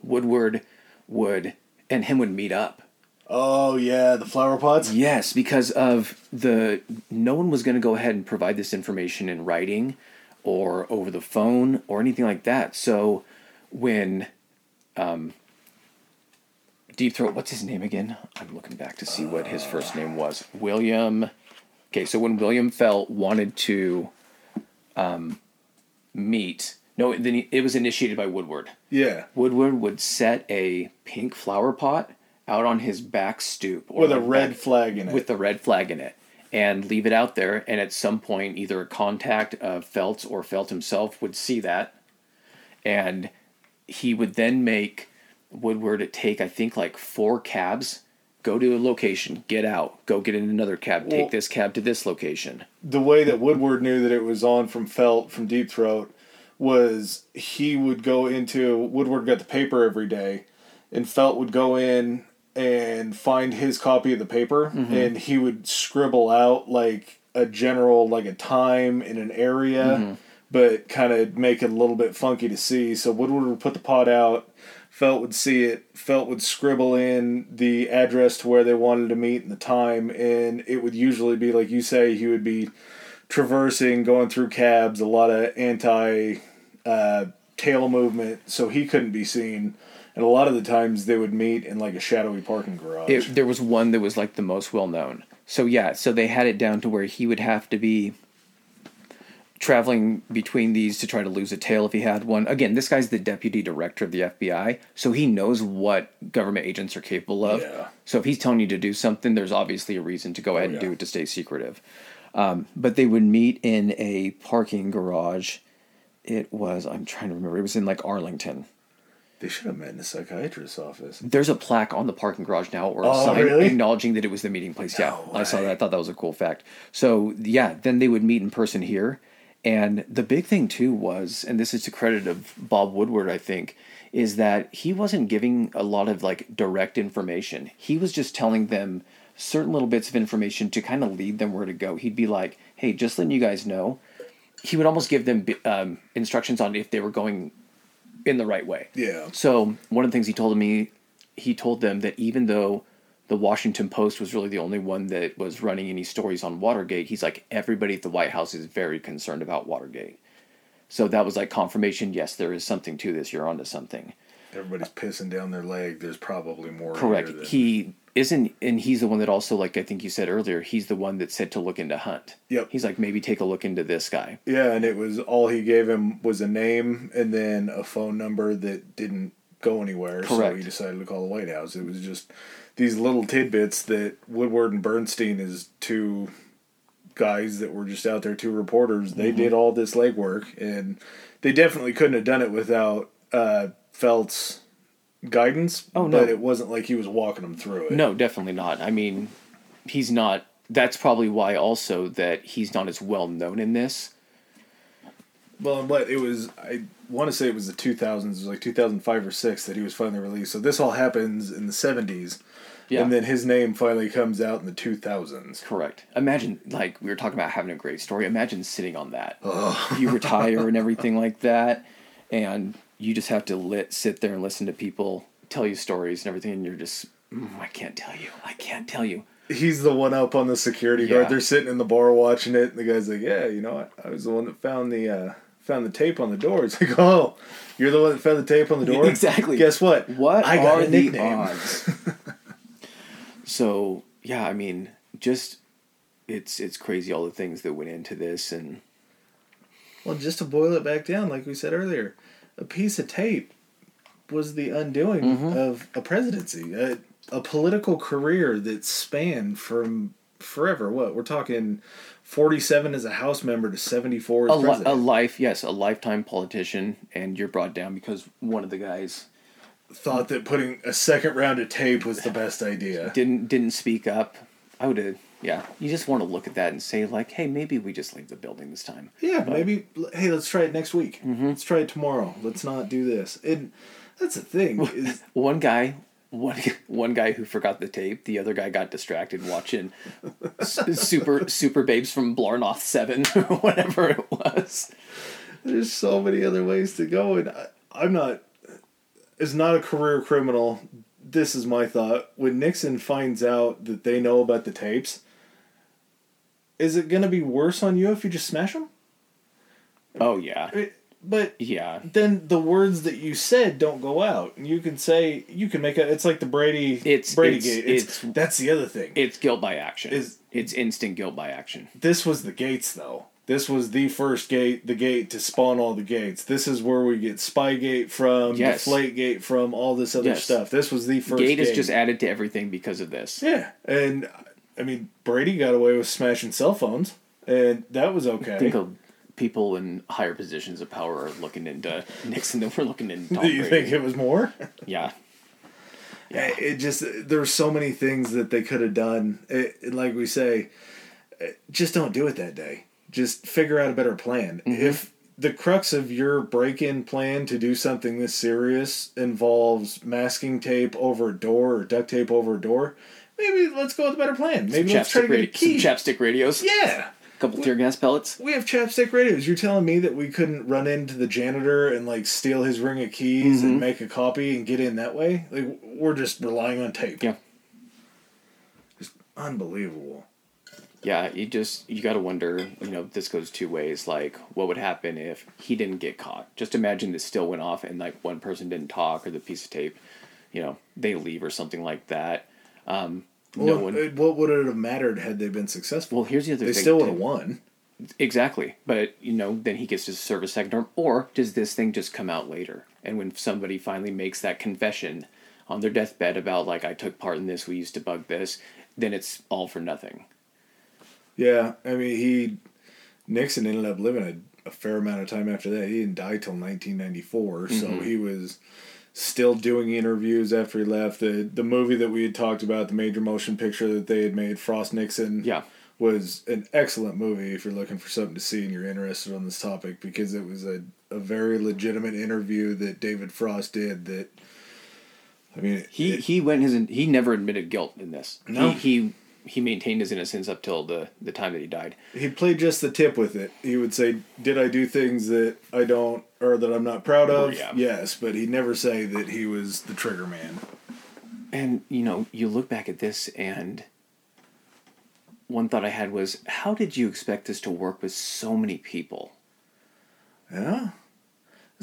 Woodward would and him would meet up. Oh yeah, the flower pots. Yes, because of the no one was going to go ahead and provide this information in writing or over the phone or anything like that. So when um, Deep Throat, what's his name again? I'm looking back to see what his first name was. William. Okay, so when William Felt wanted to um, meet, no, then it was initiated by Woodward. Yeah, Woodward would set a pink flower pot out on his back stoop or with a red back- flag in it. with the red flag in it and leave it out there and at some point either a contact of Felt or Felt himself would see that and he would then make Woodward take I think like four cabs, go to a location, get out, go get in another cab, Well- take this cab to this location. the way that Woodward knew that it was on from Felt from Deep Throat was he would go into Woodward got the paper every day, and Felt would go in and find his copy of the paper, and he would scribble out like a general like a time in an area, but kind of make it a little bit funky to see. So Woodward would put the pot out. Felt would see it. Felt would scribble in the address to where they wanted to meet and the time, and it would usually be like you say. He would be traversing, going through cabs, a lot of anti uh, tail movement, so he couldn't be seen. And a lot of the times they would meet in like a shadowy parking garage. It, there was one that was like the most well known. So yeah, so they had it down to where he would have to be traveling between these to try to lose a tail if he had one. Again, this guy's the deputy director of the FBI, so he knows what government agents are capable of. Yeah. So if he's telling you to do something, there's obviously a reason to go ahead and yeah. do it to stay secretive. Um, but they would meet in a parking garage. It was I'm trying to remember. It was in like Arlington. They should have met in a psychiatrist's office. There's a plaque on the parking garage now or a Oh, sign really? acknowledging that it was the meeting place. yeah, No I saw that. I thought that was a cool fact. So yeah, then they would meet in person here, and the big thing too was, and this is to credit of Bob Woodward, I think, is that he wasn't giving a lot of like direct information. He was just telling them certain little bits of information to kind of lead them where to go. He'd be like, "Hey, just letting you guys know." He would almost give them um, instructions on if they were going in the right way. Yeah. So one of the things he told me, he told them that even though the Washington Post was really the only one that was running any stories on Watergate, he's like everybody at the White House is very concerned about Watergate. So that was like confirmation. Yes, there is something to this. You're onto something. Everybody's pissing down their leg. There's probably more. Correct. than- He isn't, and he's the one that also, like I think you said earlier, he's the one that said to look into Hunt. Yep. He's like maybe take a look into this guy. Yeah, and it was all he gave him was a name and then a phone number that didn't go anywhere. Correct. So he decided to call the White House. It was just these little tidbits that Woodward and Bernstein is two guys that were just out there, two reporters. They Mm-hmm. did all this legwork, and they definitely couldn't have done it without uh, Felt's guidance. Oh, no. But it wasn't like he was walking them through it. No, definitely not. I mean, he's not. That's probably why also that he's not as well known in this. Well, but it was, I want to say it was the 2000s, it was like 2005 or 6 that he was finally released. So this all happens in the 70s. Yeah. And then his name finally comes out in the 2000s. Correct. Imagine, like, we were talking about having a great story. Imagine sitting on that. You retire and everything like that, and you just have to lit, sit there and listen to people tell you stories and everything, and you're just, mm, I can't tell you. I can't tell you. He's the one up on the security guard. They're sitting in the bar watching it. And the guy's like, "Yeah, you know, I, I was the one that found the uh, found the tape on the door." It's like, "Oh, you're the one that found the tape on the door." Exactly. Guess what? What I got are a the nickname. odds? [laughs] so yeah, I mean, just it's it's crazy all the things that went into this, and Well, just to boil it back down, like we said earlier, a piece of tape was the undoing Mm-hmm. of a presidency, a, a political career that spanned from forever. What we're talking, forty-seven as a House member to seventy-four as a, li- president. a life, yes, a lifetime politician, and you're brought down because one of the guys Thought that putting a second round of tape was the best idea. didn't didn't speak up. I would have, yeah. You just want to look at that and say like, hey, maybe we just leave the building this time. Yeah, maybe. Hey, let's try it next week. Mm-hmm. Let's try it tomorrow. Let's not do this. And that's the thing is [laughs] One guy, one [laughs] one guy who forgot the tape. The other guy got distracted watching super super babes from Blarnoth Seven [laughs] or whatever it was. there's so many other ways to go, and I, I'm not. As not a career criminal, this is my thought. When Nixon finds out that they know about the tapes, is it gonna be worse on you if you just smash them? Oh yeah, But yeah. then the words that you said don't go out. And you can say you can make a. It's like the Brady. It's- Brady it's- gate. It's, it's- that's the other thing. It's guilt by action. Is- it's instant guilt by action. this was the gates though. This was the first gate, the gate to spawn all the gates. This is where we get Spygate from, Yes. Deflategate from, all this other Yes. stuff. This was the first Gate gate. is just added to everything because of this. yeah, and I mean Brady got away with smashing cell phones, and that was okay. I think of people in higher positions of power are looking into [laughs] Nixon than we're looking into Tom Do you Brady. think it was more? Yeah, [laughs] Yeah. It just there's so many things that they could have done. It, like we say, eh, just don't do it that day. Just figure out a better plan. Mm-hmm. If the crux of your break-in plan to do something this serious involves masking tape over a door or duct tape over a door, maybe let's go with a better plan. Maybe let's try to chapstick, get a radi- some chapstick radios. yeah. A couple tear gas pellets. We have chapstick radios. You're telling me that we couldn't run into the janitor and like steal his ring of keys Mm-hmm. and make a copy and get in that way? Like we're just relying on tape. Yeah. Just unbelievable. Yeah, you just you got to wonder. You know, this goes two ways. Like, what would happen if he didn't get caught? Just imagine this still went off and like one person didn't talk or the piece of tape, you know, they leave or something like that. Um, no Well, one. what would it have mattered had they been successful? Well, here's the other they thing. They still would have won. Exactly. But, you know, then he gets to serve a second term. Or does this thing just come out later? And when somebody finally makes that confession on their deathbed about, like, I took part in this, we used to bug this, then it's all for nothing. Yeah, I mean he Nixon ended up living a, a fair amount of time after that. He didn't die till 1994, so Mm-hmm. he was still doing interviews after he left. The the movie that we had talked about, the major motion picture that they had made, Frost Nixon, Yeah. was an excellent movie if you're looking for something to see and you're interested on this topic because it was a, a very legitimate interview that David Frost did that I mean He it- he went his he never admitted guilt in this. No. He, he he maintained his innocence up till the the time that he died. he played just the tip with it. He would say, "Did I do things that I don't or that I'm not proud of?" Yeah. Yes, but he'd never say that he was the trigger man. And you know, you look back at this and one thought I had was how did you expect this to work with so many people? Yeah,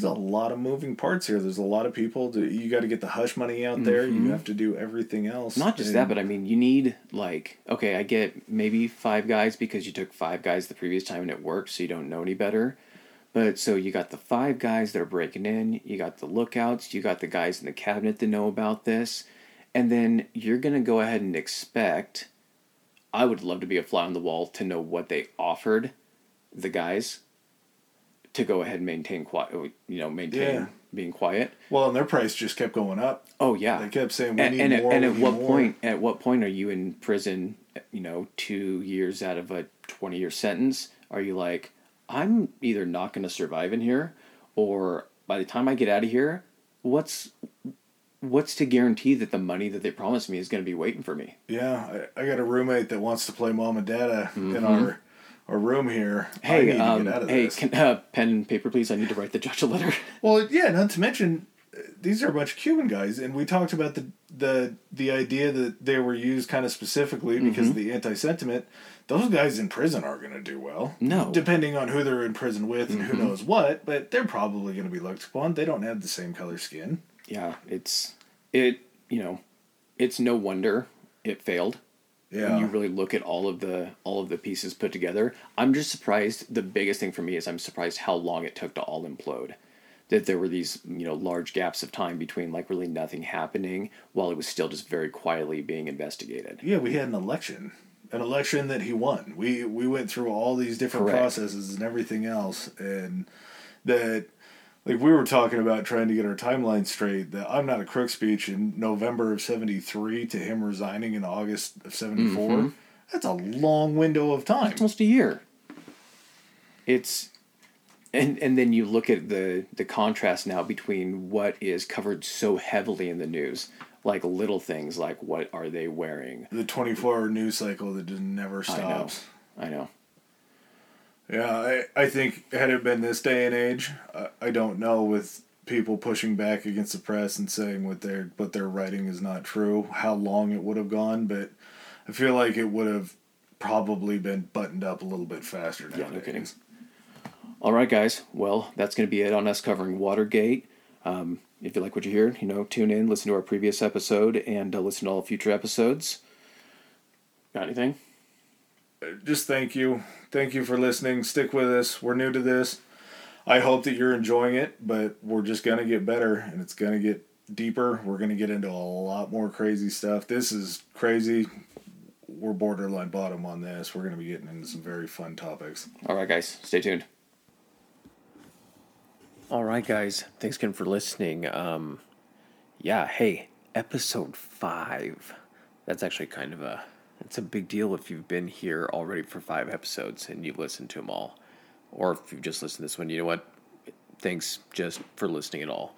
there's a lot of moving parts here. There's a lot of people. To, you got to get the hush money out there. You have to do everything else. Mm-hmm. Not just And- that, but I mean, you need like okay, I get maybe five guys because you took five guys the previous time and it worked, so you don't know any better. But so you got the five guys that are breaking in, you got the lookouts, you got the guys in the cabinet that know about this, and then you're gonna go ahead and expect. I would love to be a fly on the wall to know what they offered the guys to go ahead and maintain quiet, you know, maintain Yeah. being quiet. well, and their price just kept going up. Oh yeah, They kept saying, "We and, need and, at- more." and at what more." point at what point are you in prison you know two years out of a 20 year sentence are you like i'm either not going to survive in here or by the time i get out of here what's what's to guarantee that the money that they promised me is going to be waiting for me Yeah, I, I got a roommate that wants to play mom and dad uh, in mm-hmm. our our room here. Hey um, get out of hey this. can, uh, pen and paper please i need to write the judge a letter [laughs] Well, yeah, not to mention uh, these are a bunch of Cuban guys, and we talked about the the the idea that they were used kind of specifically because of the anti sentiment. Those guys in prison are going to do well. No. depending on who they're in prison with and who knows what, but they're probably going to be looked upon. They don't have the same color skin. yeah it's it you know it's no wonder it failed Yeah, when you really look at all of the all of the pieces put together i'm just surprised the biggest thing for me is i'm surprised how long it took to all implode that there were these you know large gaps of time between like really nothing happening while it was still just very quietly being investigated yeah. We had an election, an election that he won. We we went through all these different Correct. processes and everything else, and that like we were talking about trying to get our timeline straight that i'm not a crook speech in november of 73 to him resigning in august of 74 Mm-hmm. that's a long window of time. Almost a year. It's and and then you look at the the contrast now between what is covered so heavily in the news like little things like what are they wearing? The 24 hour news cycle that just never i know. stops. I know yeah I, I think had it been this day and age I, I don't know with people pushing back against the press and saying what they're what they're writing is not true how long it would have gone but i feel like it would have probably been buttoned up a little bit faster nowadays. Yeah, no kidding. All right, guys. Well, that's going to be it on us covering Watergate. Um, if you like what you hear, you know, tune in, listen to our previous episode, and uh, listen to all future episodes. Got anything? just thank you. Thank you for listening. Stick with us. We're new to this. I hope that you're enjoying it, but we're just going to get better and it's going to get deeper. We're going to get into a lot more crazy stuff. This is crazy. We're borderline bottom on this. We're going to be getting into some very fun topics. All right, guys. Stay tuned. All right, guys. Thanks again for listening. Um, yeah, hey, episode five. That's actually kind of a it's a big deal if you've been here already for five episodes and you've listened to them all, or if you've just listened to this one. You know what? Thanks just for listening at all.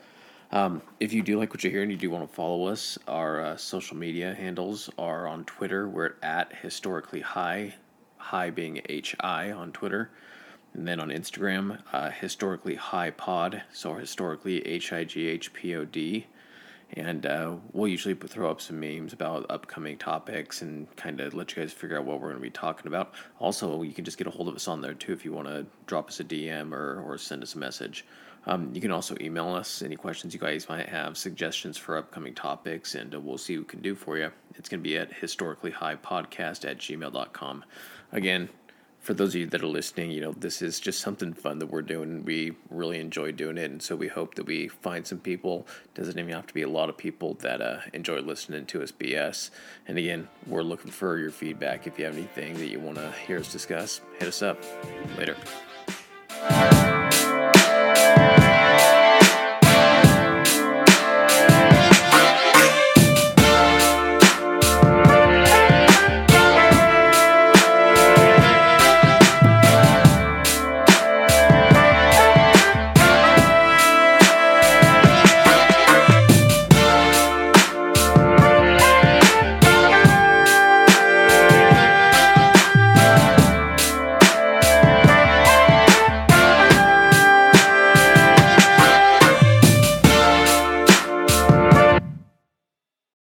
Um, if you do like what you hear and you do want to follow us, our uh, social media handles are on Twitter. We're at historically high, high being H I on Twitter. And then on Instagram, uh, historically high pod, so historically H I G H P O D. And uh, we'll usually throw up some memes about upcoming topics and kind of let you guys figure out what we're going to be talking about. Also, you can just get a hold of us on there too if you want to drop us a DM or, or send us a message. Um, you can also email us any questions you guys might have, suggestions for upcoming topics, and uh, we'll see what we can do for you. It's going to be at historicallyhighpodcast at gmail.com. Again, for those of you that are listening, you know, this is just something fun that we're doing. We really enjoy doing it, and so we hope that we find some people. Doesn't even have to be a lot of people that uh, enjoy listening to us BS. And again, we're looking for your feedback. If you have anything that you want to hear us discuss, hit us up. Later.